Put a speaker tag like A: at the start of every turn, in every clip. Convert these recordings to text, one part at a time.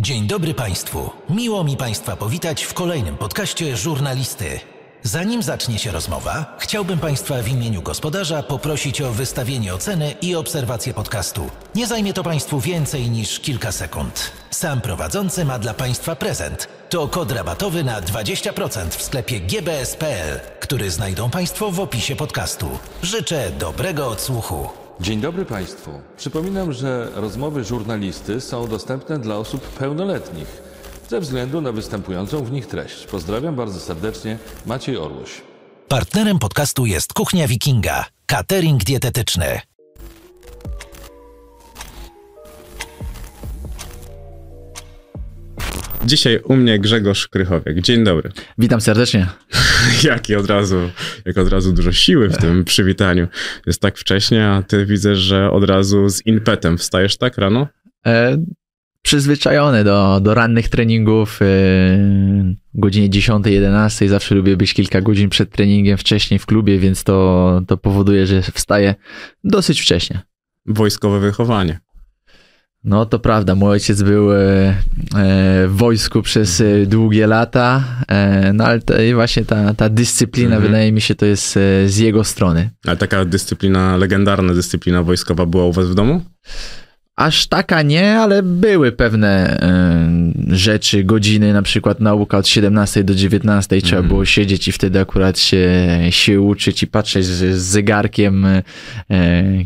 A: Dzień dobry Państwu. Miło mi Państwa powitać w kolejnym podcaście Żurnalisty. Zanim zacznie się rozmowa, chciałbym Państwa w imieniu gospodarza poprosić o wystawienie oceny i obserwację podcastu. Nie zajmie to Państwu więcej niż kilka sekund. Sam prowadzący ma dla Państwa prezent. To kod rabatowy na 20% w sklepie gbs.pl, który znajdą Państwo w opisie podcastu. Życzę dobrego odsłuchu.
B: Dzień dobry Państwu. Przypominam, że rozmowy żurnalisty są dostępne dla osób pełnoletnich ze względu na występującą w nich treść. Pozdrawiam bardzo serdecznie, Maciej Orłoś.
A: Partnerem podcastu jest Kuchnia Wikinga, catering dietetyczny.
C: Dzisiaj u mnie Grzegorz Krychowiak. Dzień dobry.
D: Witam serdecznie.
C: Jaki od razu, jak od razu dużo siły w tym przywitaniu. Jest tak wcześnie, a ty widzę, że od razu z impetem wstajesz tak rano?
D: E, przyzwyczajony do, do rannych treningów. E, godzinie 10-11 zawsze lubię być kilka godzin przed treningiem wcześniej w klubie, więc to, to powoduje, że wstaję dosyć wcześnie.
C: Wojskowe wychowanie.
D: No to prawda, mój ojciec był e, e, w wojsku przez e, długie lata, no ale to, właśnie ta, ta dyscyplina, mhm. wydaje mi się, to jest z jego strony.
C: Ale taka dyscyplina, legendarna dyscyplina wojskowa była u was w domu?
D: Aż taka nie, ale były pewne y, rzeczy, godziny, na przykład nauka od 17 do 19 trzeba mm. było siedzieć i wtedy akurat się, się uczyć i patrzeć z, z zegarkiem, y,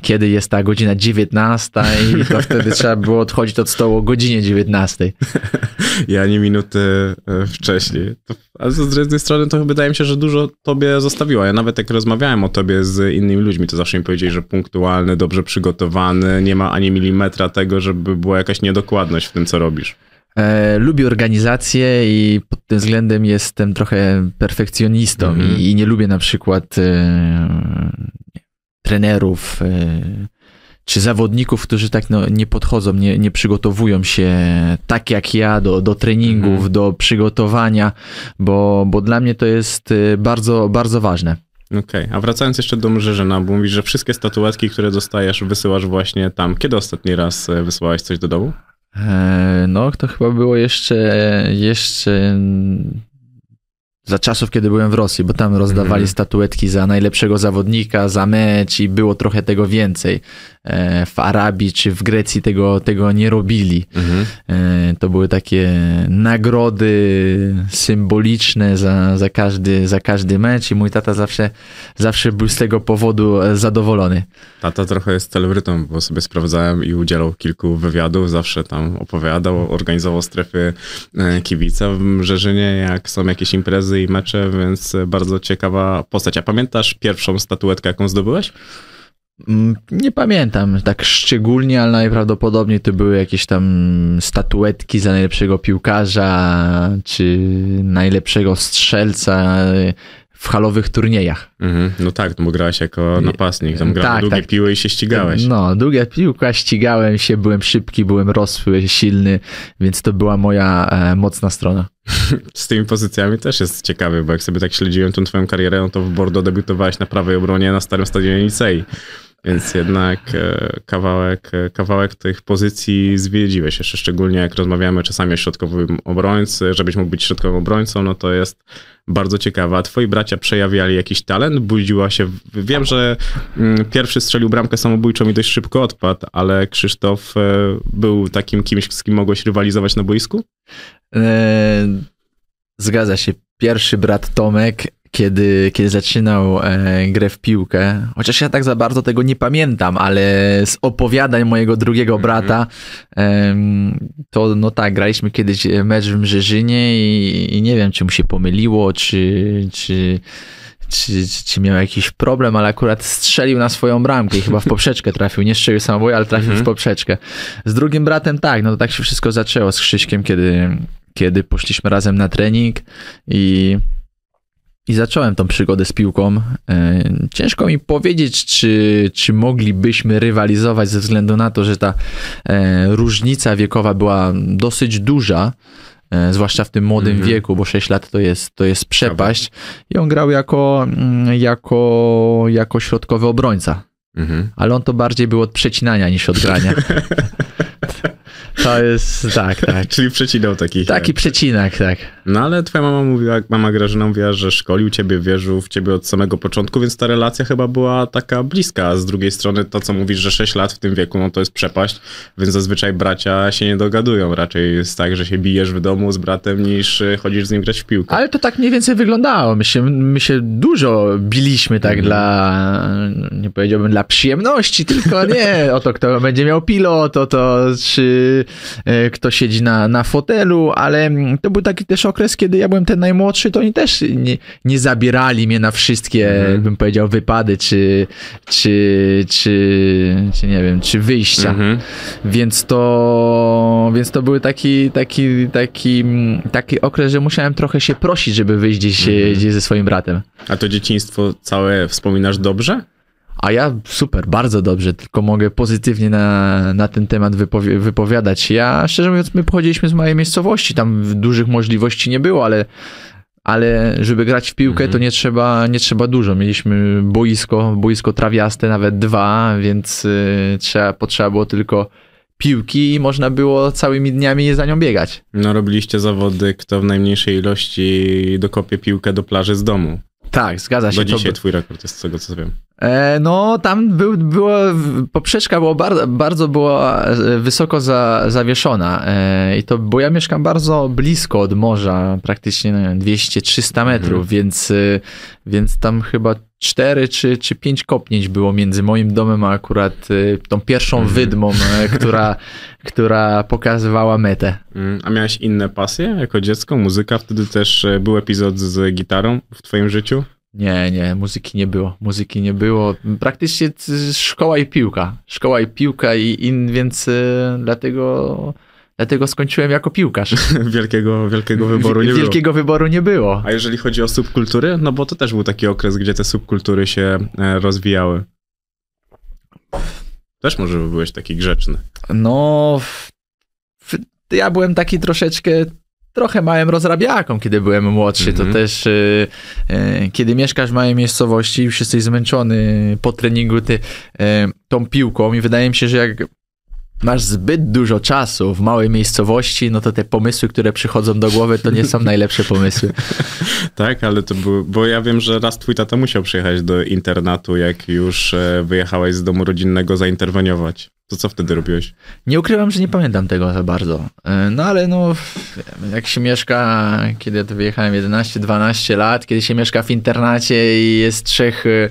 D: kiedy jest ta godzina 19 i to wtedy trzeba było odchodzić od stołu o godzinie 19.
C: Ja nie minuty wcześniej. To, ale z drugiej strony to wydaje mi się, że dużo tobie zostawiło. Ja nawet jak rozmawiałem o tobie z innymi ludźmi, to zawsze mi powiedzieli, że punktualny, dobrze przygotowany, nie ma ani milimetra tego, żeby była jakaś niedokładność w tym, co robisz?
D: E, lubię organizację i pod tym względem jestem trochę perfekcjonistą -hmm. i, i, nie lubię na przykład e, trenerów e, czy zawodników, którzy tak no, nie podchodzą, nie, nie przygotowują się tak jak ja do, do treningów, -hmm. do przygotowania, bo, bo dla mnie to jest e, bardzo, bardzo ważne.
C: Okej, okay. a wracając jeszcze do Mrzyżyna, bo mówisz, że wszystkie statuetki, które dostajesz, wysyłasz właśnie tam. Kiedy ostatni raz e, wysyłałeś coś do domu?
D: E, no, to chyba było jeszcze, jeszcze za czasów, kiedy byłem w Rosji, bo tam rozdawali mm. statuetki za najlepszego zawodnika, za mecz i było trochę tego więcej. E, w Arabii czy w Grecji tego, tego nie robili. Mm. To były takie nagrody symboliczne za, za, każdy, za każdy mecz i mój tata zawsze, zawsze był z tego powodu zadowolony.
C: Tata trochę jest celebrytą, bo sobie sprawdzałem i udzielał kilku wywiadów, zawsze tam opowiadał, organizował strefy e, kibica w Mrzeżynie, jak są jakieś imprezy i mecze, więc bardzo ciekawa postać. A pamiętasz pierwszą statuetkę, jaką zdobyłeś?
D: Mm, nie pamiętam tak szczególnie, ale najprawdopodobniej to były jakieś tam statuetki za najlepszego piłkarza, czy najlepszego strzelca w halowych turniejach.
C: Mhm. No tak, no bo grałeś jako napastnik, tam grałeś tak, długie tak. piły i się ścigałeś.
D: No, długie piłka, ścigałem się, byłem szybki, byłem rosły, silny, więc to była moja e, mocna strona.
C: Z tymi pozycjami też jest ciekawy, bo jak sobie tak śledziłem tą twoją karierę, no to w Bordeaux debiutowałeś na prawej obronie na starym stadionie Licei. Więc jednak e, kawałek, e, kawałek tych pozycji zwiedziłeś, jeszcze szczególnie jak rozmawiamy czasami o środkowym obrońcy, żebyś mógł być środkowym obrońcą, no to jest bardzo ciekawe. A twoi bracia przejawiali jakiś talent? Budziła się... Wiem, że mm, pierwszy strzelił bramkę samobójczą i dość szybko odpadł, ale Krzysztof e, był takim kimś, z kim mogłeś rywalizować na boisku?
D: Zgadza się. Pierwszy brat Tomek kiedy, kiedy zaczynał e, grę w piłkę, chociaż ja tak za bardzo tego nie pamiętam, ale z opowiadań mojego drugiego mhm. brata, e, to no tak, graliśmy kiedyś mecz w Mrzeżynie i, i nie wiem, czy mu się pomyliło, czy, czy, czy, czy miał jakiś problem, ale akurat strzelił na swoją bramkę i chyba w poprzeczkę trafił. Nie strzelił samobój, ale trafił mhm. w poprzeczkę. Z drugim bratem tak, no to tak się wszystko zaczęło z Krzyśkiem, kiedy, kiedy poszliśmy razem na trening i i zacząłem tą przygodę z piłką. E, ciężko mi powiedzieć, czy, czy moglibyśmy rywalizować ze względu na to, że ta e, różnica wiekowa była dosyć duża, e, zwłaszcza w tym młodym mm -hmm. wieku, bo 6 lat to jest, to jest przepaść. I on grał jako, mm, jako, jako środkowy obrońca. Mm -hmm. Ale on to bardziej był od przecinania niż od grania. To jest, tak, tak.
C: Czyli przecinał taki.
D: Taki przecinak, tak.
C: No ale twoja mama mówiła, mama Grażyna mówiła, że szkolił ciebie, wierzył w ciebie od samego początku, więc ta relacja chyba była taka bliska. A z drugiej strony to, co mówisz, że 6 lat w tym wieku, no to jest przepaść, więc zazwyczaj bracia się nie dogadują. Raczej jest tak, że się bijesz w domu z bratem, niż y, chodzisz z nim grać w piłkę.
D: Ale to tak mniej więcej wyglądało. My się, my się dużo biliśmy tak
C: Mhm.
D: dla, nie powiedziałbym dla przyjemności, tylko nie o to, kto będzie miał pilot, o to, czy kto siedzi na, na fotelu, ale mm, to był taki też okres, kiedy ja byłem ten najmłodszy, to oni też nie, nie zabierali mnie na wszystkie,
C: Mhm.
D: bym powiedział, wypady, czy, czy, czy, czy nie wiem, czy wyjścia.
C: Mhm.
D: Więc to, więc to był taki, taki, taki, mm, taki okres, że musiałem trochę się prosić, żeby wyjść gdzieś,
C: Mhm.
D: gdzieś ze swoim bratem.
C: A to dzieciństwo całe wspominasz dobrze?
D: A ja super, bardzo dobrze, tylko mogę pozytywnie na, na ten temat wypowi- wypowiadać. Ja, szczerze mówiąc, my pochodziliśmy z małej miejscowości, tam dużych możliwości nie było, ale, ale żeby grać w piłkę, to nie trzeba, nie trzeba dużo. Mieliśmy boisko, boisko trawiaste, nawet dwa, więc y, trzeba, potrzeba było tylko piłki i można było całymi dniami za nią biegać.
C: No robiliście zawody, kto w najmniejszej ilości dokopie piłkę do plaży z domu.
D: Tak, zgadza się.
C: Do
D: to
C: dzisiaj
D: by-
C: twój rekord jest z tego, co wiem.
D: E, no, tam był, było, poprzeczka była bardzo, bardzo była e, wysoko za, zawieszona e, i to, bo ja mieszkam bardzo blisko od morza, praktycznie nie wiem, 200-300 metrów, więc, e, więc tam chyba 4 czy, czy 5 kopnięć było między moim domem a akurat tą pierwszą wydmą, e, która, która pokazywała metę.
C: Mm, A miałeś inne pasje jako dziecko? Muzyka? Wtedy też był epizod z gitarą w twoim życiu?
D: Nie, nie, muzyki nie było. Muzyki nie było. Praktycznie szkoła i piłka. Szkoła i piłka i in, więc y, dlatego, dlatego skończyłem jako piłkarz.
C: Wielkiego, wielkiego wyboru nie było.
D: Wielkiego wyboru nie było.
C: A jeżeli chodzi o subkultury, no bo to też był taki okres, gdzie te subkultury się e, rozwijały. Też może byłeś taki grzeczny.
D: No, ja byłem taki troszeczkę, trochę małym rozrabiaką, kiedy byłem młodszy.
C: Mhm.
D: To też, y, y, kiedy mieszkasz w małej miejscowości, już jesteś zmęczony po treningu ty, y, tą piłką i wydaje mi się, że jak masz zbyt dużo czasu w małej miejscowości, no to te pomysły, które przychodzą do głowy, to nie są najlepsze pomysły.
C: Tak, ale to był, bo ja wiem, że raz twój tata musiał przyjechać do internatu, jak już e, wyjechałeś z domu rodzinnego zainterweniować. To co wtedy robiłeś?
D: Nie ukrywam, że nie pamiętam tego za bardzo. E, No ale no, jak się mieszka, kiedy ja tu wyjechałem 11-12 lat, kiedy się mieszka w internacie i jest trzech e,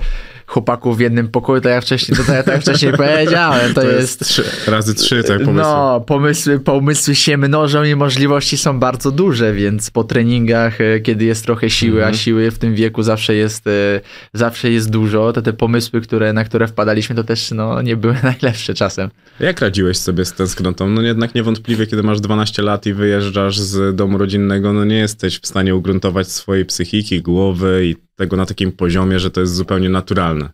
D: chłopaków w jednym pokoju, to ja wcześniej, to, ja tak wcześniej powiedziałem, to, jest...
C: trzy, razy trzy, tak pomysły.
D: No, pomysły, pomysły się mnożą i możliwości są bardzo duże, więc po treningach, e, kiedy jest trochę siły,
C: Mhm.
D: a siły w tym wieku zawsze jest, e, zawsze jest dużo, to te pomysły, które, na które wpadaliśmy, to też no, nie były najlepsze czasem.
C: Jak radziłeś sobie z tęsknotą? No jednak niewątpliwie, kiedy masz 12 lat i wyjeżdżasz z domu rodzinnego, no nie jesteś w stanie ugruntować swojej psychiki, głowy i tego na takim poziomie, że to jest zupełnie naturalne.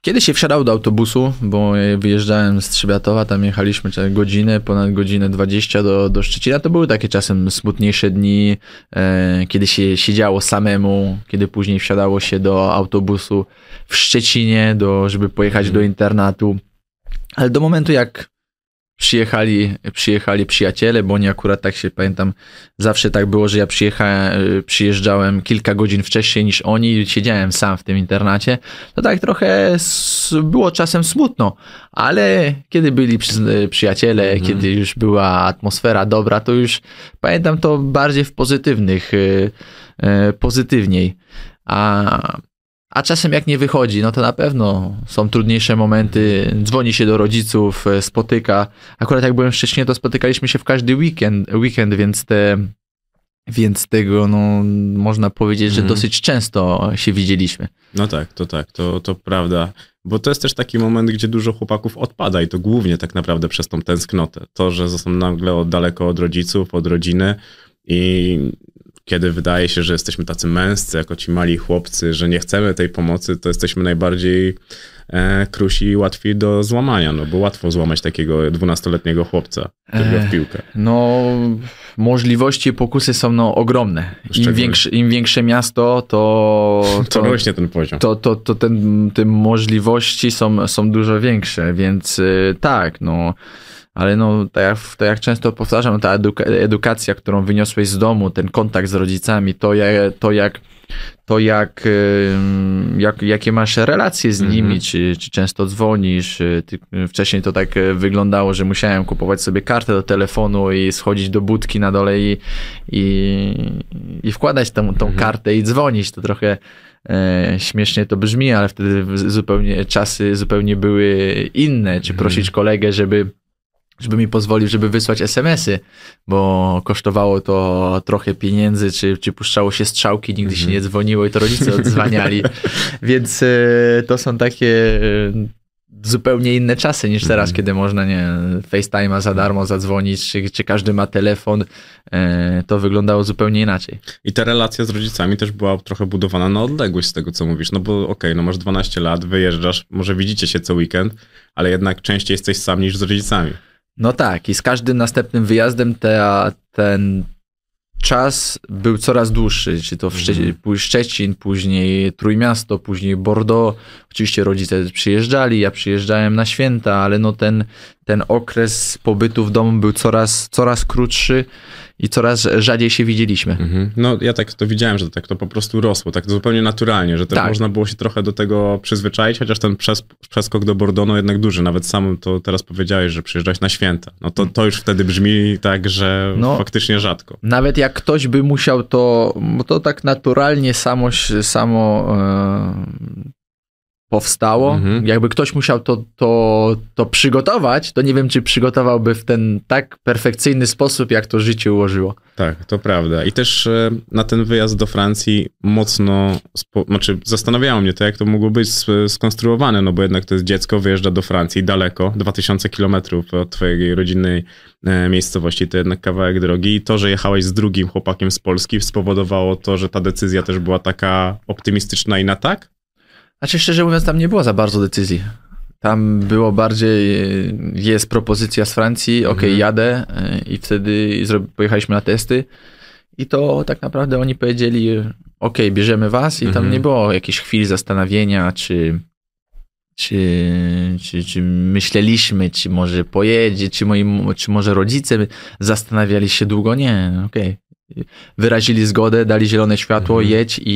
D: Kiedy się wsiadał do autobusu, bo wyjeżdżałem z Trzybiatowa, tam jechaliśmy godzinę, ponad godzinę 20 do, do Szczecina, to były takie czasem smutniejsze dni, e, kiedy się siedziało samemu, kiedy później wsiadało się do autobusu w Szczecinie, do, żeby pojechać do internatu. Ale do momentu, jak przyjechali, przyjechali przyjaciele, bo oni akurat tak się pamiętam, zawsze tak było, że ja przyjechałem, przyjeżdżałem kilka godzin wcześniej niż oni i siedziałem sam w tym internacie, to tak trochę było czasem smutno, ale kiedy byli przy, przyjaciele,
C: Mhm.
D: kiedy już była atmosfera dobra, to już pamiętam to bardziej w pozytywnych, y, y, pozytywniej. A, a czasem jak nie wychodzi, no to na pewno są trudniejsze momenty. Dzwoni się do rodziców, e, spotyka. Akurat jak byłem w Szczecinie, to spotykaliśmy się w każdy weekend, weekend więc te, więc tego, no, można powiedzieć, że
C: Mhm.
D: dosyć często się widzieliśmy.
C: No tak, to tak, to, to prawda. Bo to jest też taki moment, gdzie dużo chłopaków odpada i to głównie tak naprawdę przez tą tęsknotę. To, że są nagle od daleko od rodziców, od rodziny i kiedy wydaje się, że jesteśmy tacy męscy, jako ci mali chłopcy, że nie chcemy tej pomocy, to jesteśmy najbardziej e, krusi i łatwi do złamania, no bo łatwo złamać takiego dwunastoletniego chłopca, który gra w
D: Ech.
C: piłkę.
D: No, możliwości i pokusy są no, ogromne. Im większe, Im większe miasto, to,
C: To rośnie ten poziom.
D: to, to, to ten, te możliwości są, są dużo większe, więc y, tak, no Ale no, tak jak, tak jak często powtarzam, ta eduka edukacja, którą wyniosłeś z domu, ten kontakt z rodzicami, to, jak, to jak to jak, jak, jakie masz relacje z nimi, mm -hmm. czy, czy często dzwonisz. Ty, wcześniej to tak wyglądało, że musiałem kupować sobie kartę do telefonu i schodzić do budki na dole i, i, i wkładać tą, tą mm -hmm. kartę i dzwonić. To trochę e, śmiesznie to brzmi, ale wtedy zupełnie czasy zupełnie były inne. Czy mhm. prosić kolegę, żeby żeby mi pozwolił, żeby wysłać SMS-y, bo kosztowało to trochę pieniędzy, czy, czy puszczało się strzałki, nigdy się mhm. nie dzwoniło i to rodzice odzwaniali. Więc e, to są takie e, zupełnie inne czasy niż teraz, mm. kiedy można, nie FaceTime'a za darmo zadzwonić, czy, czy każdy ma telefon, e, to wyglądało zupełnie inaczej.
C: I ta relacja z rodzicami też była trochę budowana na odległość z tego, co mówisz, no bo okej, okay, no masz 12 lat, wyjeżdżasz, może widzicie się co weekend, ale jednak częściej jesteś sam niż z rodzicami.
D: No tak, i z każdym następnym wyjazdem te, ten czas był coraz dłuższy, czy to w Szczecin, mm. Szczecin, później Trójmiasto, później Bordeaux. Oczywiście rodzice przyjeżdżali, ja przyjeżdżałem na święta, ale no ten, ten okres pobytu w domu był coraz, coraz krótszy i coraz rzadziej się widzieliśmy. Mhm.
C: No ja tak to widziałem, że tak to po prostu rosło, tak zupełnie naturalnie, że też tak. można było się trochę do tego przyzwyczaić, chociaż ten przes przeskok do Bordeaux no jednak duży, nawet sam to teraz powiedziałeś, że przyjeżdżałeś na święta. No to, to już wtedy brzmi tak, że no, faktycznie rzadko.
D: Nawet jak ktoś by musiał to, to tak naturalnie samo, samo e, powstało. Mhm. Jakby ktoś musiał to, to, to przygotować, to nie wiem, czy przygotowałby w ten tak perfekcyjny sposób, jak to życie ułożyło.
C: Tak, to prawda. I też e, na ten wyjazd do Francji mocno, znaczy zastanawiało mnie to, jak to mogło być skonstruowane, no bo jednak to jest dziecko, wyjeżdża do Francji daleko, 2000 kilometrów od twojej rodzinnej e, miejscowości, to jednak kawałek drogi i to, że jechałeś z drugim chłopakiem z Polski spowodowało to, że ta decyzja też była taka optymistyczna i na tak?
D: Znaczy, szczerze mówiąc, tam nie było za bardzo decyzji. Tam było bardziej, jest propozycja z Francji, ok, mhm. jadę e, i wtedy pojechaliśmy na testy i to tak naprawdę oni powiedzieli, ok, bierzemy was i mhm. tam nie było jakichś chwil zastanowienia, czy, czy, czy, czy myśleliśmy, czy może pojedzie, czy, moi, czy może rodzice zastanawiali się długo, nie, okej, okay wyrazili zgodę, dali zielone światło, mhm. jedź i,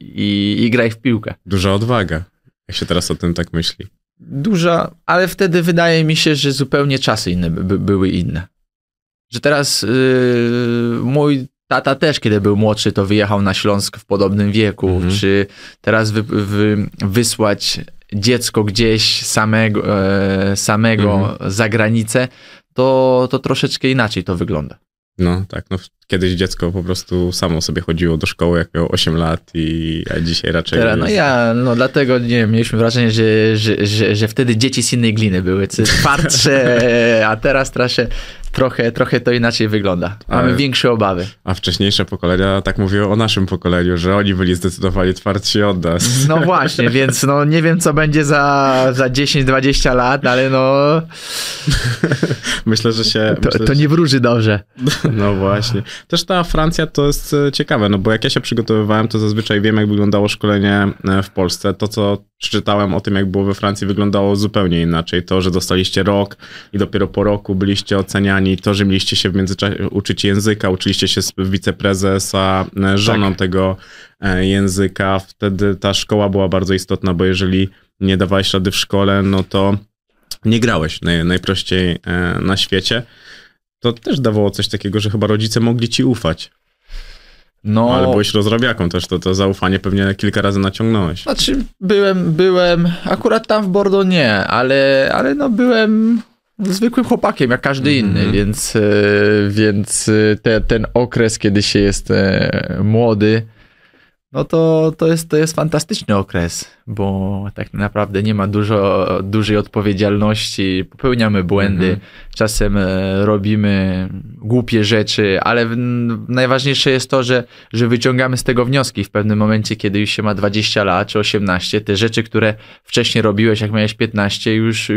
D: i, i graj w piłkę.
C: Duża odwaga, jak się teraz o tym tak myśli.
D: Duża, ale wtedy wydaje mi się, że zupełnie czasy inne by, były inne. Że teraz yy, mój tata też, kiedy był młodszy, to wyjechał na Śląsk w podobnym wieku. Mhm. Czy teraz wy, wy, wysłać dziecko gdzieś samego, e, samego mhm. za granicę, to, to troszeczkę inaczej to wygląda.
C: No tak, no kiedyś dziecko po prostu samo sobie chodziło do szkoły, jak miało 8 lat i a dzisiaj raczej...
D: Teraz, no ja, no dlatego nie mieliśmy wrażenie, że, że, że, że wtedy dzieci z innej gliny były, twardsze, a teraz trosze, trochę, trochę to inaczej wygląda. Mamy Ale, większe obawy.
C: A wcześniejsze pokolenia tak mówiły o naszym pokoleniu, że oni byli zdecydowanie twardsi od nas.
D: No właśnie, więc no nie wiem, co będzie za, za 10-20 lat, ale no...
C: myślę, że się...
D: To,
C: myślę,
D: to nie wróży dobrze.
C: No właśnie. Też ta Francja to jest e, ciekawe, no bo jak ja się przygotowywałem, to zazwyczaj wiem, jak wyglądało szkolenie e, w Polsce. To, co przeczytałem o tym, jak było we Francji, wyglądało zupełnie inaczej. To, że dostaliście rok i dopiero po roku byliście oceniani, to, że mieliście się w międzyczasie uczyć języka, uczyliście się z wiceprezesa, e, żoną tak. tego języka. Wtedy ta szkoła była bardzo istotna, bo jeżeli nie dawałeś rady w szkole, no to nie grałeś naj, najprościej na świecie to też dawało coś takiego, że chyba rodzice mogli ci ufać. No, ale byłeś rozrabiaką też, to, to zaufanie pewnie kilka razy naciągnąłeś.
D: Znaczy, byłem, byłem, akurat tam w Bordeaux nie, ale, ale no byłem zwykłym chłopakiem, jak każdy -hmm. inny, więc, e, więc e, te, ten okres, kiedy się jest e, młody, no to, to, jest, to jest fantastyczny okres, bo tak naprawdę nie ma dużo, dużej odpowiedzialności, popełniamy błędy, mhm. czasem e, robimy głupie rzeczy, ale najważniejsze jest to, że, że wyciągamy z tego wnioski w pewnym momencie, kiedy już się ma 20 lat czy 18, te rzeczy, które wcześniej robiłeś, jak miałeś 15, już,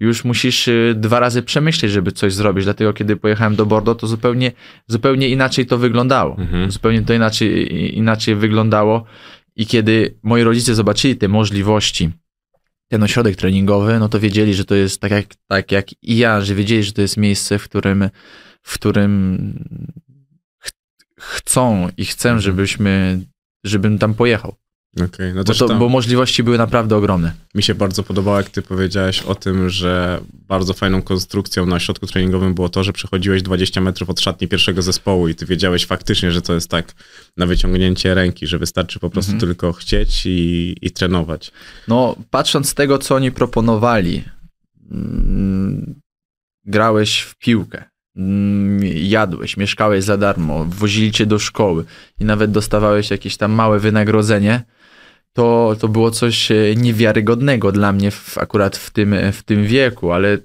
D: już musisz e, dwa razy przemyśleć, żeby coś zrobić. Dlatego, kiedy pojechałem do Bordeaux, to zupełnie, zupełnie inaczej to wyglądało. Mhm. Zupełnie to inaczej, inaczej wyglądało. I kiedy moi rodzice zobaczyli te możliwości, ten ośrodek treningowy, no to wiedzieli, że to jest tak jak, tak jak i ja, że wiedzieli, że to jest miejsce, w którym, w którym ch chcą i chcę,
C: Mhm.
D: żebyśmy, żebym tam pojechał.
C: Okej, no
D: Bo, to, bo możliwości były naprawdę ogromne.
C: mi się bardzo podobało, jak ty powiedziałeś o tym, że bardzo fajną konstrukcją na ośrodku treningowym było to, że przechodziłeś 20 metrów od szatni pierwszego zespołu i ty wiedziałeś faktycznie, że to jest tak na wyciągnięcie ręki, że wystarczy po prostu
D: Mhm.
C: tylko chcieć i, i trenować.
D: No, patrząc z tego, co oni proponowali, mm, grałeś w piłkę, mm, jadłeś, mieszkałeś za darmo, wozili cię do szkoły i nawet dostawałeś jakieś tam małe wynagrodzenie, to, to było coś e, niewiarygodnego dla mnie w, akurat w tym, w tym wieku, ale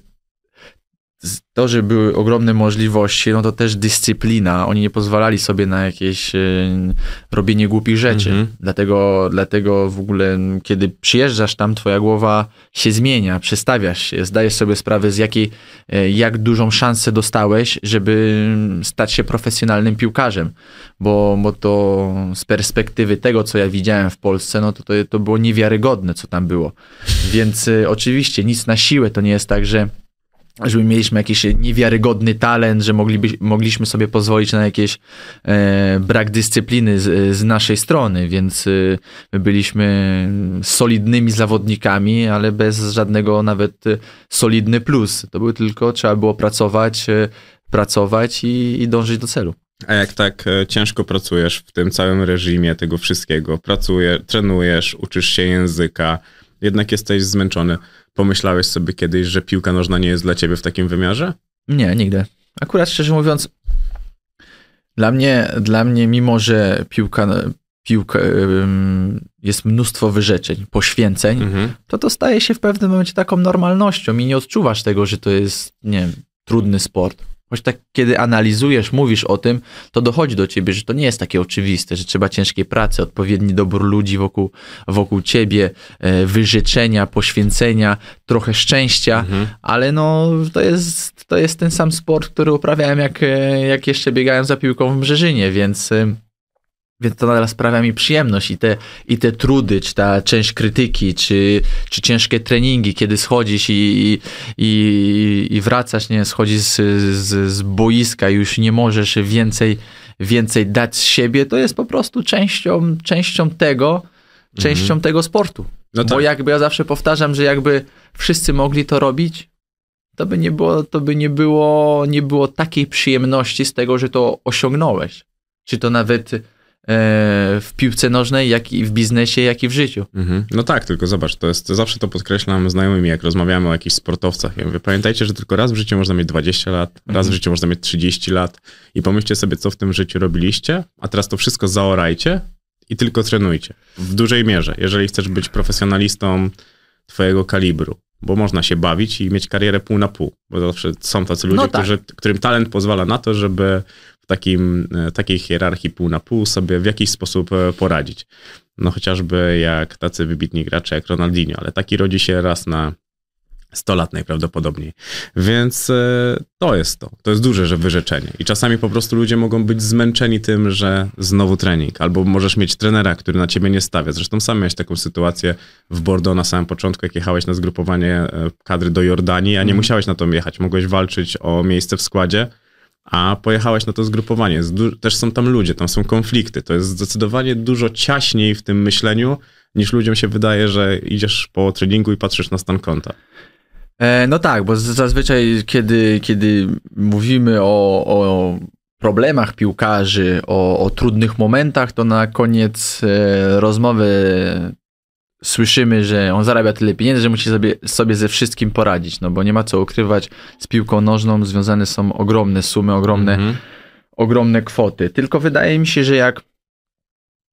D: to, że były ogromne możliwości, no to też dyscyplina. Oni nie pozwalali sobie na jakieś e, robienie głupich rzeczy.
C: Mhm.
D: Dlatego, dlatego w ogóle, kiedy przyjeżdżasz tam, twoja głowa się zmienia, przestawiasz się, zdajesz sobie sprawę, z jakiej, e, jak dużą szansę dostałeś, żeby stać się profesjonalnym piłkarzem. Bo, bo to z perspektywy tego, co ja widziałem w Polsce, no to, to, to było niewiarygodne, co tam było. Więc e, oczywiście nic na siłę, to nie jest tak, że żeby mieliśmy jakiś niewiarygodny talent, że mogliby, mogliśmy sobie pozwolić na jakiś e, brak dyscypliny z, z naszej strony, więc e, my byliśmy solidnymi zawodnikami, ale bez żadnego nawet solidny plus. To był tylko, trzeba było pracować, e, pracować i, i dążyć do celu.
C: A jak tak e, ciężko pracujesz w tym całym reżimie tego wszystkiego, pracujesz, trenujesz, uczysz się języka, jednak jesteś zmęczony, pomyślałeś sobie kiedyś, że piłka nożna nie jest dla ciebie w takim wymiarze?
D: Nie, nigdy. Akurat szczerze mówiąc, dla mnie, dla mnie mimo że piłka, piłka jest mnóstwo wyrzeczeń, poświęceń,
C: Mhm.
D: to to staje się w pewnym momencie taką normalnością i nie odczuwasz tego, że to jest, nie wiem, trudny sport. Choć tak, kiedy analizujesz, mówisz o tym, to dochodzi do ciebie, że to nie jest takie oczywiste, że trzeba ciężkiej pracy, odpowiedni dobór ludzi wokół, wokół ciebie, e, wyrzeczenia, poświęcenia, trochę szczęścia,
C: Mhm.
D: ale no to jest, to jest ten sam sport, który uprawiałem jak, e, jak jeszcze biegałem za piłką w Brzeżynie, więc, e, więc to nadal sprawia mi przyjemność i te, i te trudy, czy ta część krytyki, czy, czy ciężkie treningi, kiedy schodzisz i, i, i, i wracasz, nie, schodzisz z, z, z boiska i już nie możesz więcej, więcej dać z siebie, to jest po prostu częścią, częścią tego, częścią tego sportu.
C: No
D: Bo
C: tak.
D: jakby ja zawsze powtarzam, że jakby wszyscy mogli to robić, to by nie było, to by nie było, nie było takiej przyjemności z tego, że to osiągnąłeś. Czy to nawet w piłce nożnej, jak i w biznesie, jak i w życiu.
C: Mhm. No tak, tylko zobacz, to jest, zawsze to podkreślam znajomymi, jak rozmawiamy o jakichś sportowcach. Ja mówię, pamiętajcie, że tylko raz w życiu można mieć 20 lat, raz w życiu można mieć 30 lat i pomyślcie sobie, co w tym życiu robiliście, a teraz to wszystko zaorajcie i tylko trenujcie. W dużej mierze, jeżeli chcesz być profesjonalistą twojego kalibru, bo można się bawić i mieć karierę pół na pół, bo zawsze są tacy ludzie,
D: No tak.
C: którzy, którym talent pozwala na to, żeby takim, e, takiej hierarchii pół na pół sobie w jakiś sposób e, poradzić. No chociażby jak tacy wybitni gracze jak Ronaldinho, ale taki rodzi się raz na 100 lat najprawdopodobniej. Więc e, to jest to. To jest duże że wyrzeczenie. I czasami po prostu ludzie mogą być zmęczeni tym, że znowu trening, albo możesz mieć trenera, który na ciebie nie stawia. Zresztą sam miałeś taką sytuację w Bordeaux na samym początku, jak jechałeś na zgrupowanie kadry do Jordanii, a nie musiałeś na to jechać. Mogłeś walczyć o miejsce w składzie, a pojechałeś na to zgrupowanie. Też są tam ludzie, tam są konflikty. To jest zdecydowanie dużo ciaśniej w tym myśleniu, niż ludziom się wydaje, że idziesz po treningu i patrzysz na stan konta.
D: E, no tak, bo zazwyczaj, kiedy, kiedy mówimy o, o problemach piłkarzy, o, o trudnych momentach, to na koniec e, rozmowy słyszymy, że on zarabia tyle pieniędzy, że musi sobie, sobie ze wszystkim poradzić, no bo nie ma co ukrywać, z piłką nożną związane są ogromne sumy, ogromne,
C: Mhm.
D: ogromne kwoty. Tylko wydaje mi się, że jak,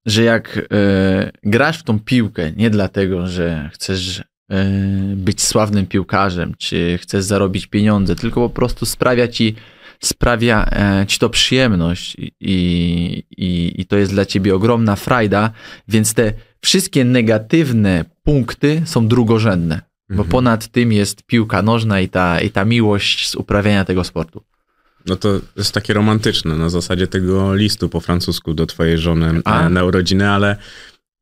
D: że jak e, grasz w tą piłkę nie dlatego, że chcesz e, być sławnym piłkarzem, czy chcesz zarobić pieniądze, tylko po prostu sprawia ci, sprawia e, ci to przyjemność i, i, i to jest dla ciebie ogromna frajda, więc te wszystkie negatywne punkty są drugorzędne, bo
C: Mhm.
D: ponad tym jest piłka nożna i ta, i ta miłość z uprawiania tego sportu.
C: No to jest takie romantyczne, na zasadzie tego listu po francusku do twojej żony
D: A.
C: e, na urodziny, ale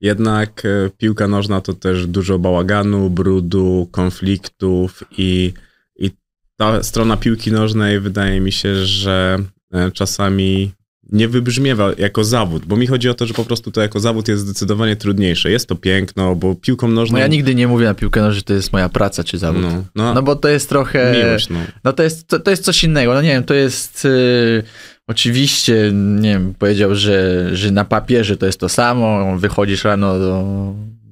C: Jednak e, piłka nożna to też dużo bałaganu, brudu, konfliktów i ta strona piłki nożnej wydaje mi się, że e, czasami nie wybrzmiewa jako zawód, bo mi chodzi o to, że po prostu to jako zawód jest zdecydowanie trudniejsze. Jest to piękno, bo piłką nożną...
D: No ja nigdy nie mówię na piłkę nożną, że to jest moja praca czy zawód.
C: No, no,
D: No bo to jest trochę...
C: miłość, no.
D: No to jest, to, to jest coś innego. No nie wiem, to jest y, oczywiście, nie wiem, powiedział, że, że na papierze to jest to samo. Wychodzisz rano do,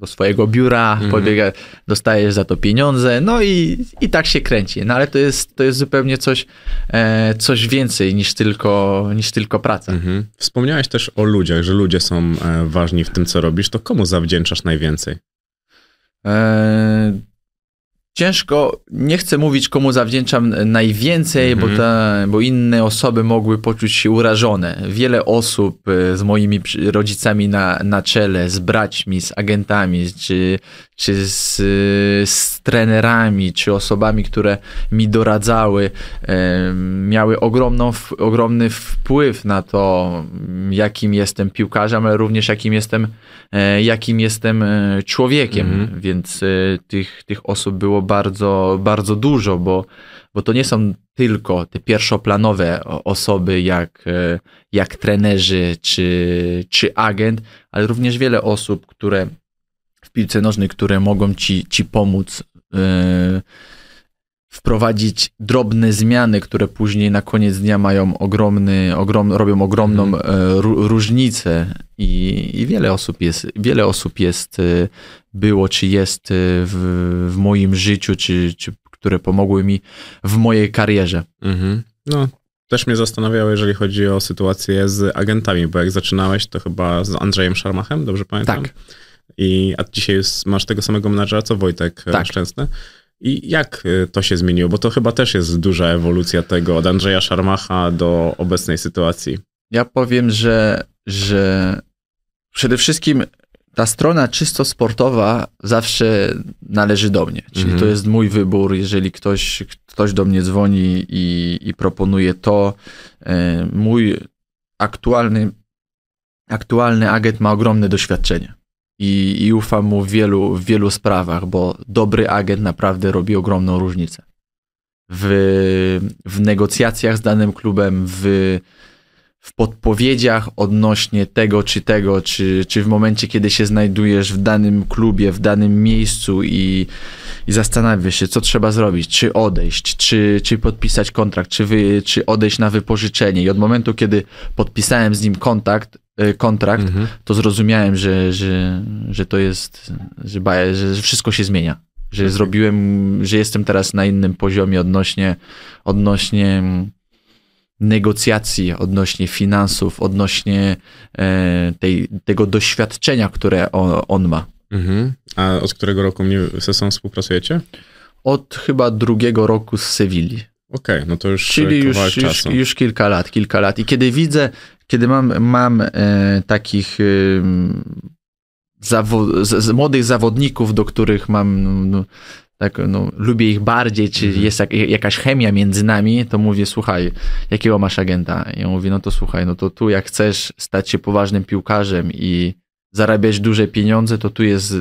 D: do swojego biura,
C: Mhm.
D: pobiega, dostajesz za to pieniądze, no i, i tak się kręci. No ale to jest, to jest zupełnie coś, e, coś więcej niż tylko, niż tylko praca.
C: Mhm. Wspomniałeś też o ludziach, że ludzie są e, ważni w tym, co robisz. To komu zawdzięczasz najwięcej?
D: E, ciężko, nie chcę mówić komu zawdzięczam najwięcej,
C: Mhm.
D: bo, ta, bo inne osoby mogły poczuć się urażone. Wiele osób e, z moimi rodzicami na, na czele, z braćmi, z agentami, czy, czy z, z trenerami, czy osobami, które mi doradzały, miały ogromną, ogromny wpływ na to, jakim jestem piłkarzem, ale również jakim jestem, e, jakim jestem e, człowiekiem.
C: Mhm.
D: Więc e, tych, tych osób było bardzo, bardzo dużo, bo, bo to nie są tylko te pierwszoplanowe osoby, jak, e, jak trenerzy czy, czy agent, ale również wiele osób, które w piłce nożnej, które mogą ci, ci pomóc e, wprowadzić drobne zmiany, które później na koniec dnia mają ogromny, ogrom, robią ogromną ró- różnicę i, i wiele osób jest, wiele osób jest, e, było czy jest e, w, w moim życiu, czy, czy które pomogły mi w mojej karierze.
C: Mhm. No, też mnie zastanawiało, jeżeli chodzi o sytuację z agentami, bo jak zaczynałeś, to chyba z Andrzejem Szarmachem, dobrze pamiętam?
D: Tak.
C: I, a dzisiaj masz tego samego menadżera, co Wojtek
D: tak.
C: Szczęsny. I jak y, to się zmieniło? Bo to chyba też jest duża ewolucja tego od Andrzeja Szarmacha do obecnej sytuacji.
D: Ja powiem, że, że przede wszystkim ta strona czysto sportowa zawsze należy do mnie. Czyli
C: Mhm.
D: to jest mój wybór. Jeżeli ktoś, ktoś do mnie dzwoni i, i proponuje to, e, mój aktualny, aktualny agent ma ogromne doświadczenie. I, I ufam mu w wielu, w wielu sprawach, bo dobry agent naprawdę robi ogromną różnicę. W, w negocjacjach z danym klubem, w, w podpowiedziach odnośnie tego czy tego, czy, czy w momencie, kiedy się znajdujesz w danym klubie, w danym miejscu i, i zastanawiasz się, co trzeba zrobić, czy odejść, czy, czy podpisać kontrakt, czy, wy, czy odejść na wypożyczenie. I od momentu, kiedy podpisałem z nim kontakt, kontrakt,
C: Mhm.
D: to zrozumiałem, że, że, że to jest, że, ba- że wszystko się zmienia. Że zrobiłem, że jestem teraz na innym poziomie odnośnie, odnośnie mm, negocjacji, odnośnie finansów, odnośnie e, tej, tego doświadczenia, które on, on ma.
C: Mhm. A od którego roku mnie ze sobą współpracujecie?
D: Od chyba drugiego roku z Sewilli.
C: Okej, no to już
D: Czyli już, już,
C: czasu.
D: już kilka lat, kilka lat. I kiedy widzę, kiedy mam, mam e, takich e, zawo- z, z młodych zawodników, do których mam, no, tak, no, lubię ich bardziej, czy
C: Mhm.
D: jest jak, jakaś chemia między nami, to mówię, słuchaj, jakiego masz agenta? I ja mówię, no to słuchaj, no to tu jak chcesz stać się poważnym piłkarzem i zarabiać duże pieniądze, to tu jest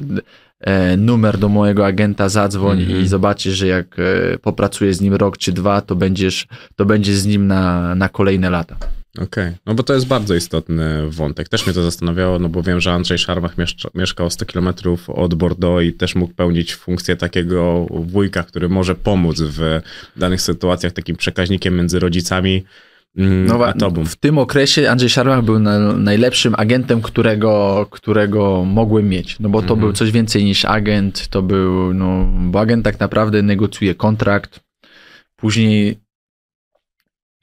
D: numer do mojego agenta, zadzwoń
C: Mhm.
D: i zobaczysz, że jak e, popracujesz z nim rok czy dwa, to będziesz, to będziesz z nim na, na kolejne lata.
C: Okej, no bo to jest bardzo istotny wątek. Też mnie to zastanawiało, no bo wiem, że Andrzej Szarmach mieszka, mieszkał 100 km od Bordeaux i też mógł pełnić funkcję takiego wujka, który może pomóc w danych sytuacjach, takim przekaźnikiem między rodzicami mm,
D: No, wa-
C: tobą.
D: w tym okresie Andrzej Szarmach był na, najlepszym agentem, którego, którego mogłem mieć. No bo to
C: Mhm.
D: był coś więcej niż agent, to był, no, bo agent tak naprawdę negocjuje kontrakt, później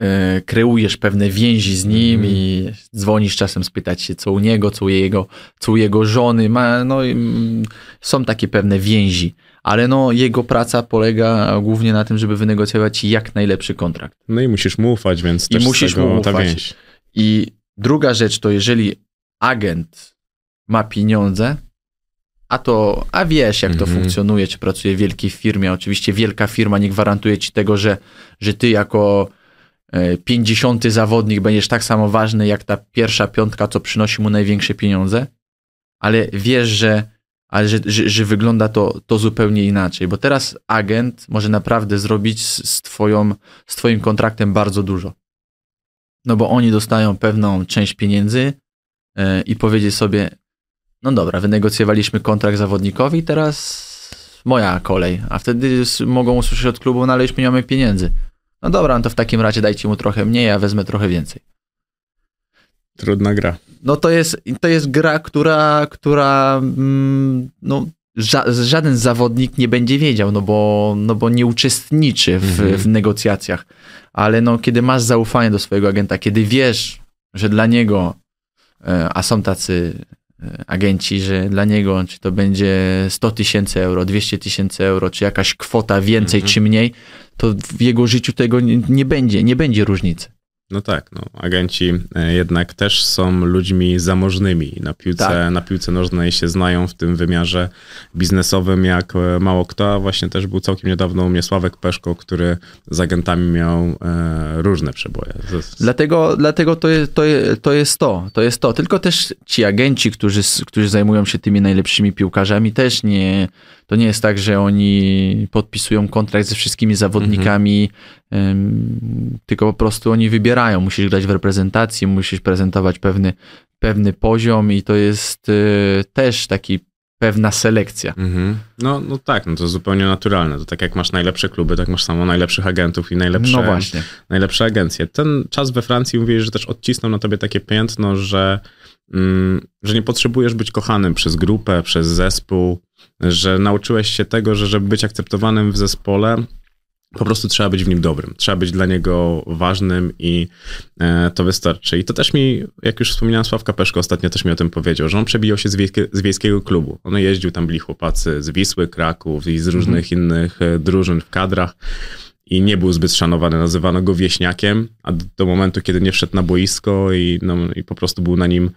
D: e, kreujesz pewne więzi z nim
C: Mhm.
D: i dzwonisz czasem spytać się, co u niego, co u jego, co u jego żony. Ma, no, i, mm, są takie pewne więzi, ale no, jego praca polega głównie na tym, żeby wynegocjować jak najlepszy kontrakt.
C: No i musisz mu ufać, więc
D: I musisz mu ufać. I druga rzecz to, jeżeli agent ma pieniądze, a to, a wiesz, jak to
C: Mhm.
D: funkcjonuje, czy pracuje w wielkiej firmie. Oczywiście wielka firma nie gwarantuje ci tego, że, że ty jako e, 50 zawodnik będziesz tak samo ważny, jak ta pierwsza piątka, co przynosi mu największe pieniądze. ale wiesz, że, ale że, że, że wygląda to, to zupełnie inaczej, bo teraz agent może naprawdę zrobić z, z, twoją, z twoim kontraktem bardzo dużo. No bo oni dostają pewną część pieniędzy yy, i powiedzieć sobie, no dobra, wynegocjowaliśmy kontrakt zawodnikowi, teraz moja kolej, a wtedy mogą usłyszeć od klubu, no ale już nie mamy pieniędzy. No dobra, no to w takim razie dajcie mu trochę mniej, a wezmę trochę więcej.
C: Trudna gra.
D: No to jest, to jest gra, która, która mm, no, ża żaden zawodnik nie będzie wiedział, no bo, no bo nie uczestniczy w, mhm. w negocjacjach. Ale no, kiedy masz zaufanie do swojego agenta, kiedy wiesz, że dla niego, e, a są tacy e, agenci, że dla niego, czy to będzie 100 tysięcy euro, 200 tysięcy euro, czy jakaś kwota więcej, mhm. czy mniej, to w jego życiu tego nie, nie będzie, nie będzie różnicy.
C: No tak, no, agenci e, jednak też są ludźmi zamożnymi. Na piłce, tak. na piłce nożnej się znają w tym wymiarze biznesowym jak e, mało kto, a właśnie też był całkiem niedawno u mnie Sławek Peszko, który z agentami miał e, różne przeboje.
D: Dlatego, dlatego to, jest, to, to jest to, to jest to. Tylko też ci agenci, którzy, którzy zajmują się tymi najlepszymi piłkarzami też nie, to nie jest tak, że oni podpisują kontrakt ze wszystkimi zawodnikami, mhm. tylko po prostu oni wybierają. Musisz grać w reprezentacji, musisz prezentować pewny, pewny poziom i to jest y, też taki pewna selekcja.
C: Mhm. No, no tak, no to zupełnie naturalne. To tak jak masz najlepsze kluby, tak masz samo najlepszych agentów i najlepsze,
D: no właśnie.
C: najlepsze agencje. Ten czas we Francji, mówisz, że też odcisnął na tobie takie piętno, że, mm, że nie potrzebujesz być kochanym przez grupę, przez zespół, że nauczyłeś się tego, że żeby być akceptowanym w zespole, po prostu trzeba być w nim dobrym, trzeba być dla niego ważnym i e, to wystarczy. I to też mi, jak już wspominałem, Sławka Peszko ostatnio też mi o tym powiedział, że on przebijał się z, wiejskie, z wiejskiego klubu. On jeździł, tam byli chłopacy z Wisły, Kraków i z różnych mhm. innych e, drużyn w kadrach i nie był zbyt szanowany. Nazywano go wieśniakiem, a do, do momentu, kiedy nie wszedł na boisko i, no, i po prostu był na nim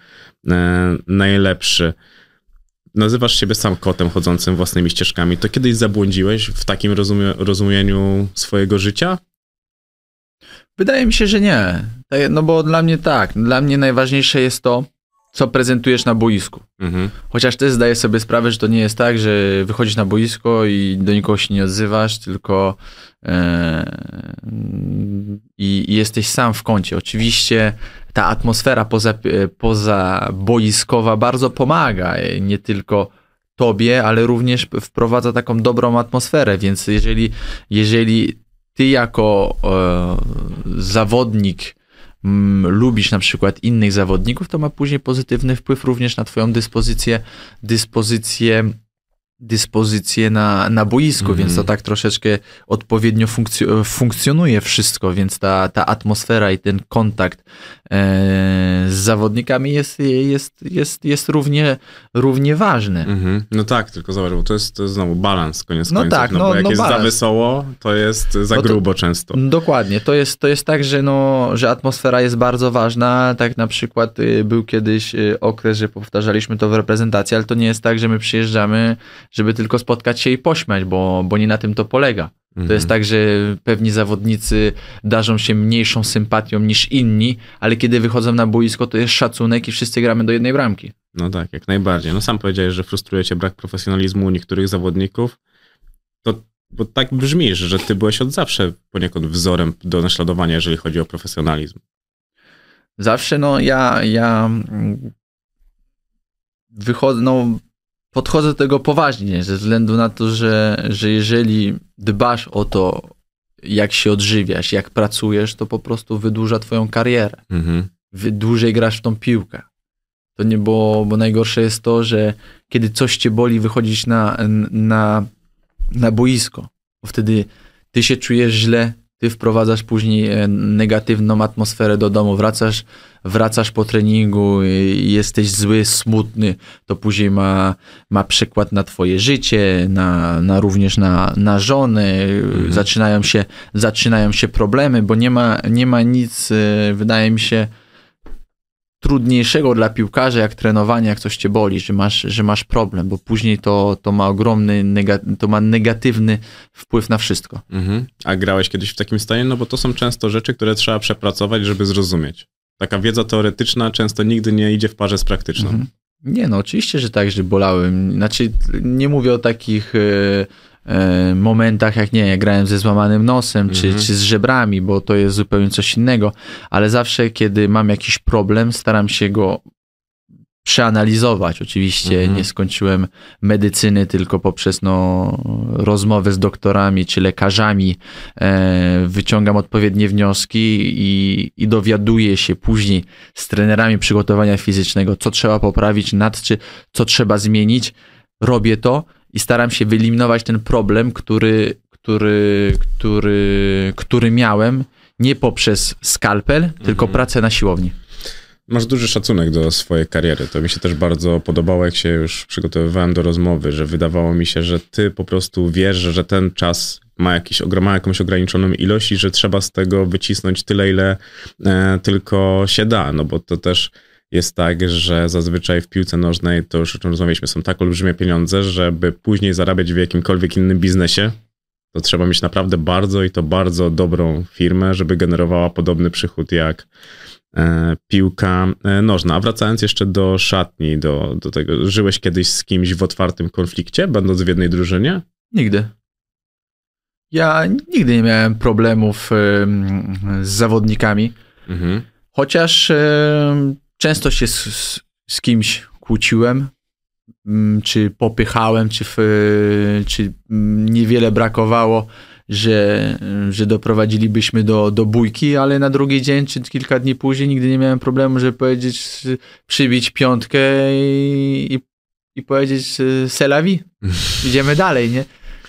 C: e, najlepszy nazywasz siebie sam kotem chodzącym własnymi ścieżkami, to kiedyś zabłądziłeś w takim rozumie, rozumieniu swojego życia?
D: Wydaje mi się, że nie. No bo dla mnie tak. Dla mnie najważniejsze jest to, co prezentujesz na boisku. Mhm. Chociaż też zdaję sobie sprawę, że to nie jest tak, że wychodzisz na boisko i do nikogo się nie odzywasz, tylko e, i, i, jesteś sam w kącie. Oczywiście ta atmosfera poza, poza boiskowa bardzo pomaga, nie tylko tobie, ale również wprowadza taką dobrą atmosferę, więc jeżeli, jeżeli ty jako e, zawodnik lubisz na przykład innych zawodników, to ma później pozytywny wpływ również na twoją dyspozycję, dyspozycję dyspozycję na, na boisku, mm więc to tak troszeczkę odpowiednio funkcjo funkcjonuje wszystko, więc ta, ta atmosfera i ten kontakt z zawodnikami jest, jest, jest, jest równie, równie ważny. -hmm.
C: No tak, tylko zobacz, bo to jest, to jest znowu balans koniec no końców, tak, no, no bo jak no jest balans. za wesoło, to jest za no grubo to, często.
D: Dokładnie, to jest, to jest tak, że, no, że atmosfera jest bardzo ważna, tak na przykład y, był kiedyś y, okres, że powtarzaliśmy to w reprezentacji, ale to nie jest tak, że my przyjeżdżamy żeby tylko spotkać się i pośmiać, bo, bo nie na tym to polega. To jest mhm. tak, że pewni zawodnicy darzą się mniejszą sympatią niż inni, ale kiedy wychodzą na boisko, to jest szacunek i wszyscy gramy do jednej bramki.
C: No tak, jak najbardziej. No sam powiedziałeś, że frustruje cię brak profesjonalizmu u niektórych zawodników. To bo tak brzmisz, że ty byłeś od zawsze poniekąd wzorem do naśladowania, jeżeli chodzi o profesjonalizm.
D: Zawsze, no ja, ja wychodzę, no podchodzę do tego poważnie, ze względu na to, że, że jeżeli dbasz o to, jak się odżywiasz, jak pracujesz, to po prostu wydłuża twoją karierę. Mhm. Dłużej grasz w tą piłkę. To nie, bo, bo najgorsze jest to, że kiedy coś cię boli, wychodzisz na, na, na boisko, bo wtedy ty się czujesz źle, ty wprowadzasz później e, negatywną atmosferę do domu, wracasz, wracasz po treningu i jesteś zły, smutny, to później ma, ma przykład na twoje życie, na, na również na, na żonę, mhm. zaczynają, się, zaczynają się problemy, bo nie ma, nie ma nic, e, wydaje mi się, trudniejszego dla piłkarza, jak trenowanie, jak coś cię boli, że masz, że masz problem, bo później to, to ma ogromny, to ma negatywny wpływ na wszystko. Mhm.
C: A grałeś kiedyś w takim stanie? No bo to są często rzeczy, które trzeba przepracować, żeby zrozumieć. Taka wiedza teoretyczna często nigdy nie idzie w parze z praktyczną. Mhm.
D: Nie no, oczywiście, że tak, że bolałem. Znaczy, nie mówię o takich e, momentach, jak nie, grałem ze złamanym nosem, czy, czy z żebrami, bo to jest zupełnie coś innego, ale zawsze, kiedy mam jakiś problem, staram się go przeanalizować. Oczywiście
C: Mhm.
D: nie skończyłem medycyny tylko poprzez no, rozmowy z doktorami czy lekarzami. E, wyciągam odpowiednie wnioski i, i dowiaduję się później z trenerami przygotowania fizycznego, co trzeba poprawić, nad czy co trzeba zmienić. Robię to i staram się wyeliminować ten problem, który, który, który, który miałem nie poprzez skalpel, tylko pracę na siłowni.
C: Masz duży szacunek do swojej kariery. To mi się też bardzo podobało, jak się już przygotowywałem do rozmowy, że wydawało mi się, że ty po prostu wiesz, że ten czas ma, jakiś, ma jakąś ograniczoną ilość i że trzeba z tego wycisnąć tyle, ile e, tylko się da. No bo to też jest tak, że zazwyczaj w piłce nożnej, to już o czym rozmawialiśmy, są tak olbrzymie pieniądze, żeby później zarabiać w jakimkolwiek innym biznesie, to trzeba mieć naprawdę bardzo i to bardzo dobrą firmę, żeby generowała podobny przychód jak e, piłka e, nożna. A wracając jeszcze do szatni, do, do tego, żyłeś kiedyś z kimś w otwartym konflikcie, będąc w jednej drużynie?
D: Nigdy. Ja nigdy nie miałem problemów em, z zawodnikami,
C: Mhm.
D: chociaż em, często się z, z, kimś kłóciłem, mm, czy popychałem, czy, czy mm, niewiele brakowało, że, że doprowadzilibyśmy do, do bójki, ale na drugi dzień, czy kilka dni później nigdy nie miałem problemu, żeby powiedzieć, przybić piątkę i, i, i powiedzieć selawi, idziemy dalej, nie?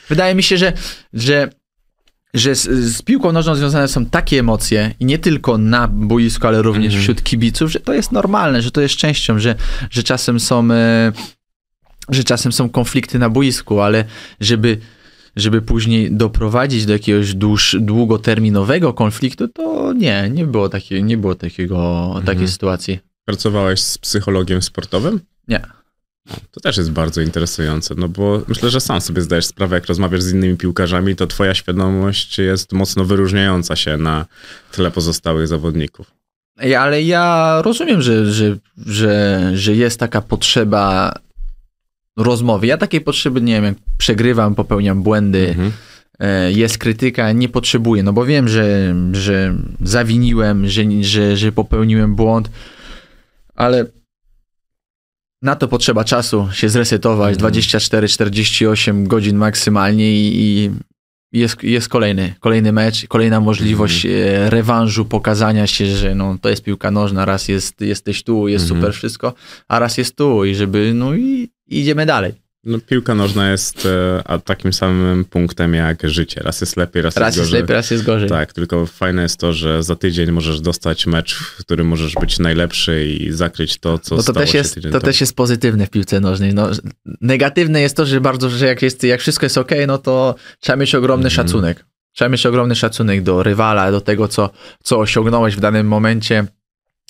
D: Wydaje mi się, że, że, że z, z piłką nożną związane są takie emocje i nie tylko na boisku, ale również
C: Mhm.
D: wśród kibiców, że to jest normalne, że to jest częścią, że, że czasem są e, że czasem są konflikty na boisku, ale żeby żeby później doprowadzić do jakiegoś dłuż, długoterminowego konfliktu, to nie, nie było, takie, nie było takiego, takiej sytuacji.
C: Pracowałeś z psychologiem sportowym?
D: Nie.
C: To też jest bardzo interesujące, no bo myślę, że sam sobie zdajesz sprawę, jak rozmawiasz z innymi piłkarzami, to twoja świadomość jest mocno wyróżniająca się na tle pozostałych zawodników.
D: Ale ja rozumiem, że, że, że, że jest taka potrzeba rozmowy. Ja takiej potrzeby nie wiem, jak przegrywam, popełniam błędy,
C: Mhm.
D: e, jest krytyka, nie potrzebuję, no bo wiem, że, że zawiniłem, że, że, że popełniłem błąd, ale na to potrzeba czasu się zresetować, 24-48 godzin maksymalnie i, i jest, jest kolejny, kolejny mecz, kolejna możliwość e, rewanżu, pokazania się, że no, to jest piłka nożna, raz jest, jesteś tu, jest
C: Mhm.
D: super wszystko, a raz jest tu i żeby, no i idziemy dalej.
C: No, piłka nożna jest e, a takim samym punktem jak życie. Raz jest lepiej, raz,
D: Raz
C: jest
D: jest
C: gorzej.
D: lepiej, raz jest gorzej.
C: Tak, tylko fajne jest to, że za tydzień możesz dostać mecz, w którym możesz być najlepszy i zakryć to, co
D: No to
C: stało
D: też jest, to
C: temu.
D: też jest pozytywne w piłce nożnej. No, negatywne jest to, że bardzo, że jak, jest, jak wszystko jest ok, no to trzeba mieć ogromny
C: Mhm.
D: szacunek. Trzeba mieć ogromny szacunek do rywala, do tego, co, co osiągnąłeś w danym momencie,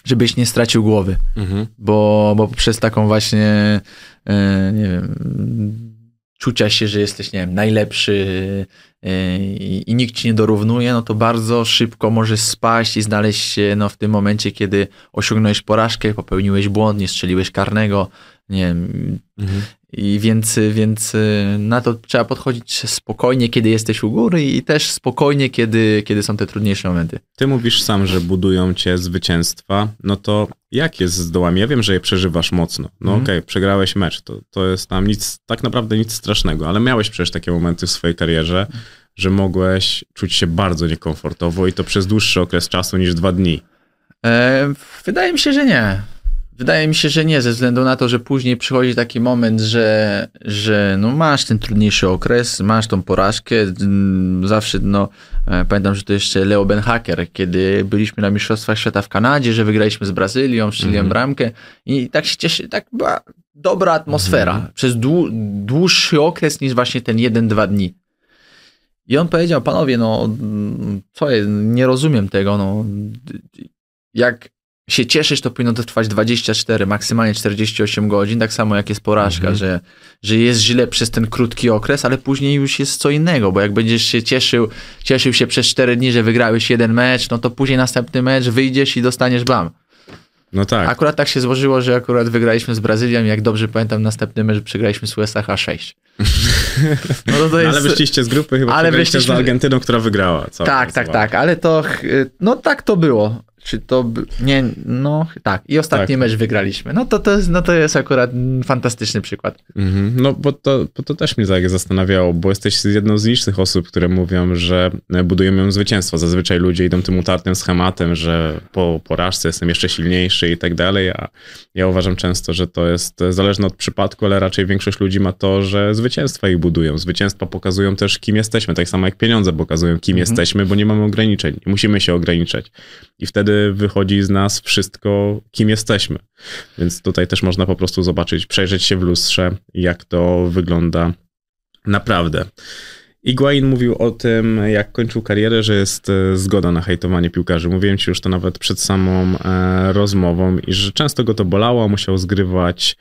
D: żebyś nie stracił głowy.
C: Mhm.
D: Bo, bo przez taką właśnie, e, nie wiem, czucia się, że jesteś, nie wiem, najlepszy e, i, i nikt ci nie dorównuje, no to bardzo szybko możesz spaść i znaleźć się no, w tym momencie, kiedy osiągnąłeś porażkę, popełniłeś błąd, nie strzeliłeś karnego, nie wiem,
C: Mhm.
D: I więc, więc y, na to trzeba podchodzić spokojnie, kiedy jesteś u góry i też spokojnie, kiedy, kiedy są te trudniejsze momenty.
C: Ty mówisz sam, że budują cię zwycięstwa, no to jak jest z dołami? Ja wiem, że je przeżywasz mocno. No
D: Mhm.
C: okej, przegrałeś mecz, to, to jest tam nic, tak naprawdę nic strasznego, ale miałeś przecież takie momenty w swojej karierze, że mogłeś czuć się bardzo niekomfortowo i to przez dłuższy okres czasu niż dwa dni.
D: E, wydaje mi się, że nie. Wydaje mi się, że nie, ze względu na to, że później przychodzi taki moment, że, że no masz ten trudniejszy okres, masz tą porażkę. mm, Zawsze, no, e, pamiętam, że to jeszcze Leo Benhaker, kiedy byliśmy na Mistrzostwach Świata w Kanadzie, że wygraliśmy z Brazylią, strzeliłem
C: Mhm.
D: bramkę i tak się cieszy, tak była dobra atmosfera przez dłu, dłuższy okres niż właśnie ten jeden, dwa dni. I on powiedział, panowie, no, mm, co jest, nie rozumiem tego, no, jak się cieszysz, to powinno to trwać 24, maksymalnie 48 godzin, tak samo jak jest porażka,
C: Mhm.
D: że, że jest źle przez ten krótki okres, ale później już jest co innego, bo jak będziesz się cieszył, cieszył się przez 4 dni, że wygrałeś jeden mecz, no to później następny mecz wyjdziesz i dostaniesz blam.
C: No tak.
D: Akurat tak się złożyło, że akurat wygraliśmy z Brazylią jak dobrze pamiętam, następny mecz przegraliśmy z USA 6.
C: No to to jest... ale wyszliście z grupy chyba ale wyszliśmy z Argentyną, która wygrała.
D: Tak, tak, tak, ale to no tak to było. Czy to. Nie, no tak. I ostatni tak. mecz wygraliśmy. No to, to, jest, no to jest akurat fantastyczny przykład.
C: Mhm. No bo to, bo to też mnie tak zastanawiało, bo jesteś jedną z licznych osób, które mówią, że budują zwycięstwo. Zazwyczaj ludzie idą tym utartym schematem, że po porażce jestem jeszcze silniejszy i tak dalej. A ja uważam często, że to jest zależne od przypadku, ale raczej większość ludzi ma to, że zwycięstwa ich budują. Zwycięstwa pokazują też, kim jesteśmy. Tak samo jak pieniądze pokazują, kim mhm. jesteśmy, bo nie mamy ograniczeń. Nie musimy się ograniczać. I wtedy wtedy wychodzi z nas wszystko, kim jesteśmy. Więc tutaj też można po prostu zobaczyć, przejrzeć się w lustrze, jak to wygląda naprawdę. Iguain mówił o tym, jak kończył karierę, że jest e, zgoda na hejtowanie piłkarzy. Mówiłem ci już to nawet przed samą e, rozmową i że często go to bolało, musiał zgrywać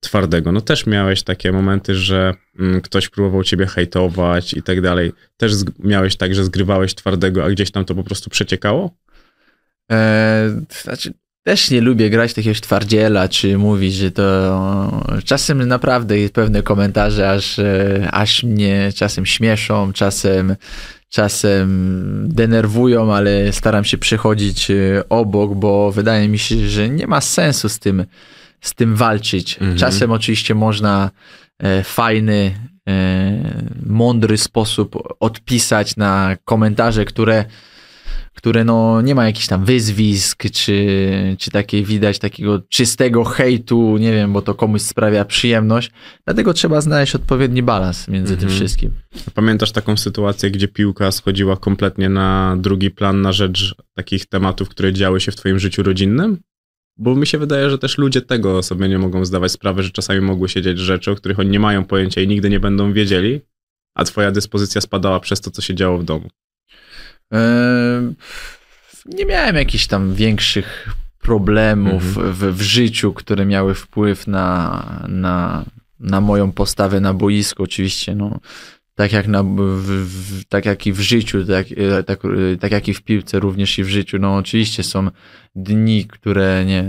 C: twardego. No też miałeś takie momenty, że mm, ktoś próbował ciebie hejtować i tak dalej. Też miałeś tak, że zgrywałeś twardego, a gdzieś tam to po prostu przeciekało?
D: E, znaczy, też nie lubię grać takiegoś twardziela, czy mówić, że to czasem naprawdę pewne komentarze aż, e, aż mnie czasem śmieszą, czasem, czasem denerwują, ale staram się przechodzić e, obok, bo wydaje mi się, że nie ma sensu z tym, z tym walczyć. Mhm. Czasem oczywiście można fajny, mądry sposób odpisać na komentarze, które które no nie ma jakichś tam wyzwisk, czy, czy takiej widać takiego czystego hejtu, nie wiem, bo to komuś sprawia przyjemność. Dlatego trzeba znaleźć odpowiedni balans między tym mhm. wszystkim.
C: Pamiętasz taką sytuację, gdzie piłka schodziła kompletnie na drugi plan na rzecz takich tematów, które działy się w twoim życiu rodzinnym? Bo mi się wydaje, że też ludzie tego sobie nie mogą zdawać sprawy, że czasami mogły się dziać rzeczy, o których oni nie mają pojęcia i nigdy nie będą wiedzieli, a twoja dyspozycja spadała przez to, co się działo w domu.
D: Nie miałem jakichś tam większych problemów mhm. w, w życiu, które miały wpływ na, na, na moją postawę na boisku. Oczywiście, no, tak jak, na, w, w, tak jak i w życiu, tak, tak, tak jak i w piłce, również i w życiu. No oczywiście są dni, które nie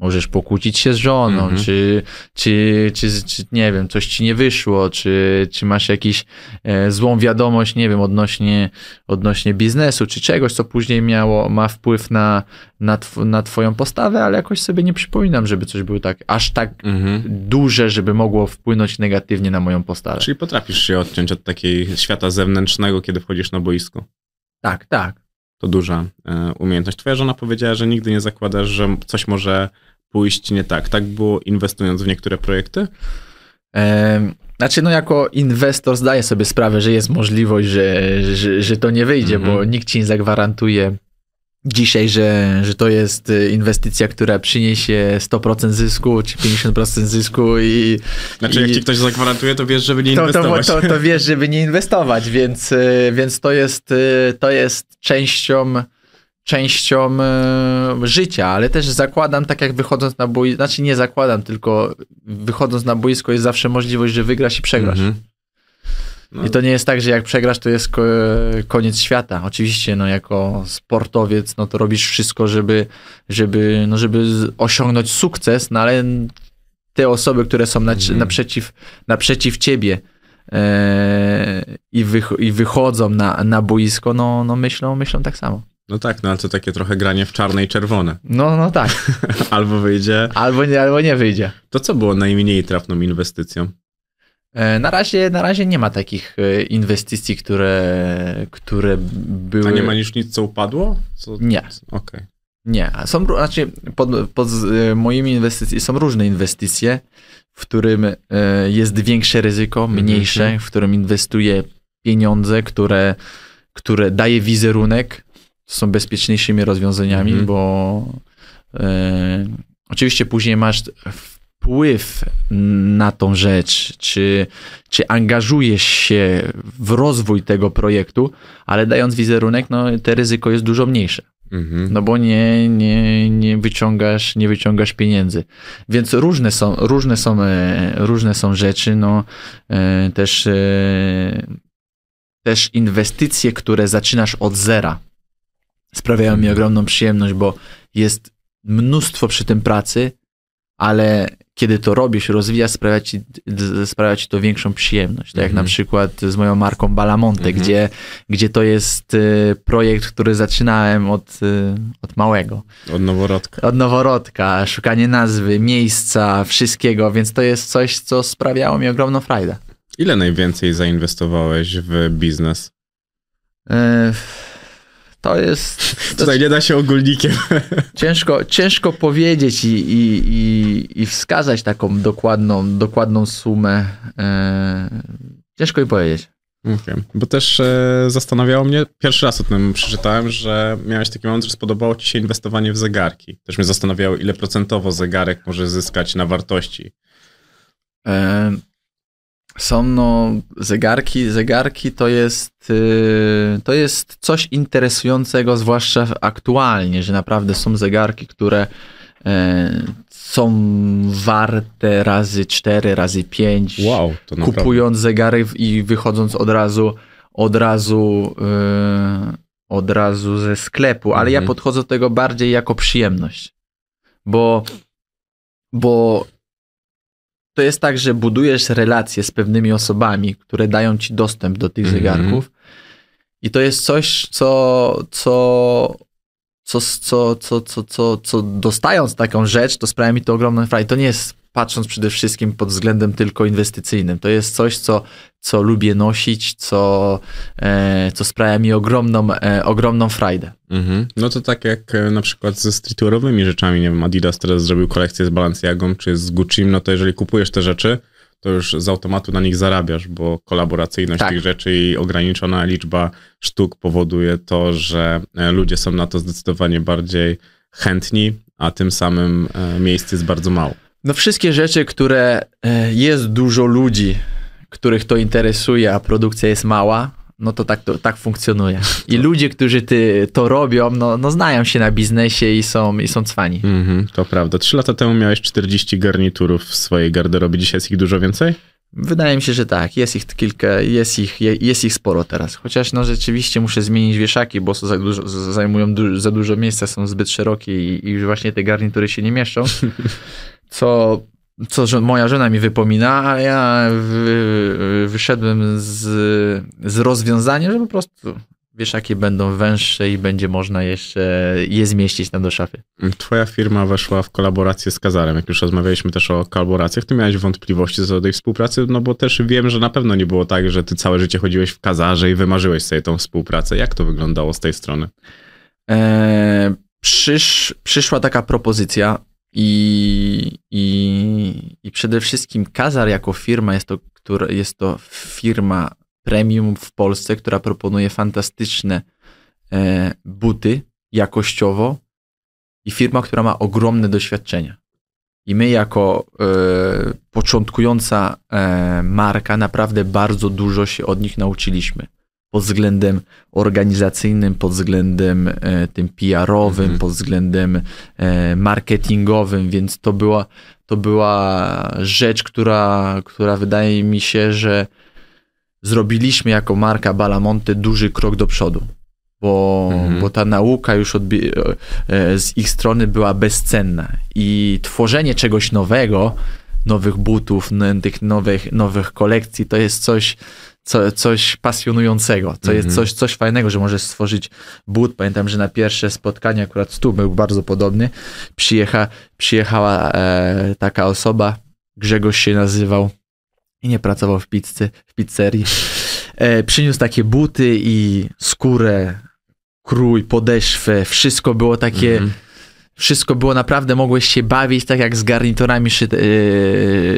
D: możesz pokłócić się z żoną, mm -hmm. czy, czy, czy, czy, nie wiem, coś ci nie wyszło, czy, czy masz jakiś e, złą wiadomość, nie wiem, odnośnie, odnośnie biznesu, czy czegoś, co później miało, ma wpływ na, na, tw na twoją postawę, ale jakoś sobie nie przypominam, żeby coś było tak, aż tak mm -hmm. duże, żeby mogło wpłynąć negatywnie na moją postawę.
C: Czyli potrafisz się odciąć od takiej świata zewnętrznego, kiedy wchodzisz na boisko.
D: Tak, tak
C: to duża e, umiejętność. Twoja żona powiedziała, że nigdy nie zakładasz, że coś może pójść nie tak. Tak było inwestując w niektóre projekty?
D: znaczy, no jako inwestor zdaję sobie sprawę, że jest możliwość, że, że, że to nie wyjdzie, mm -hmm. bo nikt ci nie zagwarantuje dzisiaj, że, że to jest y, inwestycja, która przyniesie 100% zysku, czy 50% zysku i...
C: Znaczy, i, jak ci ktoś zagwarantuje, to wiesz, żeby nie
D: to,
C: inwestować.
D: To, to, to wiesz, żeby nie inwestować, więc, y, więc to, jest, y, to jest częścią częścią życia, ale też zakładam, tak jak wychodząc na boisko, znaczy nie zakładam, tylko wychodząc na boisko jest zawsze możliwość, że wygrasz i przegrasz. -hmm. No. I to nie jest tak, że jak przegrasz, to jest koniec świata. Oczywiście, no jako sportowiec, no to robisz wszystko, żeby, żeby, no żeby osiągnąć sukces, no ale te osoby, które są na, mm. naprzeciw, naprzeciw ciebie e, i, wych, i wychodzą na, na boisko, no, no myślą, myślą tak samo.
C: No tak, no ale to takie trochę granie w czarne i czerwone.
D: No, no tak.
C: albo wyjdzie.
D: Albo nie, albo nie wyjdzie.
C: To co było najmniej trafną inwestycją?
D: E, na razie, na razie nie ma takich e, inwestycji, które, które były.
C: A nie ma już nic, co upadło? Co...
D: Nie.
C: Okay.
D: Nie. Są, znaczy pod, pod e, moimi inwestycjami są różne inwestycje, w którym jest większe ryzyko, mhm, mniejsze, mm -hmm. w którym inwestuję pieniądze, które, które daje wizerunek, są bezpieczniejszymi rozwiązaniami, mm -hmm. bo oczywiście później masz wpływ na tą rzecz, czy, czy angażujesz się w rozwój tego projektu, ale dając wizerunek, no te ryzyko jest dużo mniejsze. Mhm. No bo nie, nie, nie, wyciągasz, nie wyciągasz pieniędzy. Więc różne są, różne są, e, różne są rzeczy. No, e, też, e, też inwestycje, które zaczynasz od zera, sprawiają mi mhm. ogromną przyjemność, bo jest mnóstwo przy tym pracy, ale kiedy to robisz, rozwijasz, sprawia ci, sprawia ci to większą przyjemność. Tak jak
B: Mhm.
D: na przykład z moją marką Balamonte,
B: Mhm.
D: gdzie, gdzie to jest y, projekt, który zaczynałem od, y, od małego.
C: Od noworodka.
D: Od noworodka, szukanie nazwy, miejsca, wszystkiego, więc to jest coś, co sprawiało mi ogromną frajdę.
C: Ile najwięcej zainwestowałeś w biznes?
D: E, To jest to
C: Tutaj nie da się ogólnikiem.
D: ciężko, ciężko powiedzieć i, i, i, i wskazać taką dokładną, dokładną sumę. E, Ciężko mi powiedzieć.
C: Okej. Bo też e, zastanawiało mnie, pierwszy raz o tym przeczytałem, że miałeś taki moment, że spodobało ci się inwestowanie w zegarki. Też mnie zastanawiało, ile procentowo zegarek może zyskać na wartości.
D: E, Są no zegarki, zegarki to jest, y, to jest coś interesującego, zwłaszcza aktualnie, że naprawdę są zegarki, które e, są warte razy 4, razy 5.
C: Wow, to naprawdę.
D: kupując zegarek i wychodząc od razu, od razu, yy, od razu ze sklepu, ale ja
C: Mhm.
D: podchodzę do tego bardziej jako przyjemność, bo, bo to jest tak, że budujesz relacje z pewnymi osobami, które dają ci dostęp do tych
C: Mhm.
D: zegarków i to jest coś, co, co, co, co, co, co, co, co dostając taką rzecz, to sprawia mi to ogromną frajdę. To nie jest patrząc przede wszystkim pod względem tylko inwestycyjnym. To jest coś, co, co lubię nosić, co, e, co sprawia mi ogromną, e, ogromną frajdę.
C: Mhm. No to tak jak e, na przykład ze streetwearowymi rzeczami, nie wiem, Adidas teraz zrobił kolekcję z Balenciagą czy z Gucci, no to jeżeli kupujesz te rzeczy, to już z automatu na nich zarabiasz, bo kolaboracyjność
D: Tak.
C: tych rzeczy i ograniczona liczba sztuk powoduje to, że e, ludzie są na to zdecydowanie bardziej chętni, a tym samym e, miejsc jest bardzo mało.
D: No wszystkie rzeczy, które e, jest dużo ludzi, których to interesuje, a produkcja jest mała, no to tak, to, tak funkcjonuje. I ludzie, którzy ty, to robią, no, no znają się na biznesie i są, i są cwani.
C: Mhm, to prawda. Trzy lata temu miałeś 40 garniturów w swojej garderobie, dzisiaj jest ich dużo więcej?
D: Wydaje mi się, że tak. Jest ich kilka, jest ich, je- jest ich sporo teraz. Chociaż no rzeczywiście muszę zmienić wieszaki, bo są za dużo, zajmują du, za dużo miejsca, są zbyt szerokie i, i już właśnie te garnitury się nie mieszczą. Co, co że moja żona mi wypomina, a ja wy, wyszedłem z, z rozwiązaniem, że po prostu wieszaki będą węższe i będzie można jeszcze je zmieścić tam do szafy.
C: Twoja firma weszła w kolaborację z Kazarem. Jak już rozmawialiśmy też o kolaboracjach, ty miałeś wątpliwości co do tej współpracy, no bo też wiem, że na pewno nie było tak, że ty całe życie chodziłeś w Kazarze i wymarzyłeś sobie tą współpracę. Jak to wyglądało z tej strony?
D: E, przysz, przyszła taka propozycja i, i, i przede wszystkim Kazar jako firma jest to, która, jest to firma premium w Polsce, która proponuje fantastyczne e, buty jakościowo i firma, która ma ogromne doświadczenia. I my jako e, początkująca e, marka naprawdę bardzo dużo się od nich nauczyliśmy pod względem organizacyjnym, pod względem e, tym PR-owym,
C: Mhm.
D: pod względem e, marketingowym, więc to była, to była rzecz, która, która wydaje mi się, że zrobiliśmy jako marka Balamonte duży krok do przodu. Bo,
C: Mhm.
D: bo ta nauka już e, z ich strony była bezcenna i tworzenie czegoś nowego, nowych butów, tych nowych, nowych kolekcji, to jest coś, co, coś pasjonującego, to jest
C: Mhm.
D: coś, coś fajnego, że możesz stworzyć but. Pamiętam, że na pierwsze spotkanie, akurat tu był bardzo podobny, przyjecha, przyjechała e, taka osoba, Grzegorz się nazywał i nie pracował w pizzy, w pizzerii. E, przyniósł takie buty i skórę, krój, podeszwę, wszystko było takie,
C: Mhm.
D: wszystko było naprawdę, mogłeś się bawić tak jak z garniturami szyte,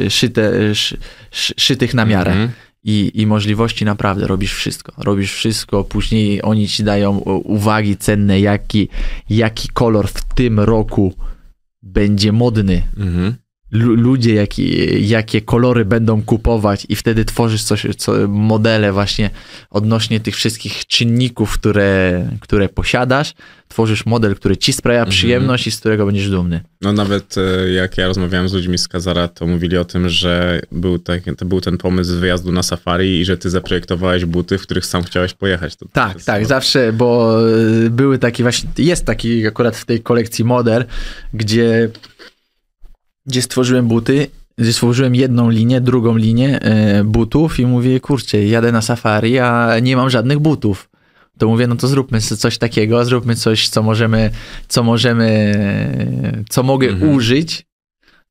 D: e, szyte, szy, szy, szytych na miarę.
C: Mhm.
D: I, I możliwości naprawdę robisz wszystko. Robisz wszystko, później oni ci dają uwagi cenne, jaki, jaki kolor w tym roku będzie modny.
C: Mhm.
D: Lu- ludzie, jakie, jakie kolory będą kupować i wtedy tworzysz coś, co, modele właśnie odnośnie tych wszystkich czynników, które, które posiadasz, tworzysz model, który ci sprawia przyjemność i z którego będziesz dumny.
C: No nawet e, jak ja rozmawiałem z ludźmi z Kazara, to mówili o tym, że był, tak, to był ten pomysł wyjazdu na safari i że ty zaprojektowałeś buty, w których sam chciałeś pojechać. To
D: Tak,
C: jest-
D: tak, zawsze, bo y, były takie właśnie, jest taki akurat w tej kolekcji model, gdzie, gdzie stworzyłem buty, gdzie stworzyłem jedną linię, drugą linię e, butów i mówię, kurczę, jadę na safari, a nie mam żadnych butów. To mówię, no to zróbmy coś takiego, zróbmy coś, co możemy, co możemy, co mogę
C: Mhm.
D: użyć,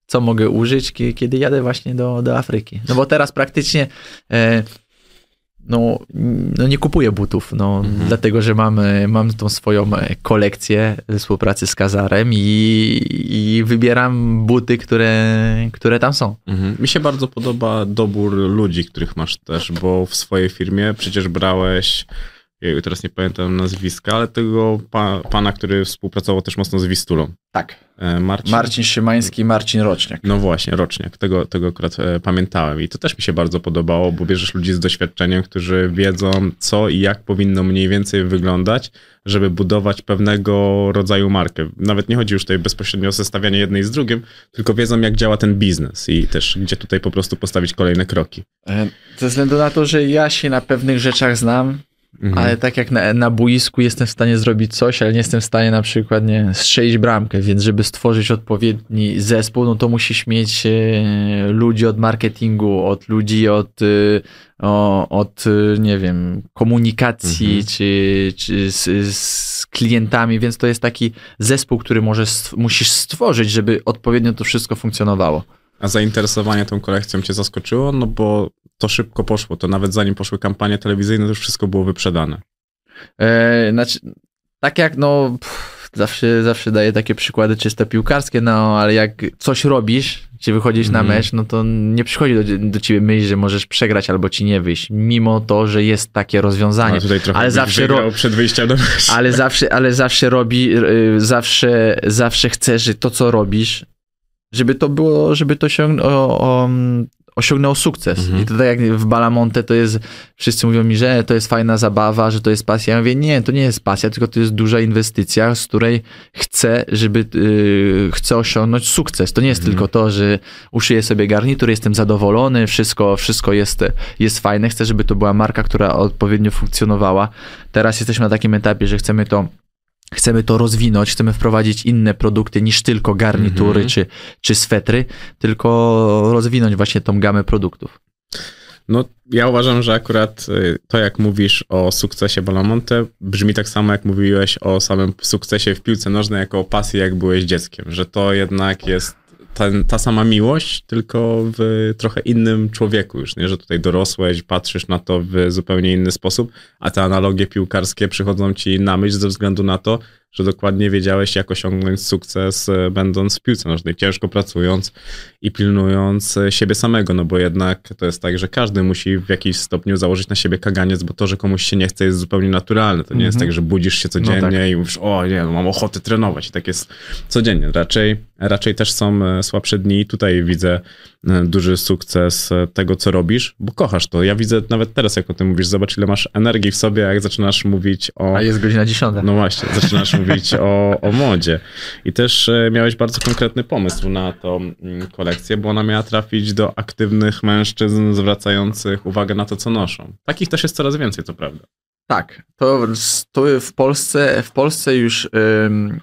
D: co mogę użyć, kie- kiedy jadę właśnie do, do Afryki. No bo teraz praktycznie e, no, no nie kupuję butów, no,
C: Mhm.
D: dlatego, że mam, mam tą swoją kolekcję współpracy z Kazarem i, i wybieram buty, które, które tam są.
C: Mhm. Mi się bardzo podoba dobór ludzi, których masz też, bo w swojej firmie przecież brałeś, ja teraz nie pamiętam nazwiska, ale tego pa, pana, który współpracował też mocno z Wistulą.
D: Tak.
C: E, Marcin?
D: Marcin Szymański, Marcin Roczniak.
C: No właśnie, roczniak. Tego, tego akurat e, pamiętałem i to też mi się bardzo podobało, bo bierzesz ludzi z doświadczeniem, którzy wiedzą co i jak powinno mniej więcej wyglądać, żeby budować pewnego rodzaju markę. Nawet nie chodzi już tutaj bezpośrednio o zestawianie jednej z drugim, tylko wiedzą jak działa ten biznes i też gdzie tutaj po prostu postawić kolejne kroki.
D: E, Ze względu na to, że ja się na pewnych rzeczach znam,
C: Mhm.
D: ale tak jak na, na boisku jestem w stanie zrobić coś, ale nie jestem w stanie na przykład nie strzelić bramkę, więc żeby stworzyć odpowiedni zespół, no to musisz mieć e, ludzi od marketingu, od ludzi od, e, o, od e, nie wiem, komunikacji
C: Mhm.
D: czy, czy z, z klientami, więc to jest taki zespół, który możesz, musisz stworzyć, żeby odpowiednio to wszystko funkcjonowało.
C: A zainteresowanie tą kolekcją cię zaskoczyło? No bo to szybko poszło, to nawet zanim poszły kampanie telewizyjne, to już wszystko było wyprzedane.
D: E, znaczy, tak jak no, pff, zawsze, zawsze daję takie przykłady czysto piłkarskie, no ale jak coś robisz, czy wychodzisz na
C: Mhm.
D: mecz, no to nie przychodzi do, do ciebie myśl, że możesz przegrać albo ci nie wyjść, mimo to, że jest takie rozwiązanie.
C: Trochę
D: Ale zawsze ro-
C: przed wyjściem do meczu.
D: Ale zawsze, ale zawsze robi, y, zawsze, zawsze chcesz, że to, co robisz, żeby to było, żeby to o, osiągnęło sukces.
C: Mhm.
D: I to tak jak w Balamonte to jest, wszyscy mówią mi, że to jest fajna zabawa, że to jest pasja. Ja mówię, nie, to nie jest pasja, tylko to jest duża inwestycja, z której chcę, żeby, y, chcę osiągnąć sukces. To nie jest
C: Mhm.
D: tylko to, że uszyję sobie garnitur, jestem zadowolony, wszystko, wszystko jest, jest fajne. Chcę, żeby to była marka, która odpowiednio funkcjonowała. Teraz jesteśmy na takim etapie, że chcemy to chcemy to rozwinąć, chcemy wprowadzić inne produkty niż tylko garnitury
C: Mhm.
D: czy, czy swetry, tylko rozwinąć właśnie tą gamę produktów.
C: No, ja uważam, że akurat y, to, jak mówisz o sukcesie Balamonte, brzmi tak samo, jak mówiłeś o samym sukcesie w piłce nożnej, jako o pasji, jak byłeś dzieckiem, że to jednak jest ten, ta sama miłość, tylko w trochę innym człowieku już, nie? że tutaj dorosłeś, patrzysz na to w zupełnie inny sposób, a te analogie piłkarskie przychodzą ci na myśl ze względu na to, że dokładnie wiedziałeś, jak osiągnąć sukces, e, będąc w piłce nożnej, ciężko pracując i pilnując e, siebie samego, no bo jednak to jest tak, że każdy musi w jakiś stopniu założyć na siebie kaganiec, bo to, że komuś się nie chce, jest zupełnie naturalne. To nie jest
D: Mhm.
C: tak, że budzisz się codziennie
D: No tak.
C: i mówisz, o nie, no mam ochotę trenować. I tak jest codziennie. Raczej, raczej też są e, słabsze dni. Tutaj widzę duży sukces e, tego, co robisz, bo kochasz to. Ja widzę nawet teraz, jak o tym mówisz, zobacz, ile masz energii w sobie, jak zaczynasz mówić o...
D: A jest godzina dziesiąta.
C: No właśnie, zaczynasz mówić o, o modzie. I też e, miałeś bardzo konkretny pomysł na tą mm, kolekcję, bo ona miała trafić do aktywnych mężczyzn zwracających uwagę na to, co noszą. Takich też jest coraz więcej, to prawda.
D: Tak, to, to w Polsce, w Polsce już ym,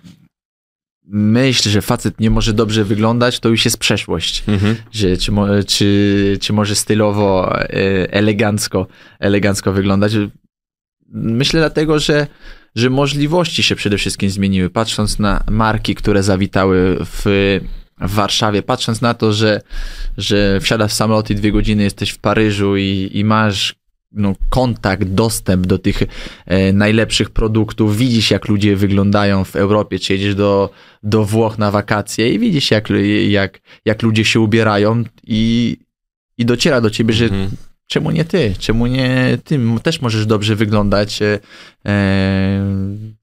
D: myśl, że facet nie może dobrze wyglądać, to już jest przeszłość. Że, czy, czy, czy może stylowo, e, elegancko, elegancko wyglądać. Myślę dlatego, że, że możliwości się przede wszystkim zmieniły. Patrząc na marki, które zawitały w, w Warszawie, patrząc na to, że, że wsiadasz w samolot i dwie godziny jesteś w Paryżu i, i masz no, kontakt, dostęp do tych e, najlepszych produktów, widzisz jak ludzie wyglądają w Europie, czy jedziesz do, do Włoch na wakacje i widzisz jak, jak, jak ludzie się ubierają i, i dociera do ciebie, że
C: Mhm.
D: Czemu nie ty? Czemu nie ty? Też możesz dobrze wyglądać e, e,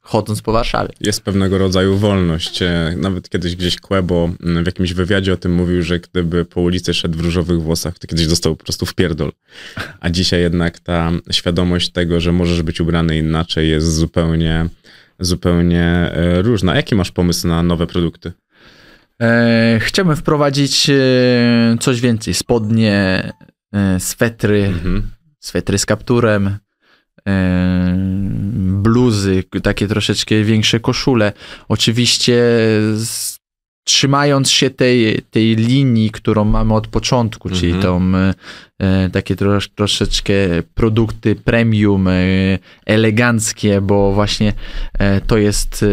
D: chodząc po Warszawie.
C: Jest pewnego rodzaju wolność. E, nawet kiedyś gdzieś Kłebo w jakimś wywiadzie o tym mówił, że gdyby po ulicy szedł w różowych włosach, to kiedyś dostał po prostu w pierdol. A dzisiaj jednak ta świadomość tego, że możesz być ubrany inaczej jest zupełnie, zupełnie e, różna. Jaki masz pomysł na nowe produkty?
D: E, chciałbym wprowadzić coś więcej. Spodnie, swetry,
C: Mhm.
D: swetry z kapturem, e, bluzy, takie troszeczkę większe koszule. Oczywiście z, trzymając się tej, tej linii, którą mamy od początku, czyli
C: Mhm.
D: tą e, e, takie trosz, troszeczkę produkty premium, e, eleganckie, bo właśnie e, to jest, e,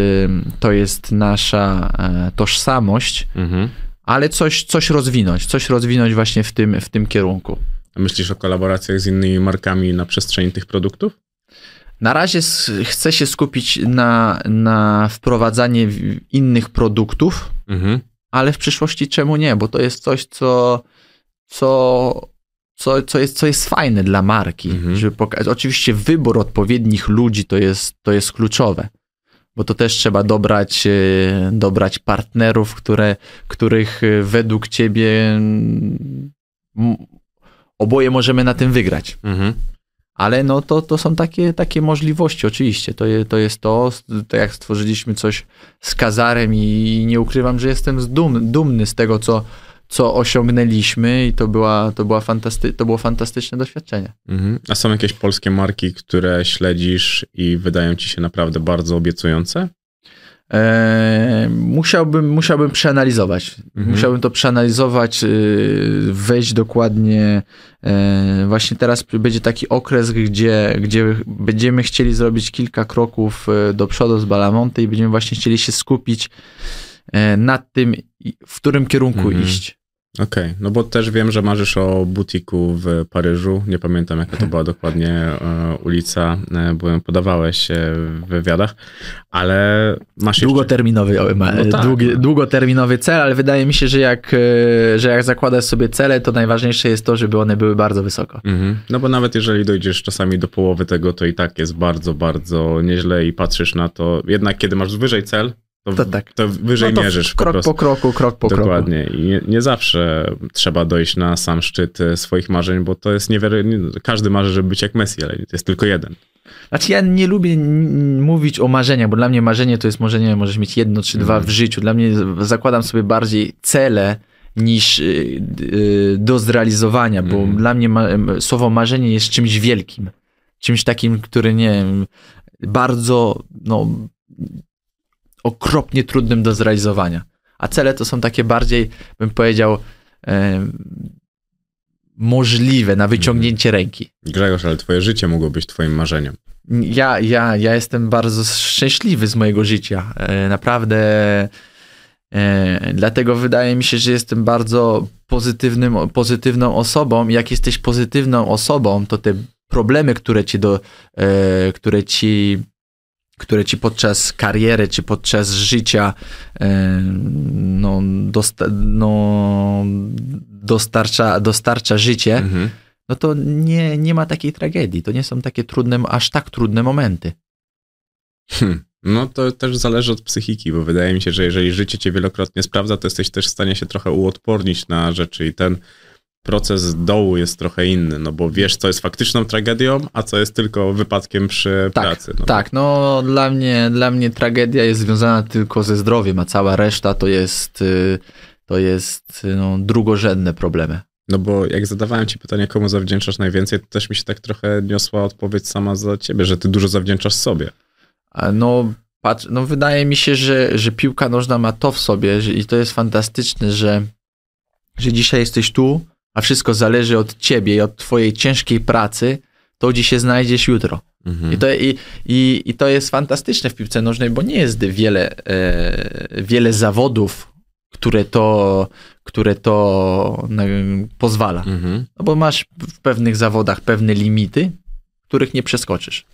D: to jest nasza e, tożsamość,
C: Mhm.
D: Ale coś, coś rozwinąć, coś rozwinąć właśnie w tym, w tym kierunku.
C: A myślisz o kolaboracjach z innymi markami na przestrzeni tych produktów?
D: Na razie chcę się skupić na, na wprowadzanie innych produktów,
C: Mhm.
D: ale w przyszłości czemu nie? Bo to jest coś, co, co, co, co, jest, co jest fajne dla marki.
C: Mhm.
D: Żeby Oczywiście wybór odpowiednich ludzi to jest, to jest kluczowe. Bo to też trzeba dobrać, e, dobrać partnerów, które, których e, według ciebie oboje możemy na tym wygrać.
C: Mhm.
D: Ale no to, to są takie, takie możliwości, oczywiście. To, je, to jest to, tak jak stworzyliśmy coś z Kazarem i nie ukrywam, że jestem z dum, dumny z tego, co, co osiągnęliśmy i to, była, to, była fantasty, to było fantastyczne doświadczenie.
C: Mhm. A są jakieś polskie marki, które śledzisz i wydają ci się naprawdę bardzo obiecujące?
D: Eee, musiałbym, musiałbym przeanalizować.
C: Mhm.
D: Musiałbym to przeanalizować, yy, wejść dokładnie. Yy, właśnie teraz będzie taki okres, gdzie, gdzie będziemy chcieli zrobić kilka kroków yy, do przodu z Balamonte i będziemy właśnie chcieli się skupić nad tym, w którym kierunku
C: Mhm.
D: iść.
C: Okej, no bo też wiem, że marzysz o butiku w Paryżu. Nie pamiętam, jaka to była dokładnie e, ulica, e, bo ją podawałeś e, w wywiadach, ale masz jeszcze...
D: Długoterminowy, o, ma,
C: No tak,
D: długi,
C: no.
D: długoterminowy cel, ale wydaje mi się, że jak, yy, że jak zakładasz sobie cele, to najważniejsze jest to, żeby one były bardzo wysoko.
C: Mhm. No bo nawet jeżeli dojdziesz czasami do połowy tego, to i tak jest bardzo, bardzo nieźle i patrzysz na to, jednak kiedy masz wyżej cel, to,
D: To tak.
C: to wyżej
D: No to
C: mierzysz
D: krok
C: po
D: po kroku, krok po kroku.
C: Dokładnie. I nie, nie zawsze trzeba dojść na sam szczyt e, swoich marzeń, bo to jest niewiarygodne. Każdy marzy, żeby być jak Messi, ale to jest tylko jeden.
D: Znaczy ja nie lubię mówić o marzeniach, bo dla mnie marzenie to jest marzenie, możesz mieć jedno czy dwa
C: Mhm.
D: w życiu. Dla mnie zakładam sobie bardziej cele niż y, y, do zrealizowania, bo
C: Mhm.
D: dla mnie ma, słowo marzenie jest czymś wielkim. Czymś takim, który nie wiem, bardzo no, okropnie trudnym do zrealizowania. A cele to są takie bardziej, bym powiedział, e, możliwe na wyciągnięcie ręki.
C: Grzegorz, ale twoje życie mogło być twoim marzeniem.
D: Ja, ja, ja jestem bardzo szczęśliwy z mojego życia. E, Naprawdę. E, Dlatego wydaje mi się, że jestem bardzo pozytywnym, pozytywną osobą. Jak jesteś pozytywną osobą, to te problemy, które ci, do, e, które ci, które ci podczas kariery czy podczas życia e, no, dosta, no, dostarcza, dostarcza życie,
C: Mhm.
D: no to nie, nie ma takiej tragedii. To nie są takie trudne, aż tak trudne momenty.
C: Hm. No to też zależy od psychiki, bo wydaje mi się, że jeżeli życie cię wielokrotnie sprawdza, to jesteś też w stanie się trochę uodpornić na rzeczy i ten proces dołu jest trochę inny, no bo wiesz, co jest faktyczną tragedią, a co jest tylko wypadkiem przy
D: Tak,
C: pracy. No,
D: tak, no dla mnie, dla mnie tragedia jest związana tylko ze zdrowiem, a cała reszta to jest, y, to jest y, no, drugorzędne problemy.
C: No bo jak zadawałem ci pytanie, komu zawdzięczasz najwięcej, to też mi się tak trochę niosła odpowiedź sama za ciebie, że ty dużo zawdzięczasz sobie.
D: A No, patrz, no wydaje mi się, że, że piłka nożna ma to w sobie że, i to jest fantastyczne, że, że dzisiaj jesteś tu, a wszystko zależy od ciebie i od twojej ciężkiej pracy, to gdzie się znajdziesz jutro.
C: Mhm.
D: I to, i, i, I to jest fantastyczne w piłce nożnej, bo nie jest wiele, e, wiele zawodów, które to, które to no, pozwala.
C: Mhm.
D: No bo masz w pewnych zawodach pewne limity, których nie przeskoczysz.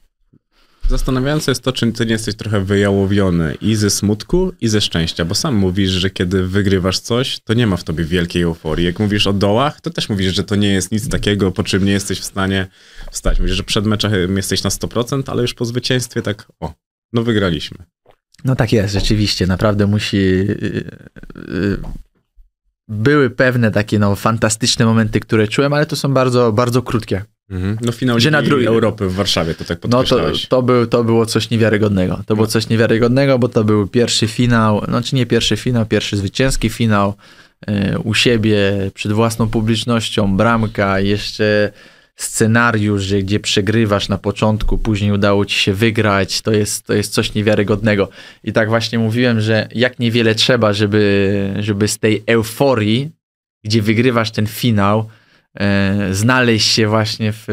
C: Zastanawiające jest to, czy ty nie jesteś trochę wyjałowiony i ze smutku, i ze szczęścia, bo sam mówisz, że kiedy wygrywasz coś, to nie ma w tobie wielkiej euforii. Jak mówisz o dołach, to też mówisz, że to nie jest nic takiego, po czym nie jesteś w stanie wstać. Mówisz, że przed meczem jesteś na 100%, ale już po zwycięstwie tak, o, no wygraliśmy.
D: No tak jest, rzeczywiście, naprawdę musi... y, y, Były pewne takie no, fantastyczne momenty, które czułem, ale to są bardzo, bardzo krótkie.
C: Mhm. No finał
D: Że na drugi-
C: Europy w Warszawie, to tak
D: No to, to, był, to było coś niewiarygodnego. To było coś niewiarygodnego, bo to był pierwszy finał, znaczy nie pierwszy finał, pierwszy zwycięski finał e, u siebie, przed własną publicznością, bramka, jeszcze scenariusz, że gdzie przegrywasz na początku, później udało ci się wygrać, to jest, to jest coś niewiarygodnego. I tak właśnie mówiłem, że jak niewiele trzeba, żeby, żeby z tej euforii, gdzie wygrywasz ten finał, znaleźć się właśnie w,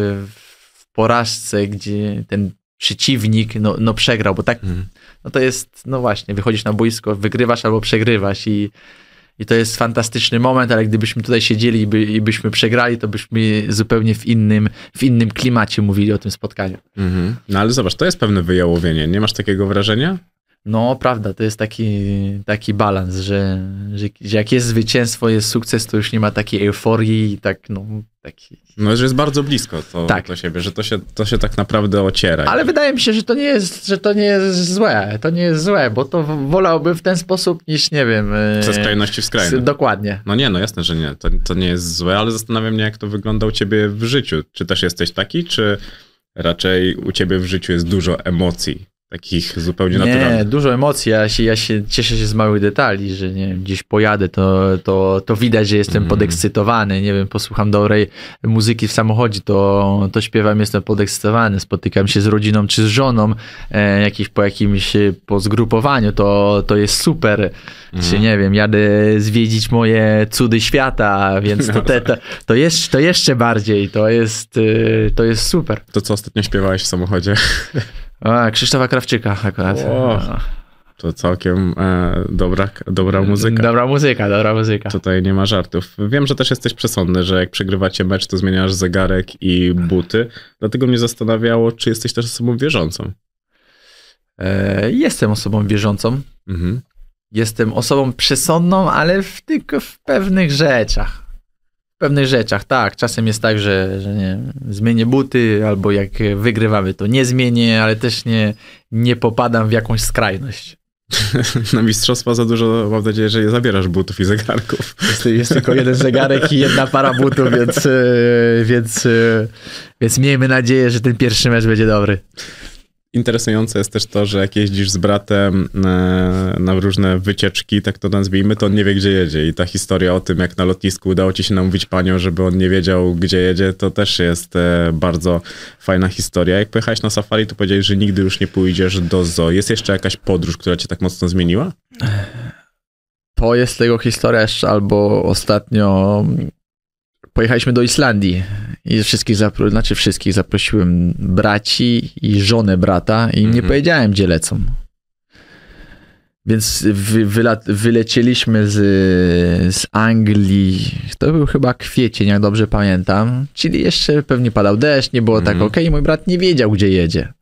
D: w porażce, gdzie ten przeciwnik no, no przegrał, bo tak
C: Mhm.
D: no to jest, no właśnie, wychodzisz na boisko, wygrywasz albo przegrywasz i, i to jest fantastyczny moment, ale gdybyśmy tutaj siedzieli i, by, i byśmy przegrali, to byśmy zupełnie w innym, w innym klimacie mówili o tym spotkaniu.
C: Mhm. No ale zobacz, to jest pewne wyjałowienie. Nie masz takiego wrażenia?
D: No, prawda, to jest taki, taki balans, że, że, że jak jest zwycięstwo, jest sukces, to już nie ma takiej euforii i tak, no, taki...
C: No, że jest bardzo blisko to
D: Tak.
C: do siebie, że to się, to się tak naprawdę ociera.
D: Ale wydaje mi się, że to nie jest, że to nie jest złe, to nie jest złe, bo to wolałbym w ten sposób niż, nie wiem... e,
C: Ze skrajności w skrajność.
D: Dokładnie.
C: No nie, no jasne, że nie. To, to nie jest złe, ale zastanawiam mnie, jak to wygląda u ciebie w życiu. Czy też jesteś taki, czy raczej u ciebie w życiu jest dużo emocji, takich zupełnie
D: Nie,
C: naturalnych?
D: dużo emocji. Ja się, ja się cieszę się z małych detali, że nie wiem, gdzieś pojadę, to, to, to widać, że jestem
C: Mm.
D: podekscytowany. Nie wiem, posłucham dobrej muzyki w samochodzie, to, to śpiewam, jestem podekscytowany. Spotykam się z rodziną czy z żoną, e, jakiś, po jakimś e, po zgrupowaniu, to, to jest super. Czy nie wiem, jadę zwiedzić moje cudy świata, więc to, te, to, to, jeszcze, to jeszcze bardziej, to jest, e, to jest super.
C: To, co ostatnio śpiewałeś w samochodzie,
D: A, Krzysztofa Krawczyka akurat.
C: O. to całkiem e, dobra, dobra muzyka.
D: Dobra muzyka, dobra muzyka.
C: Tutaj nie ma żartów. Wiem, że też jesteś przesądny, że jak przegrywacie mecz, to zmieniasz zegarek i buty. Dlatego mnie zastanawiało, czy jesteś też osobą wierzącą.
D: E, jestem osobą wierzącą.
C: Mhm.
D: Jestem osobą przesądną, ale w, tylko w pewnych rzeczach. W pewnych rzeczach, tak. Czasem jest tak, że, że nie, zmienię buty, albo jak wygrywamy, to nie zmienię, ale też nie, nie popadam w jakąś skrajność.
C: Na mistrzostwa za dużo, mam nadzieję, że nie zabierasz butów i zegarków.
D: Jest, jest tylko jeden zegarek i jedna para butów, więc, e, więc, e, więc miejmy nadzieję, że ten pierwszy mecz będzie dobry.
C: Interesujące jest też to, że jak jeździsz z bratem na, na różne wycieczki, tak to nazwijmy, to on nie wie, gdzie jedzie. I ta historia o tym, jak na lotnisku udało ci się namówić panią, żeby on nie wiedział, gdzie jedzie, to też jest e, bardzo fajna historia. Jak pojechałeś na safari, to powiedziałeś, że nigdy już nie pójdziesz do zoo. Jest jeszcze jakaś podróż, która cię tak mocno zmieniła?
D: To jest tego historia jeszcze, albo ostatnio pojechaliśmy do Islandii i wszystkich, zapro- znaczy wszystkich zaprosiłem braci i żonę brata i im nie
C: Mhm.
D: powiedziałem, gdzie lecą. Więc wy, wyla- wylecieliśmy z, z Anglii, to był chyba kwiecień, jak dobrze pamiętam, czyli jeszcze pewnie padał deszcz, nie było tak
C: Mhm.
D: ok, mój brat nie wiedział, gdzie jedzie.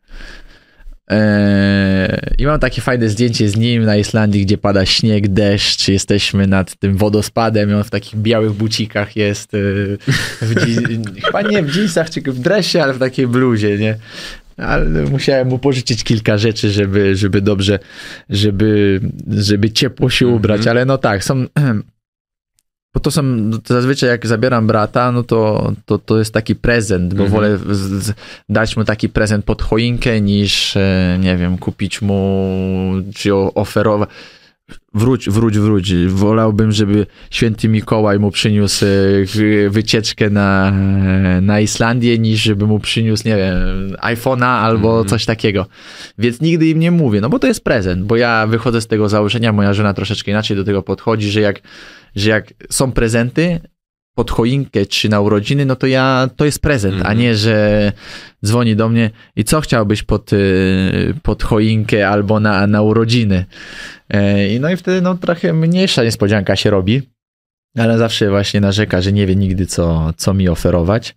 D: Eee, I mam takie fajne zdjęcie z nim na Islandii, gdzie pada śnieg, deszcz, jesteśmy nad tym wodospadem i on w takich białych bucikach jest, e, w dzi- chyba nie w jeansach, czy w dresie, ale w takiej bluzie, nie? Ale musiałem mu pożyczyć kilka rzeczy, żeby, żeby dobrze, żeby, żeby ciepło się ubrać, ale no tak, są... Bo to są, to zazwyczaj jak zabieram brata, no to, to, to jest taki prezent, bo
C: Mhm.
D: wolę z, z, dać mu taki prezent pod choinkę, niż, e, nie wiem, kupić mu, czy oferować. Wróć, wróć, wróć. Wolałbym, żeby święty Mikołaj mu przyniósł e, wy- wycieczkę na, na Islandię, niż żeby mu przyniósł, nie wiem, iPhone'a albo
C: Mhm.
D: coś takiego. Więc nigdy im nie mówię, no bo to jest prezent, bo ja wychodzę z tego założenia, moja żona troszeczkę inaczej do tego podchodzi, że jak, że jak są prezenty, pod choinkę czy na urodziny, no to ja, to jest prezent, a
C: Mhm.
D: nie, że dzwoni do mnie i co chciałbyś pod, y, pod choinkę albo na, na urodziny. E, i No i wtedy no trochę mniejsza niespodzianka się robi, ale zawsze właśnie narzeka, że nie wie nigdy co, co mi oferować.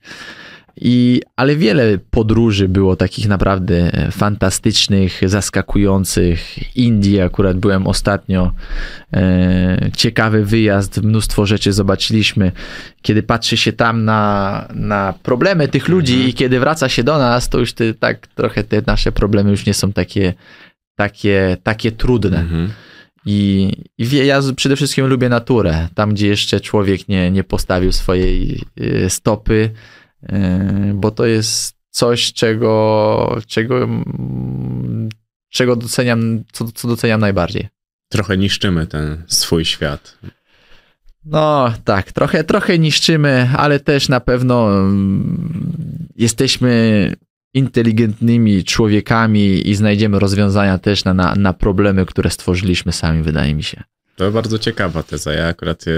D: I, ale wiele podróży było takich naprawdę fantastycznych, zaskakujących. Indii akurat byłem ostatnio. E, ciekawy wyjazd, mnóstwo rzeczy zobaczyliśmy. Kiedy patrzy się tam na, na problemy tych ludzi
C: Mhm.
D: i kiedy wraca się do nas, to już te, tak trochę te nasze problemy już nie są takie, takie, takie trudne.
C: Mhm.
D: I, i wie, ja przede wszystkim lubię naturę. Tam, gdzie jeszcze człowiek nie, nie postawił swojej y, stopy, bo to jest coś, czego, czego, mm, czego doceniam, co, co doceniam najbardziej.
C: Trochę niszczymy ten swój świat.
D: No tak, trochę, trochę niszczymy, ale też na pewno mm, jesteśmy inteligentnymi człowiekami i znajdziemy rozwiązania też na, na, na problemy, które stworzyliśmy sami, wydaje mi się.
C: To bardzo ciekawa teza. Ja akurat e,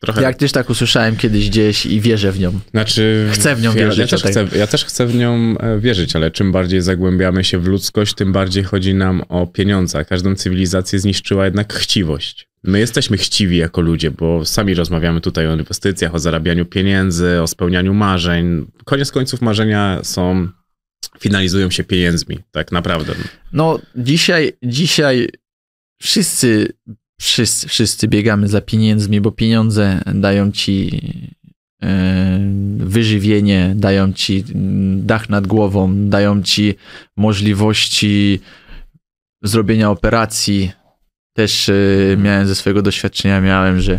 C: trochę...
D: Jak też tak usłyszałem kiedyś gdzieś i wierzę w nią.
C: Znaczy,
D: Chcę w nią
C: ja,
D: wierzyć,
C: Ja też,
D: o tak.
C: chcę, ja też chcę w nią e, wierzyć, ale czym bardziej zagłębiamy się w ludzkość, tym bardziej chodzi nam o pieniądze. Każdą cywilizację zniszczyła jednak chciwość. My jesteśmy chciwi jako ludzie, bo sami rozmawiamy tutaj o inwestycjach, o zarabianiu pieniędzy, o spełnianiu marzeń. Koniec końców marzenia są, finalizują się pieniędzmi, tak naprawdę.
D: No dzisiaj, dzisiaj wszyscy, wszyscy, wszyscy biegamy za pieniędzmi, bo pieniądze dają ci e, wyżywienie, dają ci dach nad głową, dają ci możliwości zrobienia operacji. Też e, miałem ze swojego doświadczenia, miałem, że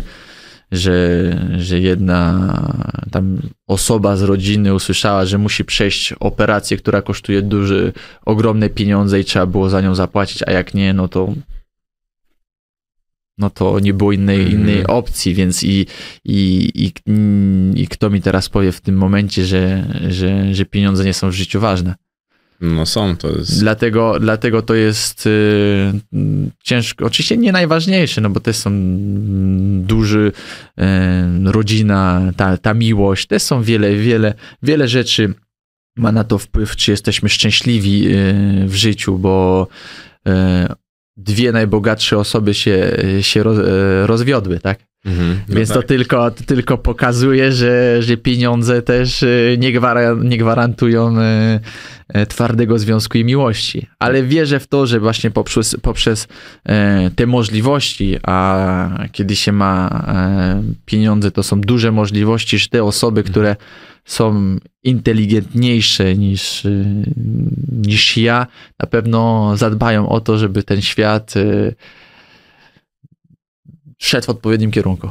D: że, że jedna tam osoba z rodziny usłyszała, że musi przejść operację, która kosztuje duże, ogromne pieniądze i trzeba było za nią zapłacić, a jak nie, no to no to nie było innej,
C: Mhm.
D: innej opcji, więc i, i, i, i kto mi teraz powie w tym momencie, że, że, że pieniądze nie są w życiu ważne.
C: No są, to jest...
D: Dlatego, dlatego to jest y, ciężko. Oczywiście nie najważniejsze, no bo to są mm, duży y, rodzina, ta, ta miłość, to są wiele, wiele, wiele rzeczy ma na to wpływ, czy jesteśmy szczęśliwi y, w życiu, bo y, dwie najbogatsze osoby się, się y, rozwiodły, tak?
C: Mhm, no
D: Więc
C: tak.
D: to, tylko, to tylko pokazuje, że, że pieniądze też y, nie, gwara, nie gwarantują y, twardego związku i miłości. Ale wierzę w to, że właśnie poprzez, poprzez te możliwości, a kiedy się ma pieniądze, to są duże możliwości, że te osoby, które są inteligentniejsze niż, y, niż ja, na pewno zadbają o to, żeby ten świat y, szedł w odpowiednim kierunku.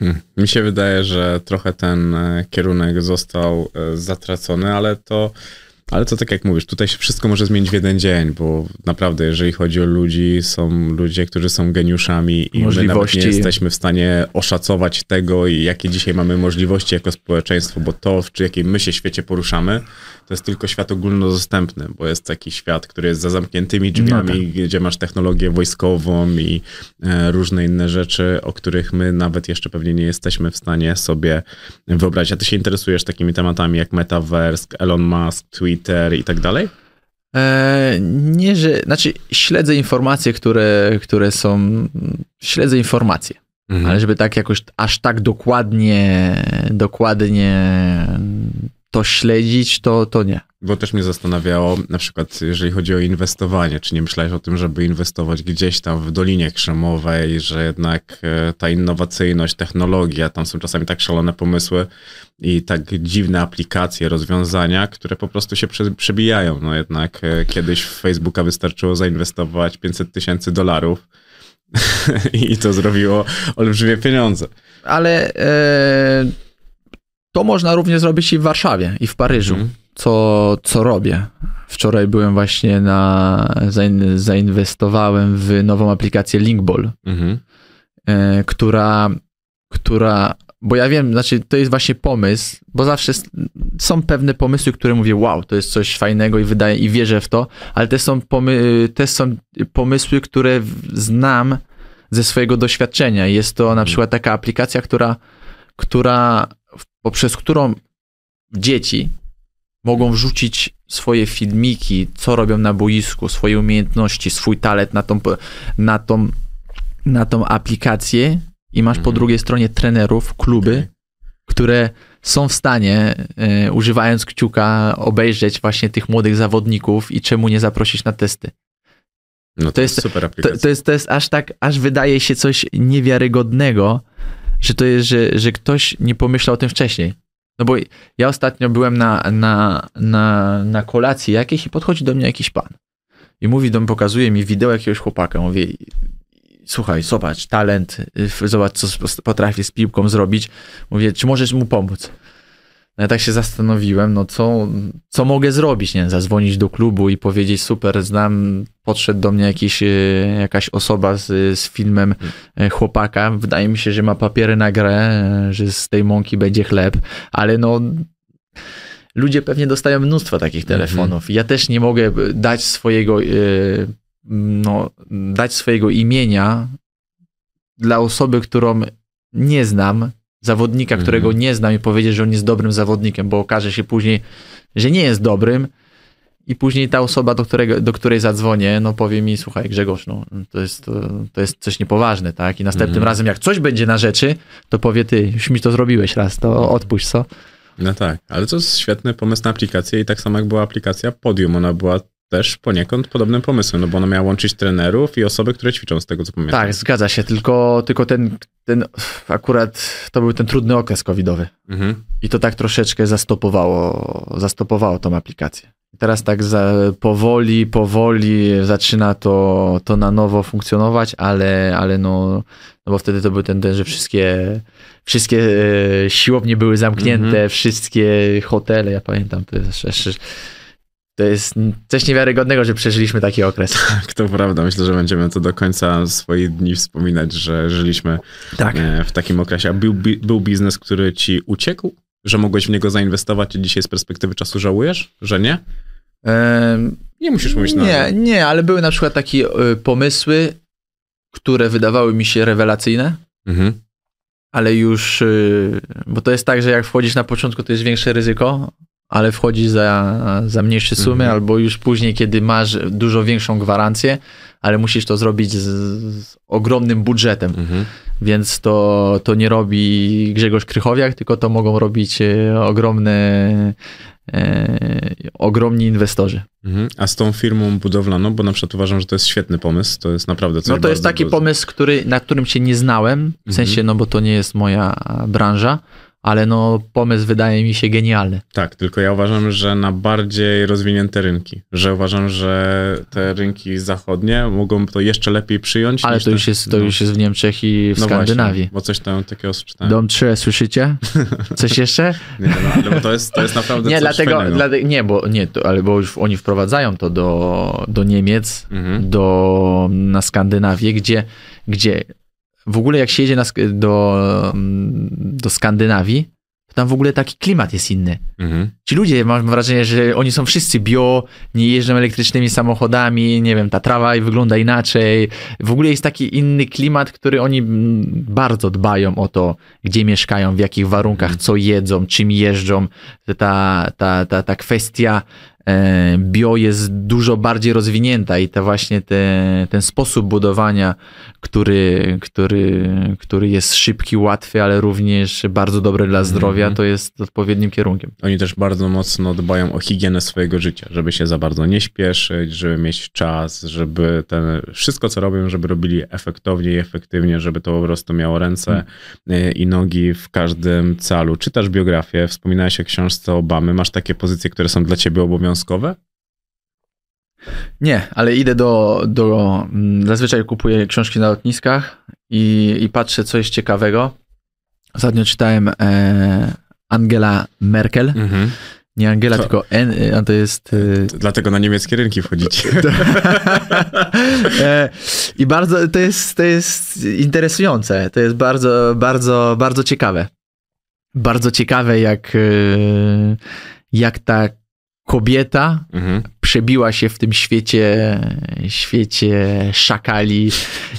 C: Hmm. Mi się wydaje, że trochę ten e, kierunek został e, zatracony, ale to, ale to tak jak mówisz, tutaj się wszystko może zmienić w jeden dzień, bo naprawdę, jeżeli chodzi o ludzi, są ludzie, którzy są geniuszami i my nawet
D: Możliwości.
C: nie jesteśmy w stanie oszacować tego, jakie dzisiaj mamy możliwości jako społeczeństwo, bo to, w czy jakim my się świecie poruszamy, to jest tylko świat ogólnodostępny, bo jest taki świat, który jest za zamkniętymi drzwiami, gdzie masz technologię wojskową i e, różne inne rzeczy, o których my nawet jeszcze pewnie nie jesteśmy w stanie sobie wyobrazić. A ty się interesujesz takimi tematami jak Metaverse, Elon Musk, Twitter i tak dalej?
D: E, nie, że. Znaczy, śledzę informacje, które, które są. Śledzę informacje,
C: Mhm.
D: ale żeby tak jakoś aż tak dokładnie, dokładnie to śledzić, to, to nie.
C: Bo też mnie zastanawiało, na przykład jeżeli chodzi o inwestowanie, czy nie myślałeś o tym, żeby inwestować gdzieś tam w Dolinie Krzemowej, że jednak e, ta innowacyjność, technologia, tam są czasami tak szalone pomysły i tak dziwne aplikacje, rozwiązania, które po prostu się prze, przebijają. No jednak e, kiedyś w Facebooka wystarczyło zainwestować 500 tysięcy dolarów i to zrobiło olbrzymie pieniądze.
D: Ale e, to można również zrobić i w Warszawie, i w Paryżu,
C: Mhm.
D: co, co robię. Wczoraj byłem właśnie na. zain- Zainwestowałem w nową aplikację Linkball.
C: Mhm.
D: e, która, która, bo ja wiem, znaczy to jest właśnie pomysł, bo zawsze są pewne pomysły, które mówię, wow, to jest coś fajnego i wydaje, i wierzę w to, ale te są, pomy, te są pomysły, które znam ze swojego doświadczenia. Jest to na przykład taka aplikacja, która, która poprzez którą dzieci mogą wrzucić swoje filmiki, co robią na boisku, swoje umiejętności, swój talent na tą, na tą, na tą aplikację i masz po
C: Mhm.
D: drugiej stronie trenerów, kluby,
C: Okej.
D: które są w stanie, e, używając kciuka, obejrzeć właśnie tych młodych zawodników i czemu nie zaprosić na testy.
C: No to, jest super aplikacja.
D: To, to, jest, to jest aż tak, aż wydaje się coś niewiarygodnego, że to jest, że, że ktoś nie pomyślał o tym wcześniej. No bo ja ostatnio byłem na, na, na, na kolacji jakiejś i podchodzi do mnie jakiś pan. I mówi do mnie, pokazuje mi wideo jakiegoś chłopaka. Mówi, słuchaj, zobacz, talent, zobacz, co potrafi z piłką zrobić. Mówię, czy możesz mu pomóc? No ja tak się zastanowiłem, no co, co mogę zrobić, nie? Zadzwonić do klubu i powiedzieć, super, znam, podszedł do mnie jakiś, e, jakaś osoba z, z filmem e, chłopaka, wydaje mi się, że ma papiery na grę, e, że z tej mąki będzie chleb, ale no ludzie pewnie dostają mnóstwo takich mhm. telefonów. Ja też nie mogę dać swojego, no, dać swojego imienia dla osoby, którą nie znam, zawodnika, mhm. którego nie znam i powiedzieć, że on jest dobrym zawodnikiem, bo okaże się później, że nie jest dobrym i później ta osoba, do, którego, do której zadzwonię, no powie mi, słuchaj Grzegorz, no, to, jest, to, to jest coś niepoważne, tak? I następnym mhm. razem, jak coś będzie na rzeczy, to powie ty, już mi to zrobiłeś raz, to odpuść, co?
C: No tak, ale to jest świetny pomysł na aplikację i tak samo jak była aplikacja Podium, ona była też poniekąd podobnym pomysłem, no bo ona miała łączyć trenerów i osoby, które ćwiczą z tego, co pamiętam.
D: Tak, zgadza się, tylko, tylko ten, ten akurat to był ten trudny okres covidowy mhm. i to tak troszeczkę zastopowało, zastopowało tą aplikację. Teraz tak za, powoli, powoli zaczyna to, to na nowo funkcjonować, ale, ale no, no bo wtedy to był ten, ten że wszystkie, wszystkie e, siłownie były zamknięte, mhm. wszystkie hotele, ja pamiętam, to jest jeszcze to jest coś niewiarygodnego, że przeżyliśmy taki okres.
C: Tak, to prawda. Myślę, że będziemy to do końca swoich dni wspominać, że żyliśmy tak. E, w takim okresie. A był, był biznes, który ci uciekł? Że mogłeś w niego zainwestować i dzisiaj z perspektywy czasu żałujesz, że nie? Ehm, nie musisz mówić
D: na Nie, nie, ale były na przykład takie y, pomysły, które wydawały mi się rewelacyjne, mhm. ale już, y, bo to jest tak, że jak wchodzisz na początku, to jest większe ryzyko, ale wchodzi za, za mniejsze sumy, mhm. albo już później, kiedy masz dużo większą gwarancję, ale musisz to zrobić z, z ogromnym budżetem. Mhm. Więc to, to nie robi Grzegorz Krychowiak, tylko to mogą robić e, ogromne, e, ogromni inwestorzy.
C: Mhm. A z tą firmą budowlaną, bo na przykład uważam, że to jest świetny pomysł, to jest naprawdę coś
D: No to jest taki pomysł, który, na którym się nie znałem, w sensie, mhm. no bo to nie jest moja branża, ale no pomysł wydaje mi się genialny.
C: Tak, tylko ja uważam, że na bardziej rozwinięte rynki, że uważam, że te rynki zachodnie mogą to jeszcze lepiej przyjąć.
D: Ale to, już jest, to no. już jest w Niemczech i w no Skandynawii. Właśnie,
C: bo coś tam takiego przeczytałem.
D: Dom 3, słyszycie? Coś jeszcze?
C: nie, no, ale bo to jest, to jest naprawdę nie, dlatego, dlatego,
D: Nie, bo, nie, to, ale bo już oni wprowadzają to do, do Niemiec, mhm. do, na Skandynawię, gdzie, gdzie w ogóle jak się jedzie na, do, do Skandynawii, to tam w ogóle taki klimat jest inny. Mhm. Ci ludzie, mam wrażenie, że oni są wszyscy bio, nie jeżdżą elektrycznymi samochodami, nie wiem, ta trawa wygląda inaczej. W ogóle jest taki inny klimat, który oni bardzo dbają o to, gdzie mieszkają, w jakich warunkach, mhm. co jedzą, czym jeżdżą. Ta, ta, ta, ta kwestia bio jest dużo bardziej rozwinięta i to właśnie te, ten sposób budowania, który, który, który jest szybki, łatwy, ale również bardzo dobry dla zdrowia, mm -hmm. to jest odpowiednim kierunkiem.
C: Oni też bardzo mocno dbają o higienę swojego życia, żeby się za bardzo nie śpieszyć, żeby mieć czas, żeby ten, wszystko co robią, żeby robili efektownie i efektywnie, żeby to po prostu miało ręce mm. i nogi w każdym calu. Czytasz biografię, wspominałeś o książce Obamy, masz takie pozycje, które są dla ciebie obowiązkowe
D: Nie, ale idę do, do. Mm, zazwyczaj kupuję książki na lotniskach i, i patrzę, co jest ciekawego. Ostatnio czytałem e, Angela Merkel. Mhm. Nie Angela, to, tylko N, a to jest.
C: E, dlatego na niemieckie rynki wchodzicie.
D: e, I bardzo to jest, to jest interesujące. To jest bardzo, bardzo, bardzo ciekawe. Bardzo ciekawe, jak, e, jak ta kobieta mhm. przebiła się w tym świecie, świecie szakali,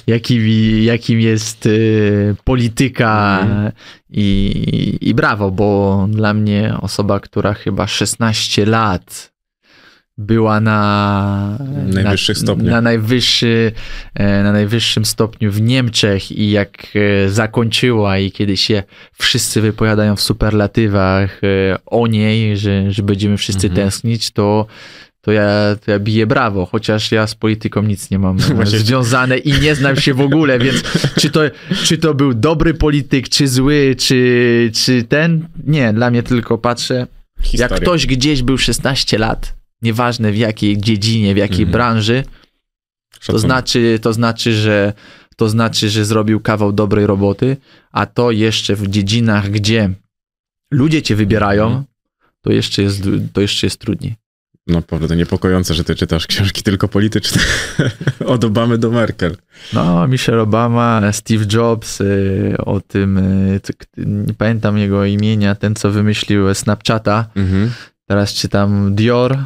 D: jakim, jakim jest y, polityka mhm. i, i brawo, bo dla mnie osoba, która chyba 16 lat była na
C: najwyższych
D: na,
C: stopniach.
D: Na, najwyższy, e, na najwyższym stopniu w Niemczech i jak e, zakończyła i kiedy się wszyscy wypowiadają w superlatywach e, o niej, że, że będziemy wszyscy
C: Mhm.
D: tęsknić, to to ja, to ja biję brawo, chociaż ja z polityką nic nie mam
C: Właśnie-
D: związane i nie znam się w ogóle, więc czy to, czy to był dobry polityk, czy zły, czy, czy ten, nie, dla mnie tylko patrzę,
C: Historia.
D: jak ktoś gdzieś był 16 lat, nieważne w jakiej dziedzinie, w jakiej
C: Mhm.
D: branży, to znaczy, to znaczy, że to znaczy, że zrobił kawał dobrej roboty, a to jeszcze w dziedzinach, gdzie ludzie cię wybierają,
C: Mhm.
D: to jeszcze jest, to jeszcze jest trudniej.
C: No naprawdę niepokojące, że ty czytasz książki tylko polityczne. Od Obamy do Merkel.
D: No, Michelle Obama, Steve Jobs, y, o tym, y, nie pamiętam jego imienia, ten co wymyślił Snapchata.
C: Mhm.
D: Teraz czytam Dior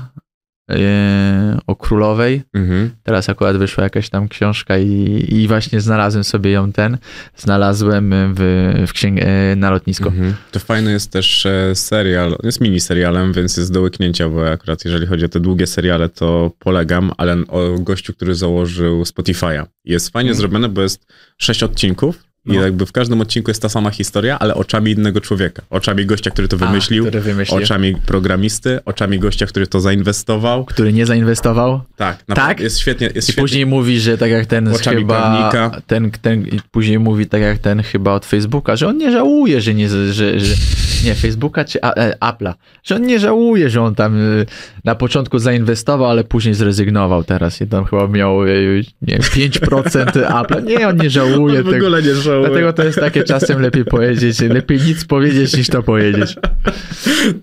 D: o królowej.
C: Mhm.
D: Teraz akurat wyszła jakaś tam książka i, i właśnie znalazłem sobie ją ten. Znalazłem w, w księg- e, na lotnisko.
C: Mhm. To fajny jest też e, serial, jest mini serialem, więc jest do łyknięcia, bo akurat jeżeli chodzi o te długie seriale, to polegam, ale o gościu, który założył Spotify'a. Jest fajnie
D: Mhm.
C: zrobione, bo jest sześć odcinków i
D: No.
C: jakby w każdym odcinku jest ta sama historia, ale oczami innego człowieka. Oczami gościa, który to
D: A,
C: wymyślił,
D: który wymyślił.
C: oczami programisty, oczami gościa, który to zainwestował.
D: Który nie zainwestował.
C: Tak,
D: Tak?
C: jest świetnie. Jest
D: I
C: świetnie.
D: później mówi, że tak jak ten z
C: Oczami
D: chyba. Ten, ten, i później mówi tak jak ten chyba od Facebooka, że on nie żałuje, że nie. Że, że, nie, Facebooka czy a, e, Apple'a. Że on nie żałuje, że on tam y, na początku zainwestował, ale później zrezygnował teraz. I tam chyba miał y, nie, wiem, 5% Apple'a. Nie, on nie żałuje
C: On w
D: tego.
C: ogóle nie żałuje.
D: Dlatego to jest takie czasem lepiej powiedzieć, lepiej nic powiedzieć niż to powiedzieć.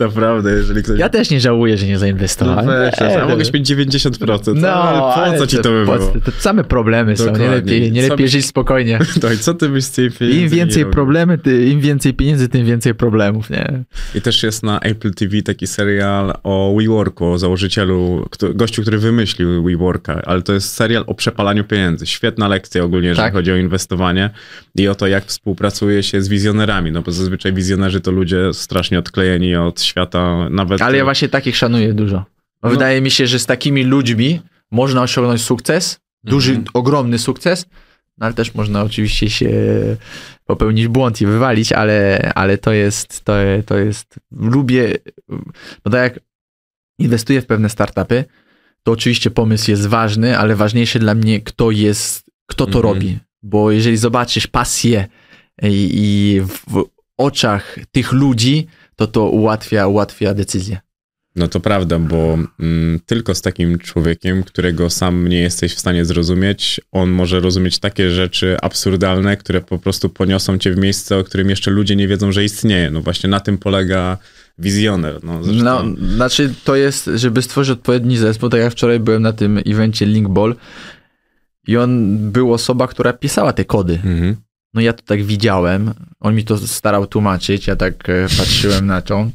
C: Naprawdę, jeżeli ktoś...
D: Ja też nie żałuję, że nie
C: No
D: zainwestowałem.
C: weź,
D: Nie,
C: a mogłeś mieć 90%.
D: No,
C: ale po co ci to by
D: po-
C: było?
D: To same problemy są, nie
C: Dokładnie.
D: lepiej, nie lepiej żyć spokojnie.
C: To i co ty byś z tej pieniędzy
D: Im więcej problemy, ty, im więcej pieniędzy, tym więcej problemów, nie?
C: I też jest na Apple TV taki serial o WeWorku, o założycielu, kto, gościu, który wymyślił WeWorka, ale to jest serial o przepalaniu pieniędzy. Świetna lekcja ogólnie, jeżeli
D: Tak.
C: chodzi o inwestowanie i o to, jak współpracuje się z wizjonerami, no bo zazwyczaj wizjonerzy to ludzie strasznie odklejeni od świata, nawet...
D: Ale ja właśnie takich szanuję dużo.
C: No.
D: Wydaje mi się, że z takimi ludźmi można osiągnąć sukces, duży,
C: Mhm.
D: ogromny sukces, no ale też można oczywiście się popełnić błąd i wywalić, ale, ale to jest, to, to jest, lubię, no tak jak inwestuję w pewne startupy, to oczywiście pomysł jest ważny, ale ważniejsze dla mnie, kto jest, kto to
C: Mhm.
D: robi. Bo jeżeli zobaczysz pasję i, i w oczach tych ludzi, to to ułatwia, ułatwia decyzję.
C: No to prawda, bo mm, tylko z takim człowiekiem, którego sam nie jesteś w stanie zrozumieć, on może rozumieć takie rzeczy absurdalne, które po prostu poniosą cię w miejsce, o którym jeszcze ludzie nie wiedzą, że istnieje. No właśnie na tym polega wizjoner. No, zresztą,
D: No, znaczy to jest, żeby stworzyć odpowiedni zespół, tak jak wczoraj byłem na tym evencie Linkball i on był osoba, która pisała te kody.
C: Mhm.
D: No ja to tak widziałem, on mi to starał tłumaczyć, ja tak e, patrzyłem na to.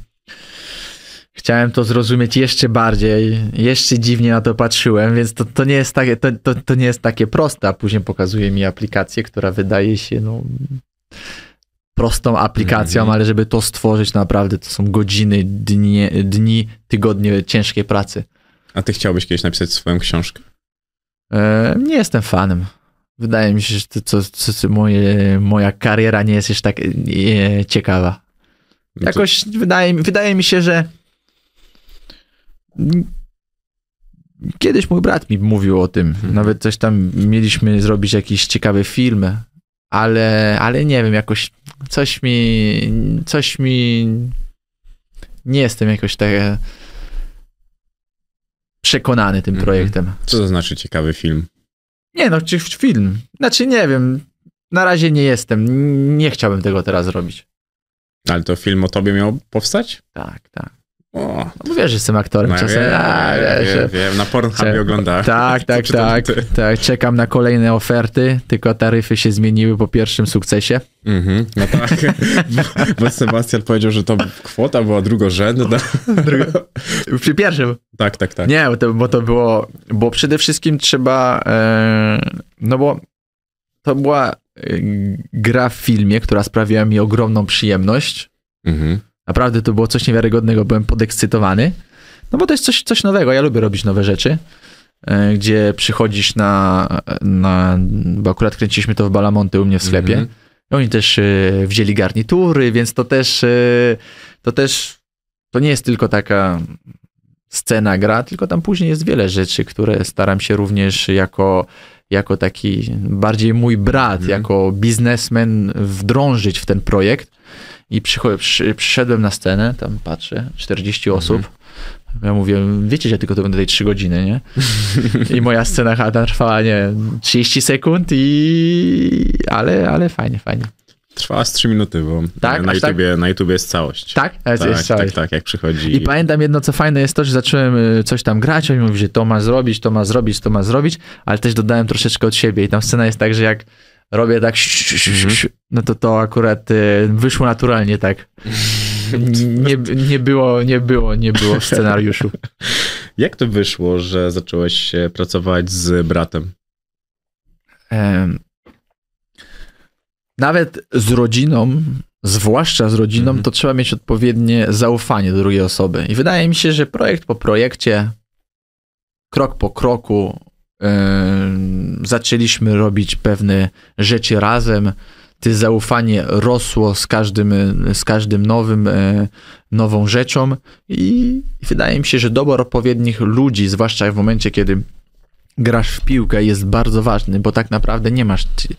D: Chciałem to zrozumieć jeszcze bardziej, jeszcze dziwnie na to patrzyłem, więc to, to, nie, jest takie, to, to, to nie jest takie proste, a później pokazuje mi aplikację, która wydaje się no, prostą aplikacją,
C: Mhm.
D: ale żeby to stworzyć naprawdę to są godziny, dnie, dni, tygodnie ciężkiej pracy.
C: A ty chciałbyś kiedyś napisać swoją książkę?
D: E, nie jestem fanem. Wydaje mi się, że to, co, co, moje, moja kariera nie jest jeszcze tak e, ciekawa.
C: No
D: Jakoś wydaje, mi- wydaje mi się, że kiedyś mój brat mi mówił o tym.
C: Mhm.
D: Nawet coś tam mieliśmy zrobić jakiś ciekawy film, ale, ale nie wiem, jakoś coś mi, coś mi nie jestem jakoś tak przekonany tym
C: Mhm.
D: projektem.
C: Co to znaczy ciekawy film?
D: Nie no, czy film. Znaczy nie wiem. Na razie nie jestem. Nie chciałbym tego teraz robić.
C: Ale to film o tobie miał powstać?
D: Tak, tak.
C: O,
D: No wiesz, że jestem aktorem
C: no,
D: czasem.
C: wiem,
D: a,
C: wiem,
D: wiesz,
C: wiem, wiem, na Pornhubie
D: Cze-
C: oglądałem.
D: Tak, tak, tak, tak. Czekam na kolejne oferty, tylko taryfy się zmieniły po pierwszym sukcesie.
C: Mhm, no tak, bo, bo Sebastian powiedział, że to kwota była drugorzędna.
D: Przy pierwszym.
C: Tak, tak, tak.
D: Nie, bo to, bo to było, bo przede wszystkim trzeba, e, no bo to była e, gra w filmie, która sprawiła mi ogromną przyjemność.
C: Mhm.
D: Naprawdę to było coś niewiarygodnego, byłem podekscytowany. No bo to jest coś, coś nowego, ja lubię robić nowe rzeczy, e, gdzie przychodzisz na, na, bo akurat kręciliśmy to w Balamonte u mnie w sklepie,
C: Mhm.
D: oni też e, wzięli garnitury, więc to też, e, to też, to nie jest tylko taka scena gra, tylko tam później jest wiele rzeczy, które staram się również jako, jako taki bardziej mój brat,
C: Mhm.
D: jako biznesmen wdrążyć w ten projekt. I przyszedłem na scenę, tam patrzę, 40 osób. Ja mówię, wiecie, że tylko to będę tutaj 3 godziny, nie? I moja scena chata trwała, nie 30 sekund i... Ale, ale fajnie, fajnie.
C: Trwała z 3 minuty, bo
D: Tak?
C: na,
D: tak?
C: YouTubie, na YouTubie jest całość.
D: Tak?
C: Tak,
D: jest
C: tak,
D: całość.
C: tak, jak przychodzi.
D: I pamiętam jedno, co fajne jest to, że zacząłem y, coś tam grać, oni mówi, że to ma zrobić, to ma zrobić, to ma zrobić, ale też dodałem troszeczkę od siebie i tam scena jest tak, że jak robię tak, no to to akurat y, wyszło naturalnie tak. Nie, nie było, nie było, nie było w scenariuszu.
C: Jak to wyszło, że zacząłeś pracować z bratem?
D: Em, Nawet z rodziną, zwłaszcza z rodziną,
C: Mhm.
D: to trzeba mieć odpowiednie zaufanie do drugiej osoby. I wydaje mi się, że projekt po projekcie, krok po kroku, em, zaczęliśmy robić pewne rzeczy razem. To zaufanie rosło z każdym, z każdym nowym, e, nową rzeczą i wydaje mi się, że dobór odpowiednich ludzi, zwłaszcza w momencie, kiedy grasz w piłkę jest bardzo ważny, bo tak naprawdę nie masz ty-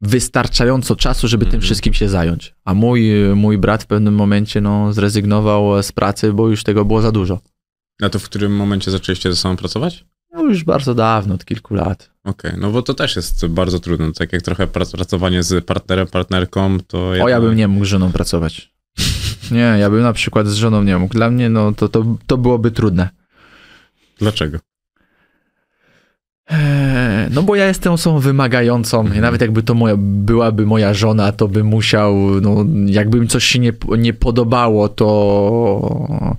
D: wystarczająco czasu, żeby tym
C: Mhm.
D: wszystkim się zająć. A mój, mój brat w pewnym momencie no, zrezygnował z pracy, bo już tego było za dużo.
C: A to w którym momencie zaczęliście ze sobą pracować?
D: No już bardzo dawno, od kilku lat.
C: Okej, no bo to też jest bardzo trudne. Tak jak trochę prac- pracowanie z partnerem, partnerką, to...
D: O, ja bym nie mógł z żoną pracować. Nie, ja bym na przykład z żoną nie mógł. Dla mnie no, to, to, to byłoby trudne.
C: Dlaczego?
D: Eee, No bo ja jestem osobą wymagającą i
C: Mhm.
D: nawet jakby to moja, byłaby moja żona, to bym musiał, no jakby mi coś się nie, nie podobało, to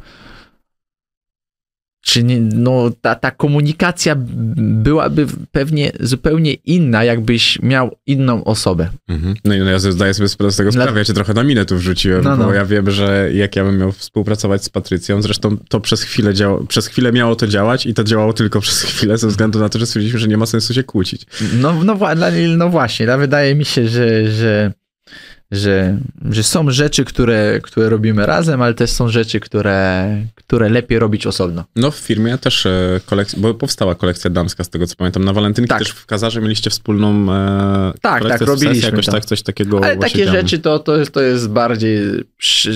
D: czy nie, no ta, ta komunikacja byłaby pewnie zupełnie inna, jakbyś miał inną osobę.
C: Mhm. No i no ja zdaję sobie sprawę z tego
D: Dla-
C: sprawę, ja cię trochę na minę tu wrzuciłem,
D: No,
C: bo
D: no.
C: ja wiem, że jak ja bym miał współpracować z Patrycją, zresztą to przez chwilę działa, przez chwilę miało to działać i to działało tylko przez chwilę, ze względu na to, że stwierdziliśmy, że nie ma sensu się kłócić.
D: No, no, dla- no właśnie, no wydaje mi się, że, że, że, że są rzeczy, które, które robimy razem, ale też są rzeczy, które, które lepiej robić osobno.
C: No w firmie też e, kolekcja, bo powstała kolekcja damska z tego co pamiętam, na walentynki
D: Tak.
C: też w Kazarze mieliście wspólną e,
D: Tak, tak, robiliśmy
C: jakoś tak, coś takiego
D: Ale takie
C: działo.
D: rzeczy to, to, jest, to jest bardziej przy,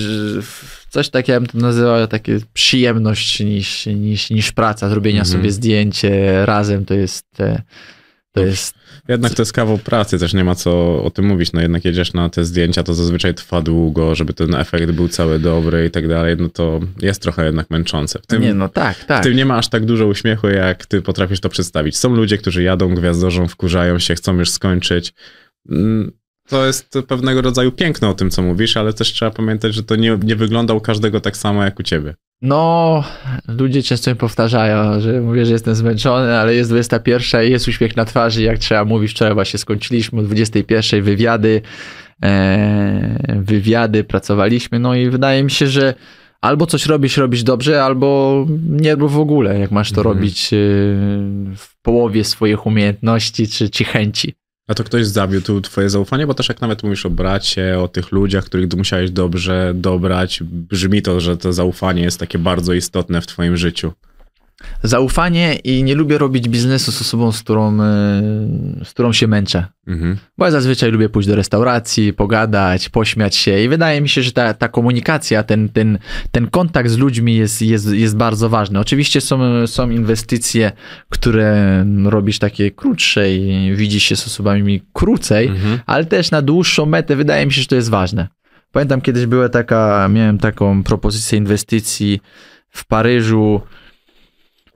D: coś takiego, ja bym to nazywał, takie przyjemność niż, niż, niż praca. Zrobienia
C: Mhm.
D: sobie zdjęcie razem to jest, e, to jest
C: Jednak to jest kawał pracy, też nie ma co o tym mówić, no jednak jedziesz na te zdjęcia, to zazwyczaj trwa długo, żeby ten efekt był cały dobry i tak dalej, no to jest trochę jednak męczące. W tym,
D: nie no tak, tak.
C: W tym nie ma aż tak dużo uśmiechu, jak ty potrafisz to przedstawić. Są ludzie, którzy jadą, gwiazdorzą, wkurzają się, chcą już skończyć. Mm, To jest pewnego rodzaju piękno o tym, co mówisz, ale też trzeba pamiętać, że to nie, nie wygląda u każdego tak samo jak u ciebie.
D: No, ludzie często mi powtarzają, że mówię, że jestem zmęczony, ale jest 21 i jest uśmiech na twarzy, jak trzeba mówić. Wczoraj właśnie skończyliśmy o 21 wywiady, e, wywiady, pracowaliśmy, no i wydaje mi się, że albo coś robisz, robisz dobrze, albo nie rób w ogóle, jak masz to
C: Mhm.
D: robić e, w połowie swoich umiejętności czy, czy chęci.
C: A to ktoś zawiódł twoje zaufanie? Bo też jak nawet mówisz o bracie, o tych ludziach, których musiałeś dobrze dobrać, brzmi to, że to zaufanie jest takie bardzo istotne w twoim życiu.
D: Zaufanie i nie lubię robić biznesu z osobą, z którą, e, z którą się męczę.
C: Mhm.
D: Bo ja zazwyczaj lubię pójść do restauracji, pogadać, pośmiać się i wydaje mi się, że ta, ta komunikacja, ten, ten, ten kontakt z ludźmi jest, jest, jest bardzo ważny. Oczywiście są, są inwestycje, które robisz takie krótsze i widzi się z osobami krócej,
C: Mhm.
D: ale też na dłuższą metę wydaje mi się, że to jest ważne. Pamiętam kiedyś była taka, miałem taką propozycję inwestycji w Paryżu.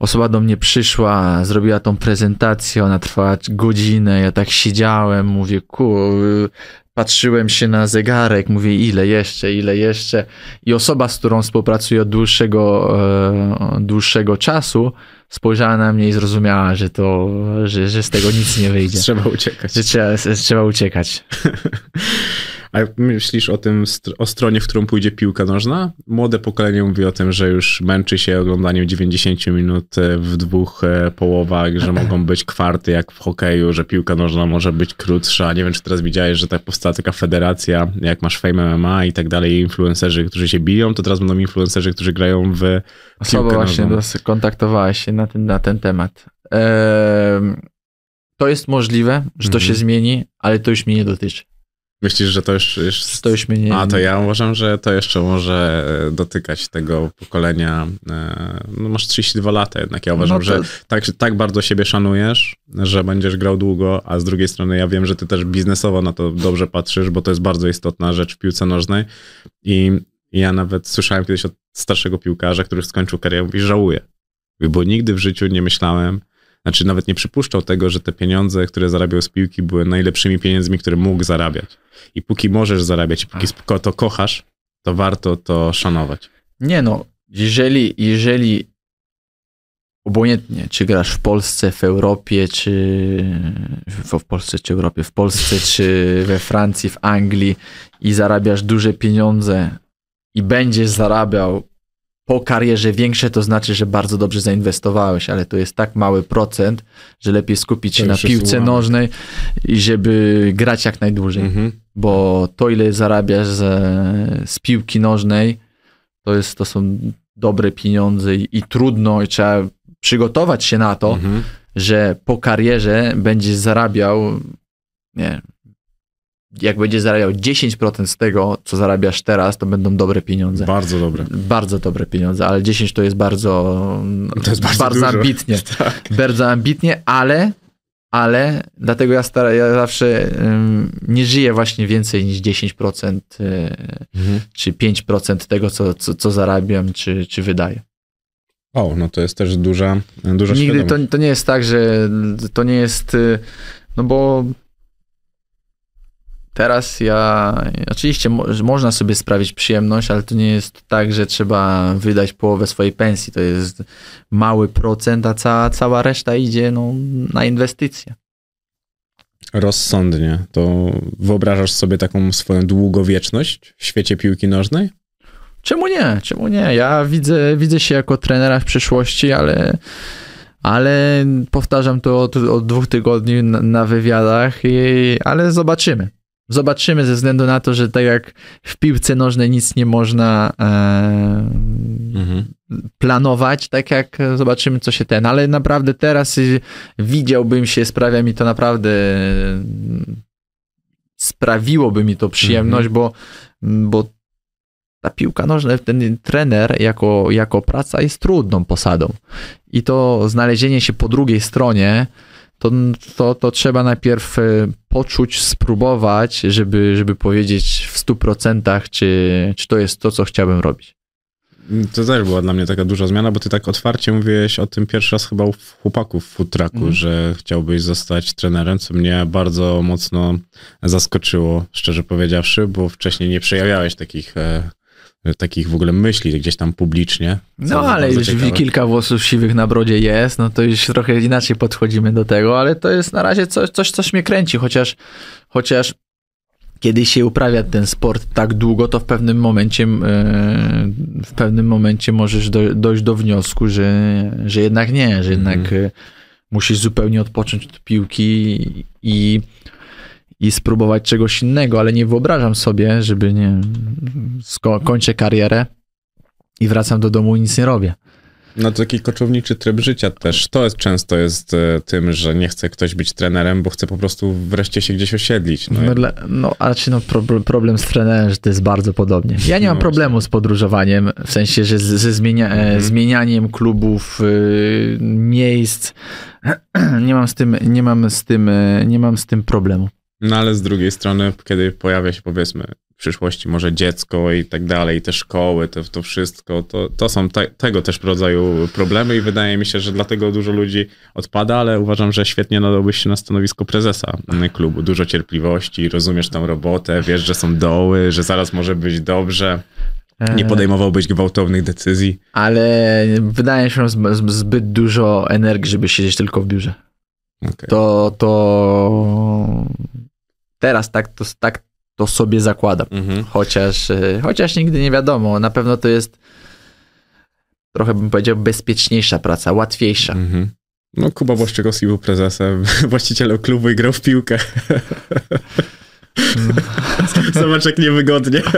D: Osoba do mnie przyszła, zrobiła tą prezentację, ona trwała godzinę, ja tak siedziałem, mówię, ku, patrzyłem się na zegarek, mówię, ile jeszcze, ile jeszcze. I osoba, z którą współpracuję od dłuższego, e, dłuższego czasu, spojrzała na mnie i zrozumiała, że to, że, że z tego nic nie wyjdzie.
C: Trzeba uciekać.
D: Że trzeba, trzeba uciekać.
C: A myślisz o tym, o stronie, w którą pójdzie piłka nożna? Młode pokolenie mówi o tym, że już męczy się oglądaniem 90 minut e, w dwóch e, połowach, że mogą być kwarty jak w hokeju, że piłka nożna może być krótsza. Nie wiem, czy teraz widziałeś, że tak powstała taka federacja, jak masz Fame MMA i tak dalej, influencerzy, którzy się biją, to teraz będą influencerzy, którzy grają w
D: Osoba właśnie kontaktowała się na ten, na ten temat. Eee, to jest możliwe, że to się mhm. zmieni, ale to już mnie nie dotyczy.
C: Myślisz, że to już jest...
D: To już mnie nie...
C: A, to ja uważam, że to jeszcze może dotykać tego pokolenia. E, no masz 32 lata jednak. Ja uważam, no to... że tak, tak bardzo siebie szanujesz, że będziesz grał długo, a z drugiej strony ja wiem, że ty też biznesowo na to dobrze patrzysz, bo to jest bardzo istotna rzecz w piłce nożnej i ja nawet słyszałem kiedyś od starszego piłkarza, który skończył karierę, mówi, żałuję, bo nigdy w życiu nie myślałem, znaczy nawet nie przypuszczał tego, że te pieniądze, które zarabiał z piłki, były najlepszymi pieniędzmi, które mógł zarabiać. I póki możesz zarabiać, póki to kochasz, to warto to szanować.
D: Nie no, jeżeli, jeżeli obojętnie, czy grasz w Polsce, w Europie, czy w, w Polsce, czy Europie, w Polsce, czy we Francji, w Anglii i zarabiasz duże pieniądze i będziesz zarabiał po karierze większe, to znaczy, że bardzo dobrze zainwestowałeś, ale to jest tak mały procent, że lepiej skupić się na piłce nożnej i żeby grać jak najdłużej. Mhm. Bo to, ile zarabiasz z, z piłki nożnej, to, jest, to są dobre pieniądze i, i trudno, i trzeba przygotować się na to, mhm. że po karierze będziesz zarabiał nie, jak będzie zarabiał 10% z tego, co zarabiasz teraz, to będą dobre pieniądze.
C: Bardzo dobre.
D: Bardzo dobre pieniądze, ale 10 to jest bardzo, to jest bardzo, bardzo ambitnie. Tak. Bardzo ambitnie, ale, ale dlatego ja, stara, ja zawsze um, nie żyję właśnie więcej niż 10% y, mhm. czy 5% tego, co, co, co zarabiam, czy, czy wydaję.
C: O, no to jest też duża, duża
D: Nigdy to, to nie jest tak, że to nie jest, y, no bo Teraz ja, oczywiście mo można sobie sprawić przyjemność, ale to nie jest tak, że trzeba wydać połowę swojej pensji. To jest mały procent, a cała, cała reszta idzie no, na inwestycje.
C: Rozsądnie. To wyobrażasz sobie taką swoją długowieczność w świecie piłki nożnej?
D: Czemu nie? Czemu nie? Ja widzę, widzę się jako trenera w przyszłości, ale ale powtarzam to od, od dwóch tygodni na, na wywiadach, i, ale zobaczymy. Zobaczymy ze względu na to, że tak jak w piłce nożnej nic nie można e, mhm. planować, tak jak zobaczymy, co się ten, ale naprawdę teraz widziałbym się, sprawia mi to naprawdę sprawiłoby mi to przyjemność, mhm. bo, bo ta piłka nożna, ten trener jako, jako praca jest trudną posadą. I to znalezienie się po drugiej stronie, to, to, to trzeba najpierw e, poczuć, spróbować, żeby, żeby powiedzieć w 100% czy, czy to jest to, co chciałbym robić.
C: To też była dla mnie taka duża zmiana, bo ty tak otwarcie mówiłeś o tym pierwszy raz chyba u chłopaków w food trucku, mm. że chciałbyś zostać trenerem, co mnie bardzo mocno zaskoczyło, szczerze powiedziawszy, bo wcześniej nie przejawiałeś takich e, takich w ogóle myśli gdzieś tam publicznie.
D: No ale już ciekawe. kilka włosów siwych na brodzie jest, no to już trochę inaczej podchodzimy do tego, ale to jest na razie coś, coś, coś mnie kręci, chociaż, chociaż kiedy się uprawia ten sport tak długo, to w pewnym momencie e, w pewnym momencie możesz do, dojść do wniosku, że, że jednak nie, że jednak mm. musisz zupełnie odpocząć od piłki i i spróbować czegoś innego, ale nie wyobrażam sobie, żeby nie sko- kończę karierę i wracam do domu i nic nie robię.
C: No to taki koczowniczy tryb życia też. To jest często jest e, tym, że nie chce ktoś być trenerem, bo chce po prostu wreszcie się gdzieś osiedlić.
D: No, no, no ale czy no problem z trenerem, że to jest bardzo podobnie. Ja nie mam no problemu z podróżowaniem, w sensie, że ze zmienia, e, mhm. zmienianiem klubów, y, miejsc. Nie mam z tym, nie mam z tym, e, nie mam z tym problemu.
C: No ale z drugiej strony, kiedy pojawia się powiedzmy w przyszłości może dziecko i tak dalej, te szkoły, to, to wszystko, to, to są te, tego też rodzaju problemy i wydaje mi się, że dlatego dużo ludzi odpada, ale uważam, że świetnie nadałbyś się na stanowisko prezesa klubu. Dużo cierpliwości, rozumiesz tam robotę, wiesz, że są doły, że zaraz może być dobrze. Nie podejmowałbyś gwałtownych decyzji.
D: Ale wydaje mi się, że zbyt dużo energii, żeby siedzieć tylko w biurze. Okay. To, to teraz tak to, tak to sobie zakładam.
C: Mhm.
D: Chociaż, e, chociaż nigdy nie wiadomo. Na pewno to jest trochę bym powiedział bezpieczniejsza praca, łatwiejsza.
C: Mhm. No, Kuba Błaszczykowski był prezesem, właścicielem klubu i grał w piłkę. Zobacz, jak niewygodnie.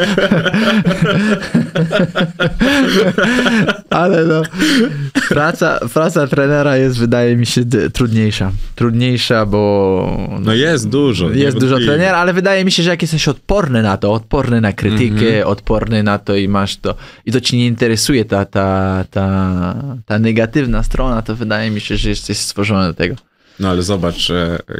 D: Ale no, praca, praca trenera jest, wydaje mi się, trudniejsza. Trudniejsza, bo
C: No jest dużo.
D: jest dużo trenera, ale wydaje mi się, że jak jesteś odporny na to, odporny na krytykę,
C: Mhm.
D: odporny na to i masz to, i to ci nie interesuje ta, ta, ta, ta negatywna strona, to wydaje mi się, że jesteś stworzony do tego.
C: No ale zobacz,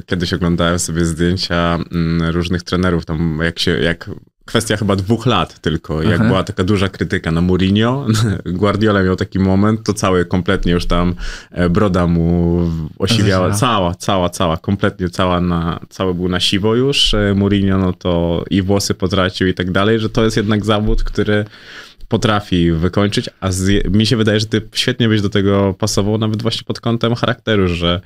C: kiedyś oglądałem sobie zdjęcia mm, różnych trenerów, tam jak się, jak kwestia chyba dwóch lat tylko, jak
D: Aha.
C: była taka duża krytyka na Mourinho, Guardiola miał taki moment, to cały kompletnie już tam e, broda mu osiwiała, cała, cała, cała, kompletnie cała na, cały był na siwo już, e, Mourinho no to i włosy potracił i tak dalej, że to jest jednak zawód, który potrafi wykończyć, a z, mi się wydaje, że ty świetnie byś do tego pasował, nawet właśnie pod kątem charakteru, że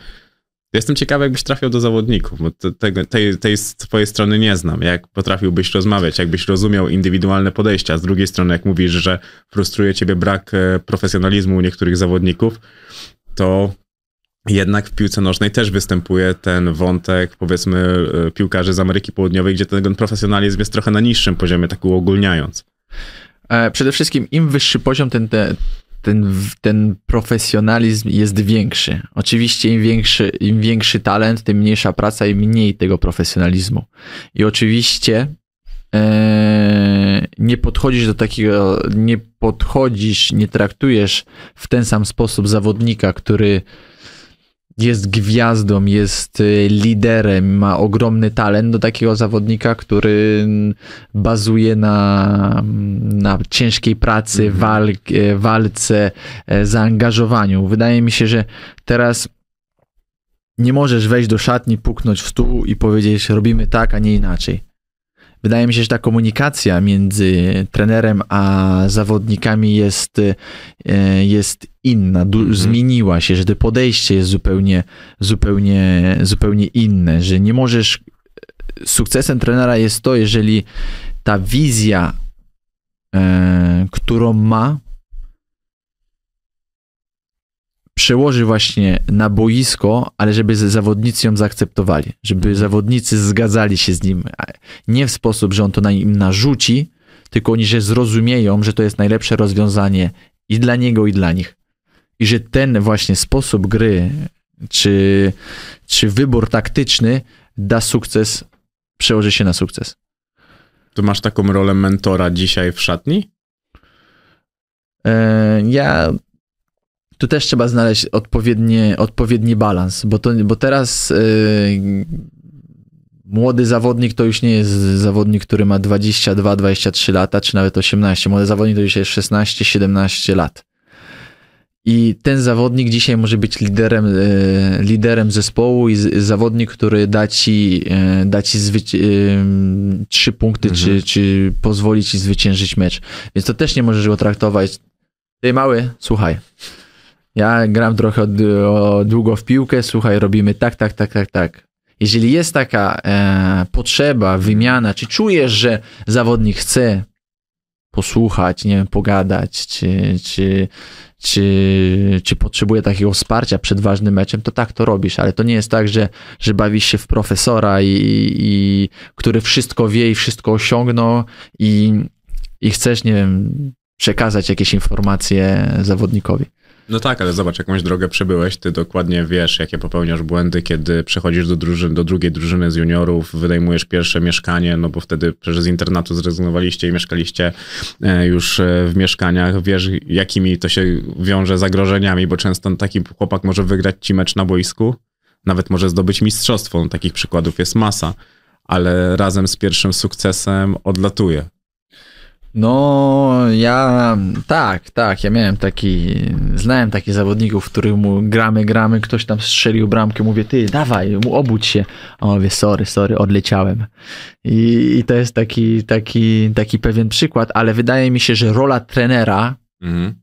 C: Jestem ciekawy, jakbyś trafiał do zawodników, bo te, tej, tej twojej strony nie znam. Jak potrafiłbyś rozmawiać, jakbyś rozumiał indywidualne podejścia. Z drugiej strony, jak mówisz, że frustruje ciebie brak e, profesjonalizmu u niektórych zawodników, to jednak w piłce nożnej też występuje ten wątek, powiedzmy, e, piłkarzy z Ameryki Południowej, gdzie ten profesjonalizm jest trochę na niższym poziomie, tak uogólniając.
D: E, Przede wszystkim im wyższy poziom, ten, te, ten, ten profesjonalizm jest większy. Oczywiście im większy, im większy talent, tym mniejsza praca i mniej tego profesjonalizmu. I oczywiście e, nie podchodzisz do takiego, nie podchodzisz, nie traktujesz w ten sam sposób zawodnika, który jest gwiazdą, jest y, liderem, ma ogromny talent do takiego zawodnika, który bazuje na, na ciężkiej pracy, walk, e, walce, e, zaangażowaniu. Wydaje mi się, że teraz nie możesz wejść do szatni, puknąć w stół i powiedzieć robimy tak, a nie inaczej. Wydaje mi się, że ta komunikacja między trenerem a zawodnikami jest, e, jest inna, du-
C: Mhm.
D: zmieniła się, że to podejście jest zupełnie, zupełnie, zupełnie inne, że nie możesz. Sukcesem trenera jest to, jeżeli ta wizja, e, którą ma, przełoży właśnie na boisko, ale żeby zawodnicy ją zaakceptowali, żeby zawodnicy zgadzali się z nim. Nie w sposób, że on to na im narzuci, tylko oni, że zrozumieją, że to jest najlepsze rozwiązanie i dla niego, i dla nich. I że ten właśnie sposób gry, czy, czy wybór taktyczny da sukces, przełoży się na sukces.
C: To masz taką rolę mentora dzisiaj w szatni?
D: E, Ja. Tu też trzeba znaleźć odpowiednie, odpowiedni balans, bo, to, bo teraz e, młody zawodnik to już nie jest zawodnik, który ma 22-23 lata, czy nawet 18. Młody zawodnik to już jest 16-17 lat. I ten zawodnik dzisiaj może być liderem, e, liderem zespołu i z, zawodnik, który da ci, e, da ci e, trzy punkty,
C: Mhm.
D: czy, czy pozwoli ci zwyciężyć mecz. Więc to też nie możesz go traktować. Ty mały, słuchaj. Ja gram trochę od, o, długo w piłkę, słuchaj, robimy tak, tak, tak, tak, tak. Jeżeli jest taka e, potrzeba, wymiana, czy czujesz, że zawodnik chce posłuchać, nie wiem, pogadać, czy, czy, czy, czy potrzebuje takiego wsparcia przed ważnym meczem, to tak to robisz, ale to nie jest tak, że, że bawisz się w profesora, i, i, który wszystko wie i wszystko osiągnął i, i chcesz, nie wiem, przekazać jakieś informacje zawodnikowi.
C: No tak, ale zobacz, jakąś drogę przebyłeś, ty dokładnie wiesz, jakie popełniasz błędy, kiedy przechodzisz do, drużyn, do drugiej drużyny z juniorów, wynajmujesz pierwsze mieszkanie, no bo wtedy przecież z internatu zrezygnowaliście i mieszkaliście e, już e, w mieszkaniach, wiesz, jakimi to się wiąże zagrożeniami, bo często taki chłopak może wygrać ci mecz na boisku, nawet może zdobyć mistrzostwo, no, takich przykładów jest masa, ale razem z pierwszym sukcesem odlatuje.
D: No, ja tak, tak, ja miałem taki, znałem takich zawodników, których mu gramy, gramy, ktoś tam strzelił bramkę, mówię, ty, dawaj, mu obudź się, a on mówi, sorry, sorry, odleciałem. I, i to jest taki, taki, taki pewien przykład, ale wydaje mi się, że rola trenera,
C: Mhm.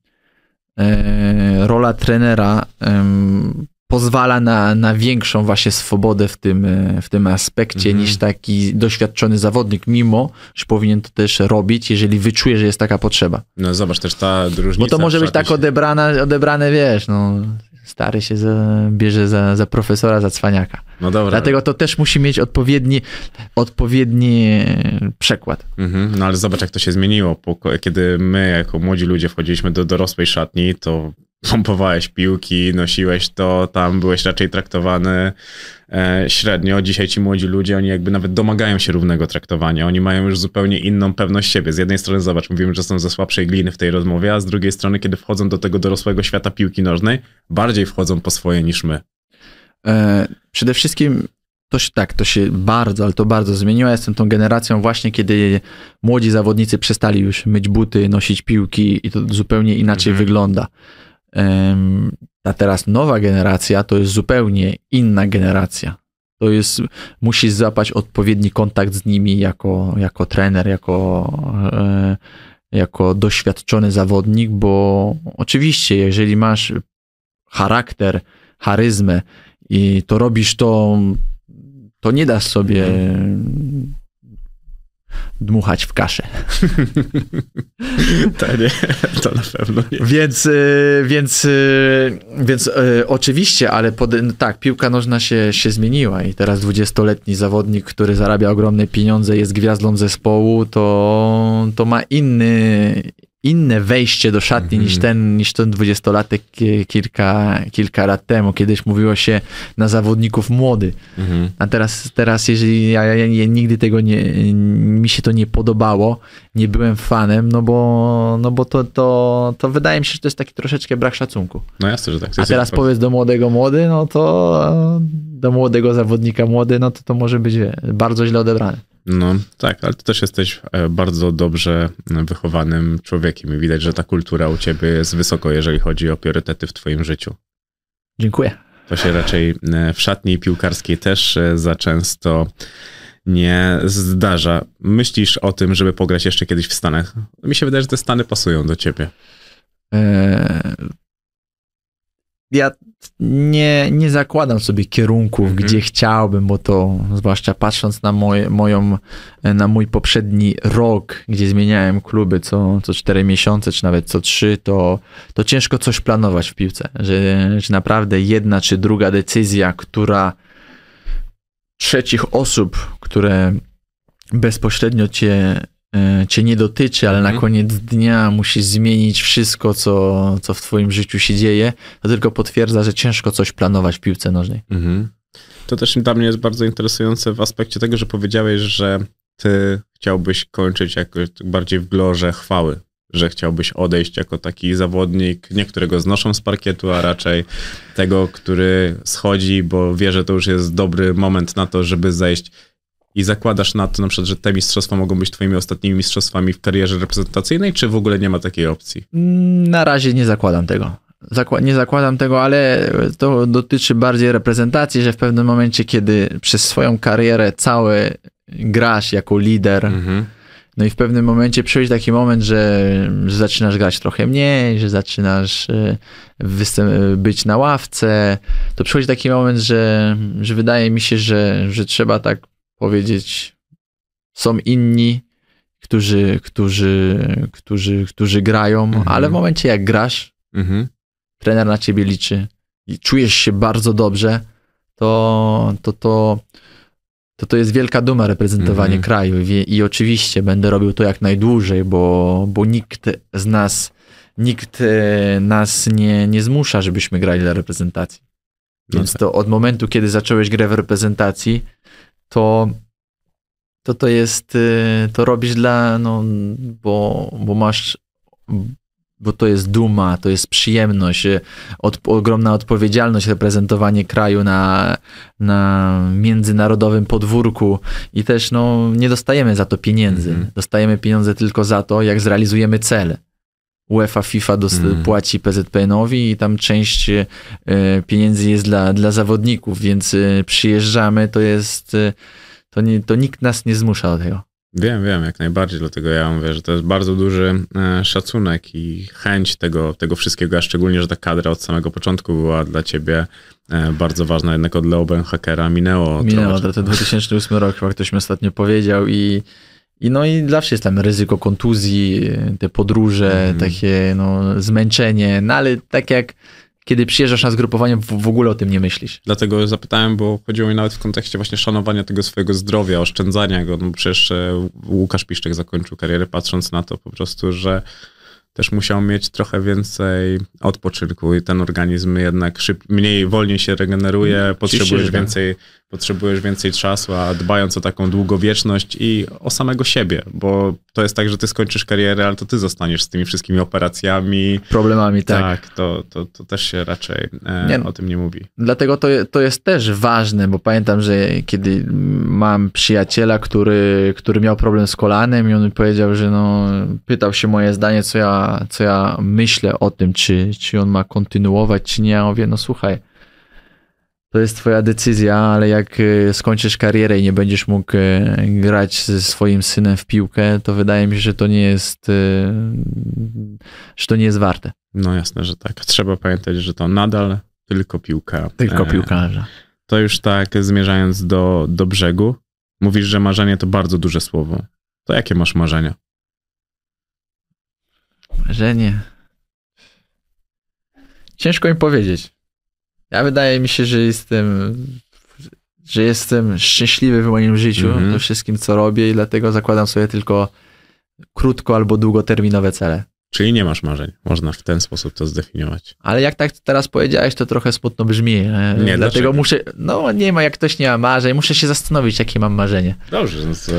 D: e, rola trenera em, pozwala na, na większą właśnie swobodę w tym, e, w tym aspekcie
C: Mhm.
D: niż taki doświadczony zawodnik, mimo że powinien to też robić, jeżeli wyczuje, że jest taka potrzeba.
C: No zobacz też ta różnica.
D: Bo to może być tak
C: szatni.
D: odebrane, odebrane wiesz, no stary się za, bierze za, za profesora, za cwaniaka.
C: No dobra.
D: Dlatego to też musi mieć odpowiedni, odpowiedni przekład.
C: Mhm, no ale zobacz, jak to się zmieniło. Kiedy my, jako młodzi ludzie, wchodziliśmy do dorosłej szatni, to pompowałeś piłki, nosiłeś to, tam byłeś raczej traktowany e, średnio. Dzisiaj ci młodzi ludzie, oni jakby nawet domagają się równego traktowania. Oni mają już zupełnie inną pewność siebie. Z jednej strony, zobacz, mówimy, że są ze słabszej gliny w tej rozmowie, a z drugiej strony, kiedy wchodzą do tego dorosłego świata piłki nożnej, bardziej wchodzą po swoje niż my.
D: E, przede wszystkim to się, tak, to się bardzo, ale to bardzo zmieniło. Ja jestem tą generacją właśnie, kiedy młodzi zawodnicy przestali już myć buty, nosić piłki i to zupełnie inaczej
C: Mhm.
D: wygląda. Em, a teraz nowa generacja to jest zupełnie inna generacja. To jest, musisz złapać odpowiedni kontakt z nimi jako, jako trener, jako, e, jako doświadczony zawodnik, bo oczywiście, jeżeli masz charakter, charyzmę i to robisz to, to nie dasz sobie dmuchać w kaszę.
C: to nie, to na pewno nie.
D: Więc, y, więc, y, więc y, oczywiście, ale pod, tak, piłka nożna się, się zmieniła i teraz 20-letni zawodnik, który zarabia ogromne pieniądze, jest gwiazdą zespołu, to, to ma inny, inne wejście do szatni
C: Mhm.
D: niż ten, niż ten 20-latek ki- kilka, kilka lat temu. Kiedyś mówiło się na zawodników młody.
C: Mhm.
D: A teraz, teraz jeżeli ja, ja, ja nigdy tego nie, mi się to nie podobało, nie byłem fanem, no bo, no bo to, to, to wydaje mi się, że to jest taki troszeczkę brak szacunku.
C: No jasne, że tak.
D: A teraz powiedz do młodego młody, no to do młodego zawodnika młody, no to to może być bardzo źle odebrane.
C: No tak, ale ty też jesteś e, bardzo dobrze wychowanym człowiekiem i widać, że ta kultura u ciebie jest wysoko, jeżeli chodzi o priorytety w twoim życiu.
D: Dziękuję.
C: To się raczej e, w szatni piłkarskiej też e, za często nie zdarza. Myślisz o tym, żeby pograć jeszcze kiedyś w Stanach? Mi się wydaje, że te Stany pasują do ciebie.
D: Eee, Ja nie, nie zakładam sobie kierunków,
C: Mhm.
D: gdzie chciałbym, bo to zwłaszcza patrząc na, moje, moją, na mój poprzedni rok, gdzie zmieniałem kluby co, co 4 miesiące, czy nawet co 3, to, to ciężko coś planować w piłce. Że, że naprawdę jedna czy druga decyzja, która trzecich osób, które bezpośrednio cię, cię nie dotyczy, ale
C: Mhm.
D: na koniec dnia musisz zmienić wszystko, co, co w twoim życiu się dzieje, to tylko potwierdza, że ciężko coś planować w piłce nożnej.
C: Mhm. To też dla mnie jest bardzo interesujące w aspekcie tego, że powiedziałeś, że ty chciałbyś kończyć jakoś bardziej w glorze chwały, że chciałbyś odejść jako taki zawodnik, nie którego znoszą z parkietu, a raczej tego, który schodzi, bo wie, że to już jest dobry moment na to, żeby zejść i zakładasz na to na przykład, że te mistrzostwa mogą być twoimi ostatnimi mistrzostwami w karierze reprezentacyjnej, czy w ogóle nie ma takiej opcji?
D: Mm, Na razie nie zakładam tego. Zakła- nie zakładam tego, ale to dotyczy bardziej reprezentacji, że w pewnym momencie, kiedy przez swoją karierę całe grasz jako lider,
C: Mhm.
D: no i w pewnym momencie przychodzi taki moment, że, że zaczynasz grać trochę mniej, że zaczynasz e, być na ławce, to przychodzi taki moment, że, że wydaje mi się, że, że trzeba tak powiedzieć, są inni, którzy, którzy, którzy, którzy grają,
C: Mhm.
D: ale w momencie jak grasz,
C: Mhm.
D: trener na ciebie liczy i czujesz się bardzo dobrze, to to, to, to, to jest wielka duma reprezentowanie
C: Mhm.
D: kraju I, i oczywiście będę robił to jak najdłużej, bo, bo nikt z nas nikt e, nas nie, nie zmusza, żebyśmy grali dla reprezentacji.
C: No
D: Więc
C: tak.
D: to od momentu, kiedy zacząłeś grę w reprezentacji, to to, to jest, y, to robisz dla, no, bo, bo masz, bo to jest duma, to jest przyjemność, od, ogromna odpowiedzialność, reprezentowanie kraju na, na międzynarodowym podwórku i też, no, nie dostajemy za to pieniędzy.
C: Mhm.
D: Dostajemy pieniądze tylko za to, jak zrealizujemy cele. UEFA, FIFA dos-
C: Mhm.
D: płaci PZPN-owi i tam część y, pieniędzy jest dla, dla zawodników, więc y, przyjeżdżamy, to jest, y, to, nie, to nikt nas nie zmusza do tego.
C: Wiem, wiem, jak najbardziej, dlatego ja mówię, że to jest bardzo duży e, szacunek i chęć tego, tego wszystkiego, a szczególnie, że ta kadra od samego początku była dla ciebie e, bardzo ważna, jednak od Leo Hackera minęło.
D: Minęło, to ten 2008 rok chyba ktoś mi ostatnio powiedział i, i no i zawsze jest tam ryzyko kontuzji, te podróże, mm. takie no zmęczenie, no ale tak jak kiedy przyjeżdżasz na zgrupowanie, w, ogóle o tym nie myślisz.
C: Dlatego zapytałem, bo chodziło mi nawet w kontekście właśnie szanowania tego swojego zdrowia, oszczędzania go. No przecież e, Łukasz Piszczek zakończył karierę patrząc na to po prostu, że też musiał mieć trochę więcej odpoczynku i ten organizm jednak szyb, mniej, wolniej się regeneruje, potrzebujesz więcej, potrzebujesz więcej czasu, a dbając o taką długowieczność i o samego siebie, bo to jest tak, że ty skończysz karierę, ale to ty zostaniesz z tymi wszystkimi operacjami.
D: Problemami, tak.
C: Tak, to, to, to też się raczej e, nie, o tym nie mówi.
D: Dlatego to, to jest też ważne, bo pamiętam, że kiedy mam przyjaciela, który, który miał problem z kolanem i on powiedział, że no, pytał się moje zdanie, co ja, co ja myślę o tym, czy, czy on ma kontynuować, czy nie. Ja mówię, no słuchaj, to jest twoja decyzja, ale jak e, skończysz karierę i nie będziesz mógł e, grać ze swoim synem w piłkę, to wydaje mi się, że to nie jest, e, że to nie jest warte.
C: No jasne, że tak. Trzeba pamiętać, że to nadal tylko piłka.
D: Tylko piłkarza.
C: To już tak zmierzając do, do brzegu, mówisz, że marzenie to bardzo duże słowo. To jakie masz marzenia?
D: Marzenie. Ciężko mi powiedzieć. Ja wydaje mi się, że jestem, że jestem szczęśliwy w moim życiu, mm -hmm. we wszystkim, co robię i dlatego zakładam sobie tylko krótko albo długoterminowe cele.
C: Czyli nie masz marzeń. Można w ten sposób to zdefiniować.
D: Ale jak tak teraz powiedziałeś, to trochę smutno brzmi. Nie, Dlatego dlaczego? muszę. No nie ma, jak ktoś nie ma marzeń, muszę się zastanowić, jakie mam marzenie.
C: Dobrze, no, to,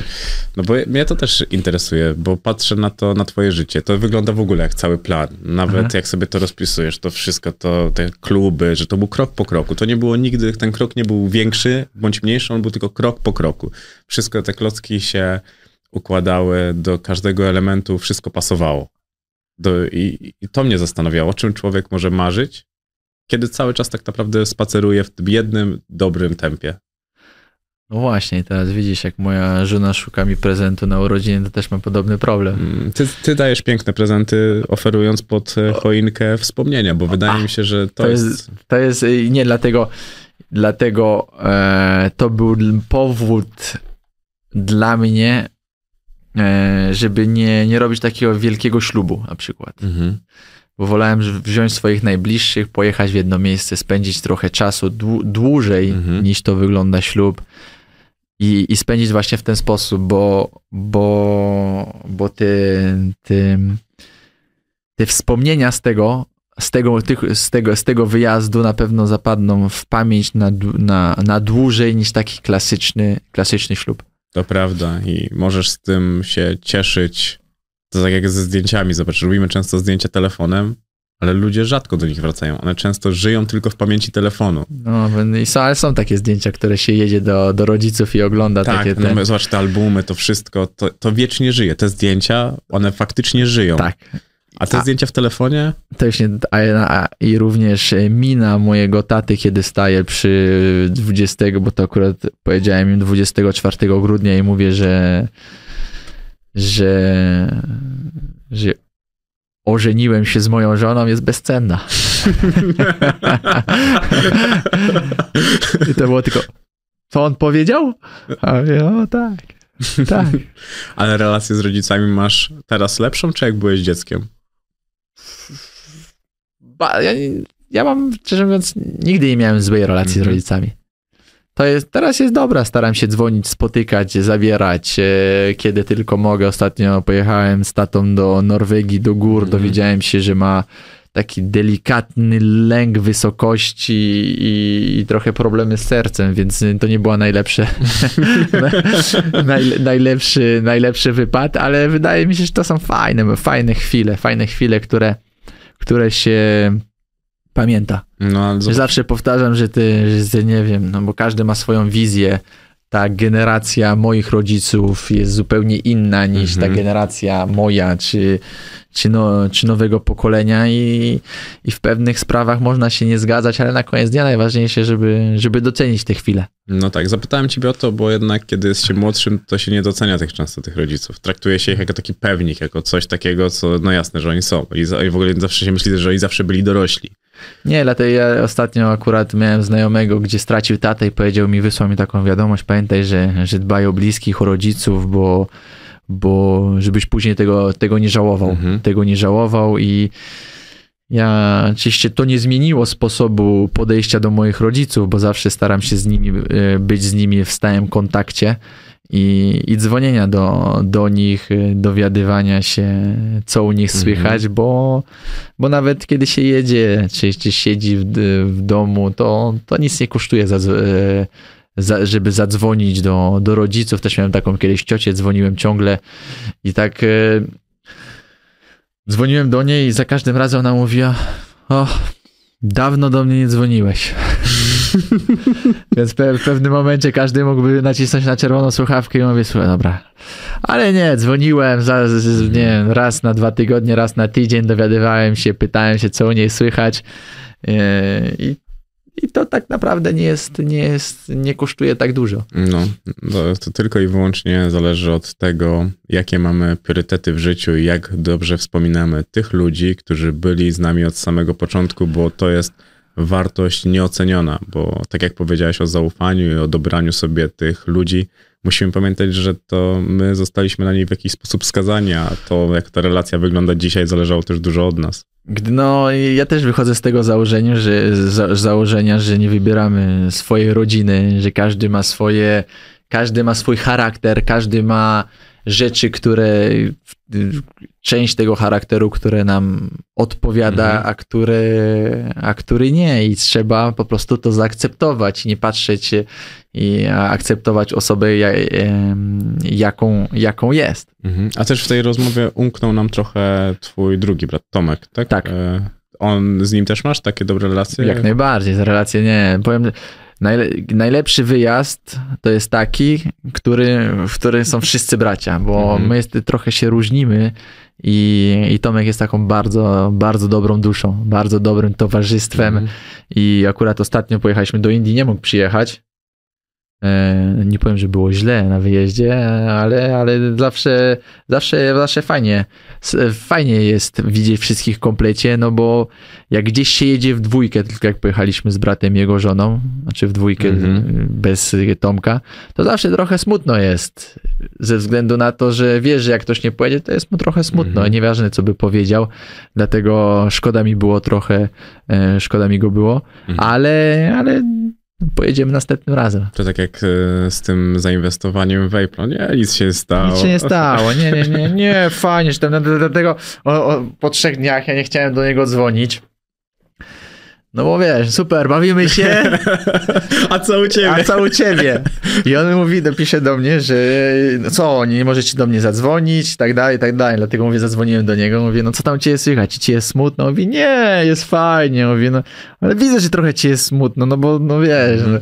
C: no bo mnie to też interesuje, bo patrzę na to, na twoje życie. To wygląda w ogóle jak cały plan. Nawet Aha. jak sobie to rozpisujesz, to wszystko, to te kluby, że to był krok po kroku. To nie było nigdy, ten krok nie był większy bądź mniejszy, on był tylko krok po kroku. Wszystko te klocki się układały do każdego elementu, wszystko pasowało. Do, i, I to mnie zastanawiało, czym człowiek może marzyć, kiedy cały czas tak naprawdę spaceruje w jednym, dobrym tempie.
D: No właśnie, teraz widzisz, jak moja żona szuka mi prezentu na urodziny, to też mam podobny problem.
C: Mm, ty, ty dajesz piękne prezenty, oferując pod e, choinkę wspomnienia, bo wydaje mi się, że to, to jest... jest...
D: To jest, nie, dlatego, dlatego e, to był powód dla mnie, E, żeby nie, nie robić takiego wielkiego ślubu na przykład. Mhm. Bo wolałem wziąć swoich najbliższych, pojechać w jedno miejsce, spędzić trochę czasu dłużej mhm. niż to wygląda ślub i, i spędzić właśnie w ten sposób, bo, bo, bo te, te, te wspomnienia z tego, z tego, z, tego, z tego wyjazdu na pewno zapadną w pamięć na, na, na dłużej niż taki klasyczny, klasyczny ślub.
C: To prawda i możesz z tym się cieszyć. To tak jak ze zdjęciami. Zobacz, robimy często zdjęcia telefonem, ale ludzie rzadko do nich wracają. One często żyją tylko w pamięci telefonu.
D: No, i są, ale są takie zdjęcia, które się jedzie do, do rodziców i ogląda
C: tak,
D: takie.
C: Tak, no, zobacz te albumy, to wszystko, to, to wiecznie żyje. Te zdjęcia, one faktycznie żyją.
D: Tak.
C: A te a, zdjęcia w telefonie?
D: To już nie, a, a, I również mina mojego taty, kiedy staje przy 20, bo to akurat powiedziałem im 24 grudnia i mówię, że że, że ożeniłem się z moją żoną, jest bezcenna. I to było tylko, co on powiedział? A ja, o tak, tak.
C: Ale relację z rodzicami masz teraz lepszą, czy jak byłeś dzieckiem?
D: Ja, ja mam, szczerze mówiąc, nigdy nie miałem złej relacji z mhm. rodzicami. To jest, teraz jest dobra, staram się dzwonić, spotykać, zabierać, e, kiedy tylko mogę. Ostatnio pojechałem z tatą do Norwegii, do gór, mm. dowiedziałem się, że ma taki delikatny lęk wysokości i, i, trochę problemy z sercem, więc to nie była najlepsze, naj, najlepszy, najlepszy wypad, ale wydaje mi się, że to są fajne, fajne chwile, fajne chwile, które, które się pamięta. No, ale... Zawsze powtarzam, że ty, że ty, nie wiem, no bo każdy ma swoją wizję ta generacja moich rodziców jest zupełnie inna niż ta generacja moja, czy, czy, no, czy nowego pokolenia i, i w pewnych sprawach można się nie zgadzać, ale na koniec dnia najważniejsze, żeby, żeby docenić te chwile.
C: No tak, zapytałem ciebie o to, bo jednak kiedy jest się młodszym, to się nie docenia tych często tych rodziców. Traktuje się ich jako taki pewnik, jako coś takiego, co no jasne, że oni są. I w ogóle zawsze się myśli, że oni zawsze byli dorośli.
D: Nie, dlatego ja ostatnio akurat miałem znajomego, gdzie stracił tatę i powiedział mi, wysłał mi taką wiadomość, pamiętaj, że, że dbaj o bliskich, o rodziców, bo, bo żebyś później tego, tego nie żałował.
C: Mhm.
D: Tego nie żałował i ja oczywiście to nie zmieniło sposobu podejścia do moich rodziców, bo zawsze staram się z nimi e, być z nimi w stałym kontakcie i, i dzwonienia do, do nich, e, dowiadywania się, co u nich słychać, bo, bo nawet kiedy się jedzie, czy, czy siedzi w, w domu, to, to nic nie kosztuje, za, za, żeby zadzwonić do, do rodziców. Też miałem taką kiedyś ciocię, dzwoniłem ciągle i tak e, dzwoniłem do niej i za każdym razem ona mówiła, o, dawno do mnie nie dzwoniłeś. Więc pe- w pewnym momencie każdy mógłby nacisnąć na czerwoną słuchawkę i mówię, słuchaj, dobra. Ale nie, dzwoniłem za, z, nie raz na dwa tygodnie, raz na tydzień, dowiadywałem się, pytałem się, co u niej słychać Yy, i, i to tak naprawdę nie jest, nie jest, nie kosztuje tak dużo.
C: No, to, to tylko i wyłącznie zależy od tego, jakie mamy priorytety w życiu i jak dobrze wspominamy tych ludzi, którzy byli z nami od samego początku, bo to jest wartość nieoceniona, bo tak jak powiedziałeś o zaufaniu i o dobraniu sobie tych ludzi, musimy pamiętać, że to my zostaliśmy na niej w jakiś sposób skazani, a to jak ta relacja wygląda dzisiaj zależało też dużo od nas.
D: No, ja też wychodzę z tego założenia, że, za, założenia, że nie wybieramy swojej rodziny, że każdy ma swoje, każdy ma swój charakter, każdy ma rzeczy, które, część tego charakteru, które nam odpowiada,
C: Mhm.
D: a, które, a który nie i trzeba po prostu to zaakceptować, nie patrzeć i a akceptować osobę, jaką, jaką jest.
C: Mhm. A też w tej rozmowie umknął nam trochę twój drugi brat, Tomek, tak?
D: Tak.
C: E, On, z nim też masz takie dobre relacje?
D: Jak najbardziej, relacje nie. Powiem, najlepszy wyjazd to jest taki, który, w którym są wszyscy bracia, bo
C: Mhm.
D: my trochę się różnimy i, i Tomek jest taką bardzo, bardzo dobrą duszą, bardzo dobrym towarzystwem
C: Mhm.
D: i akurat ostatnio pojechaliśmy do Indii, nie mógł przyjechać. E, Nie powiem, że było źle na wyjeździe, ale, ale zawsze, zawsze, zawsze fajnie. Fajnie jest widzieć wszystkich w komplecie, no bo jak gdzieś się jedzie w dwójkę, tylko jak pojechaliśmy z bratem i jego żoną, znaczy w dwójkę
C: Mhm.
D: bez Tomka, to zawsze trochę smutno jest. Ze względu na to, że wiesz, że jak ktoś nie pojedzie, to jest mu trochę smutno.
C: Mhm.
D: Nieważne, co by powiedział. Dlatego szkoda mi było trochę, e, szkoda mi go było,
C: Mhm.
D: ale, ale pojedziemy następnym razem.
C: To tak jak e, z tym zainwestowaniem w Apple. Nie, nic się nie stało.
D: Nic się nie stało. Nie, nie, nie, nie, fajnie, że tam dlatego o, o, po trzech dniach ja nie chciałem do niego dzwonić. No bo wiesz, super, bawimy się,
C: A co u ciebie?
D: a co u ciebie? I on mówi, dopisze do mnie, że no co, nie możecie do mnie zadzwonić, i tak dalej, i tak dalej. Dlatego mówię, zadzwoniłem do niego, mówię, no co tam cię jest słychać? Ci jest smutno? Mówi, nie, jest fajnie. Mówię, no, ale widzę, że trochę ci jest smutno, no bo, no wiesz, no,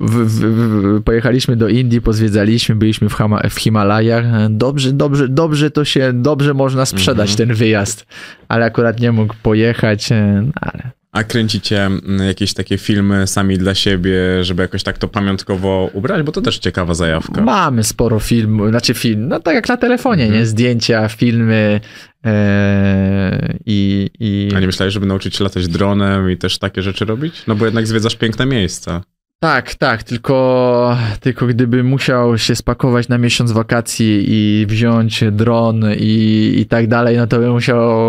D: w, w, w, pojechaliśmy do Indii, pozwiedzaliśmy, byliśmy w, Hama, w Himalajach. Dobrze, dobrze, dobrze to się, dobrze można sprzedać
C: Mhm.
D: ten wyjazd, ale akurat nie mógł pojechać, e, ale
C: A kręcicie mm, jakieś takie filmy sami dla siebie, żeby jakoś tak to pamiątkowo ubrać? Bo to też ciekawa zajawka.
D: Mamy sporo filmów, znaczy film, no tak jak na telefonie,
C: Mhm.
D: nie? Zdjęcia, filmy e, i, i...
C: A nie myślałeś, żeby nauczyć się latać dronem i też takie rzeczy robić? No bo jednak zwiedzasz piękne miejsca.
D: Tak, tak, tylko, tylko gdyby musiał się spakować na miesiąc wakacji i wziąć dron i, i tak dalej, no to by musiał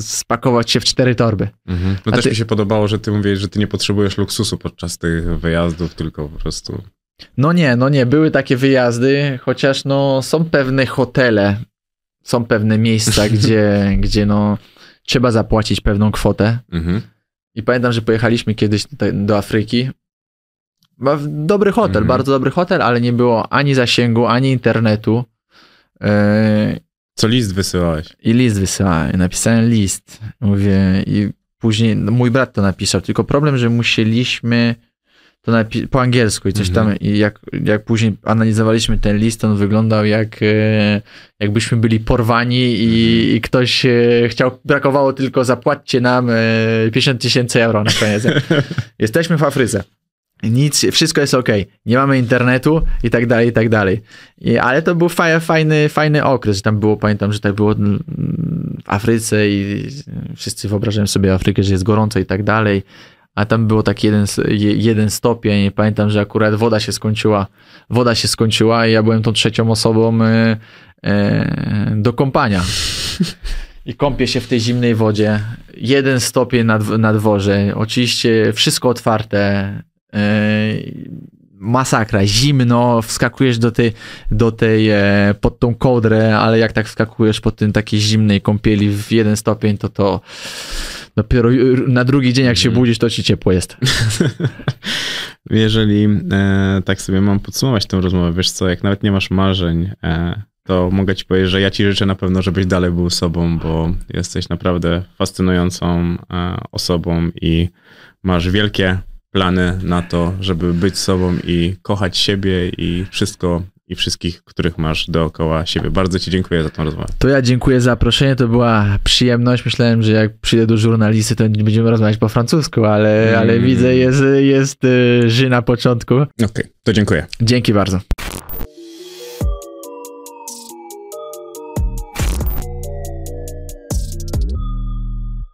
D: spakować się w cztery torby.
C: Mhm. No
D: A
C: też
D: ty-
C: mi się podobało, że ty mówisz, że ty nie potrzebujesz luksusu podczas tych wyjazdów, tylko po prostu...
D: No nie, no nie, były takie wyjazdy, chociaż no są pewne hotele, są pewne miejsca, gdzie, gdzie no trzeba zapłacić pewną kwotę.
C: Mhm.
D: I pamiętam, że pojechaliśmy kiedyś do Afryki. Dobry hotel,
C: Mhm.
D: bardzo dobry hotel, ale nie było ani zasięgu, ani internetu.
C: Co list wysyłałeś?
D: I list wysyłałem, napisałem list. Mówię, i później no, mój brat to napisał. Tylko problem, że musieliśmy to napi- po angielsku i coś
C: Mhm.
D: tam. I jak, jak później analizowaliśmy ten list, on wyglądał jak e, jakbyśmy byli porwani i,
C: Mhm.
D: i ktoś e, chciał, brakowało tylko zapłaćcie nam e, 50 tysięcy euro na koniec. Jesteśmy w Afryce. Nic, wszystko jest ok, nie mamy internetu i tak dalej, i tak dalej. I, ale to był fa- fajny, fajny okres. Tam było, pamiętam, że tak było mm, w Afryce i wszyscy wyobrażają sobie Afrykę, że jest gorąco i tak dalej. A tam było tak jeden, jeden stopień. Pamiętam, że akurat woda się skończyła. Woda się skończyła i ja byłem tą trzecią osobą e, e, do kąpania. I kąpię się w tej zimnej wodzie. Jeden stopień na, na dworze. Oczywiście wszystko otwarte. E, masakra, zimno, wskakujesz do tej, do tej e, pod tą kołdrę, ale jak tak wskakujesz pod tym takiej zimnej kąpieli w jeden stopień, to to dopiero na drugi dzień jak się budzisz, to ci ciepło jest.
C: Jeżeli e, tak sobie mam podsumować tę rozmowę, wiesz co, jak nawet nie masz marzeń, e, to mogę ci powiedzieć, że ja ci życzę na pewno, żebyś dalej był sobą, bo jesteś naprawdę fascynującą e, osobą i masz wielkie plany na to, żeby być sobą i kochać siebie i wszystko i wszystkich, których masz dookoła siebie. Bardzo ci dziękuję za tę rozmowę.
D: To ja dziękuję za zaproszenie, to była przyjemność. Myślałem, że jak przyjdę do żurnalisty, to będziemy rozmawiać po francusku, ale, ale
C: Mm.
D: widzę, jest, jest y, ży na początku.
C: Okej, to dziękuję.
D: Dzięki bardzo.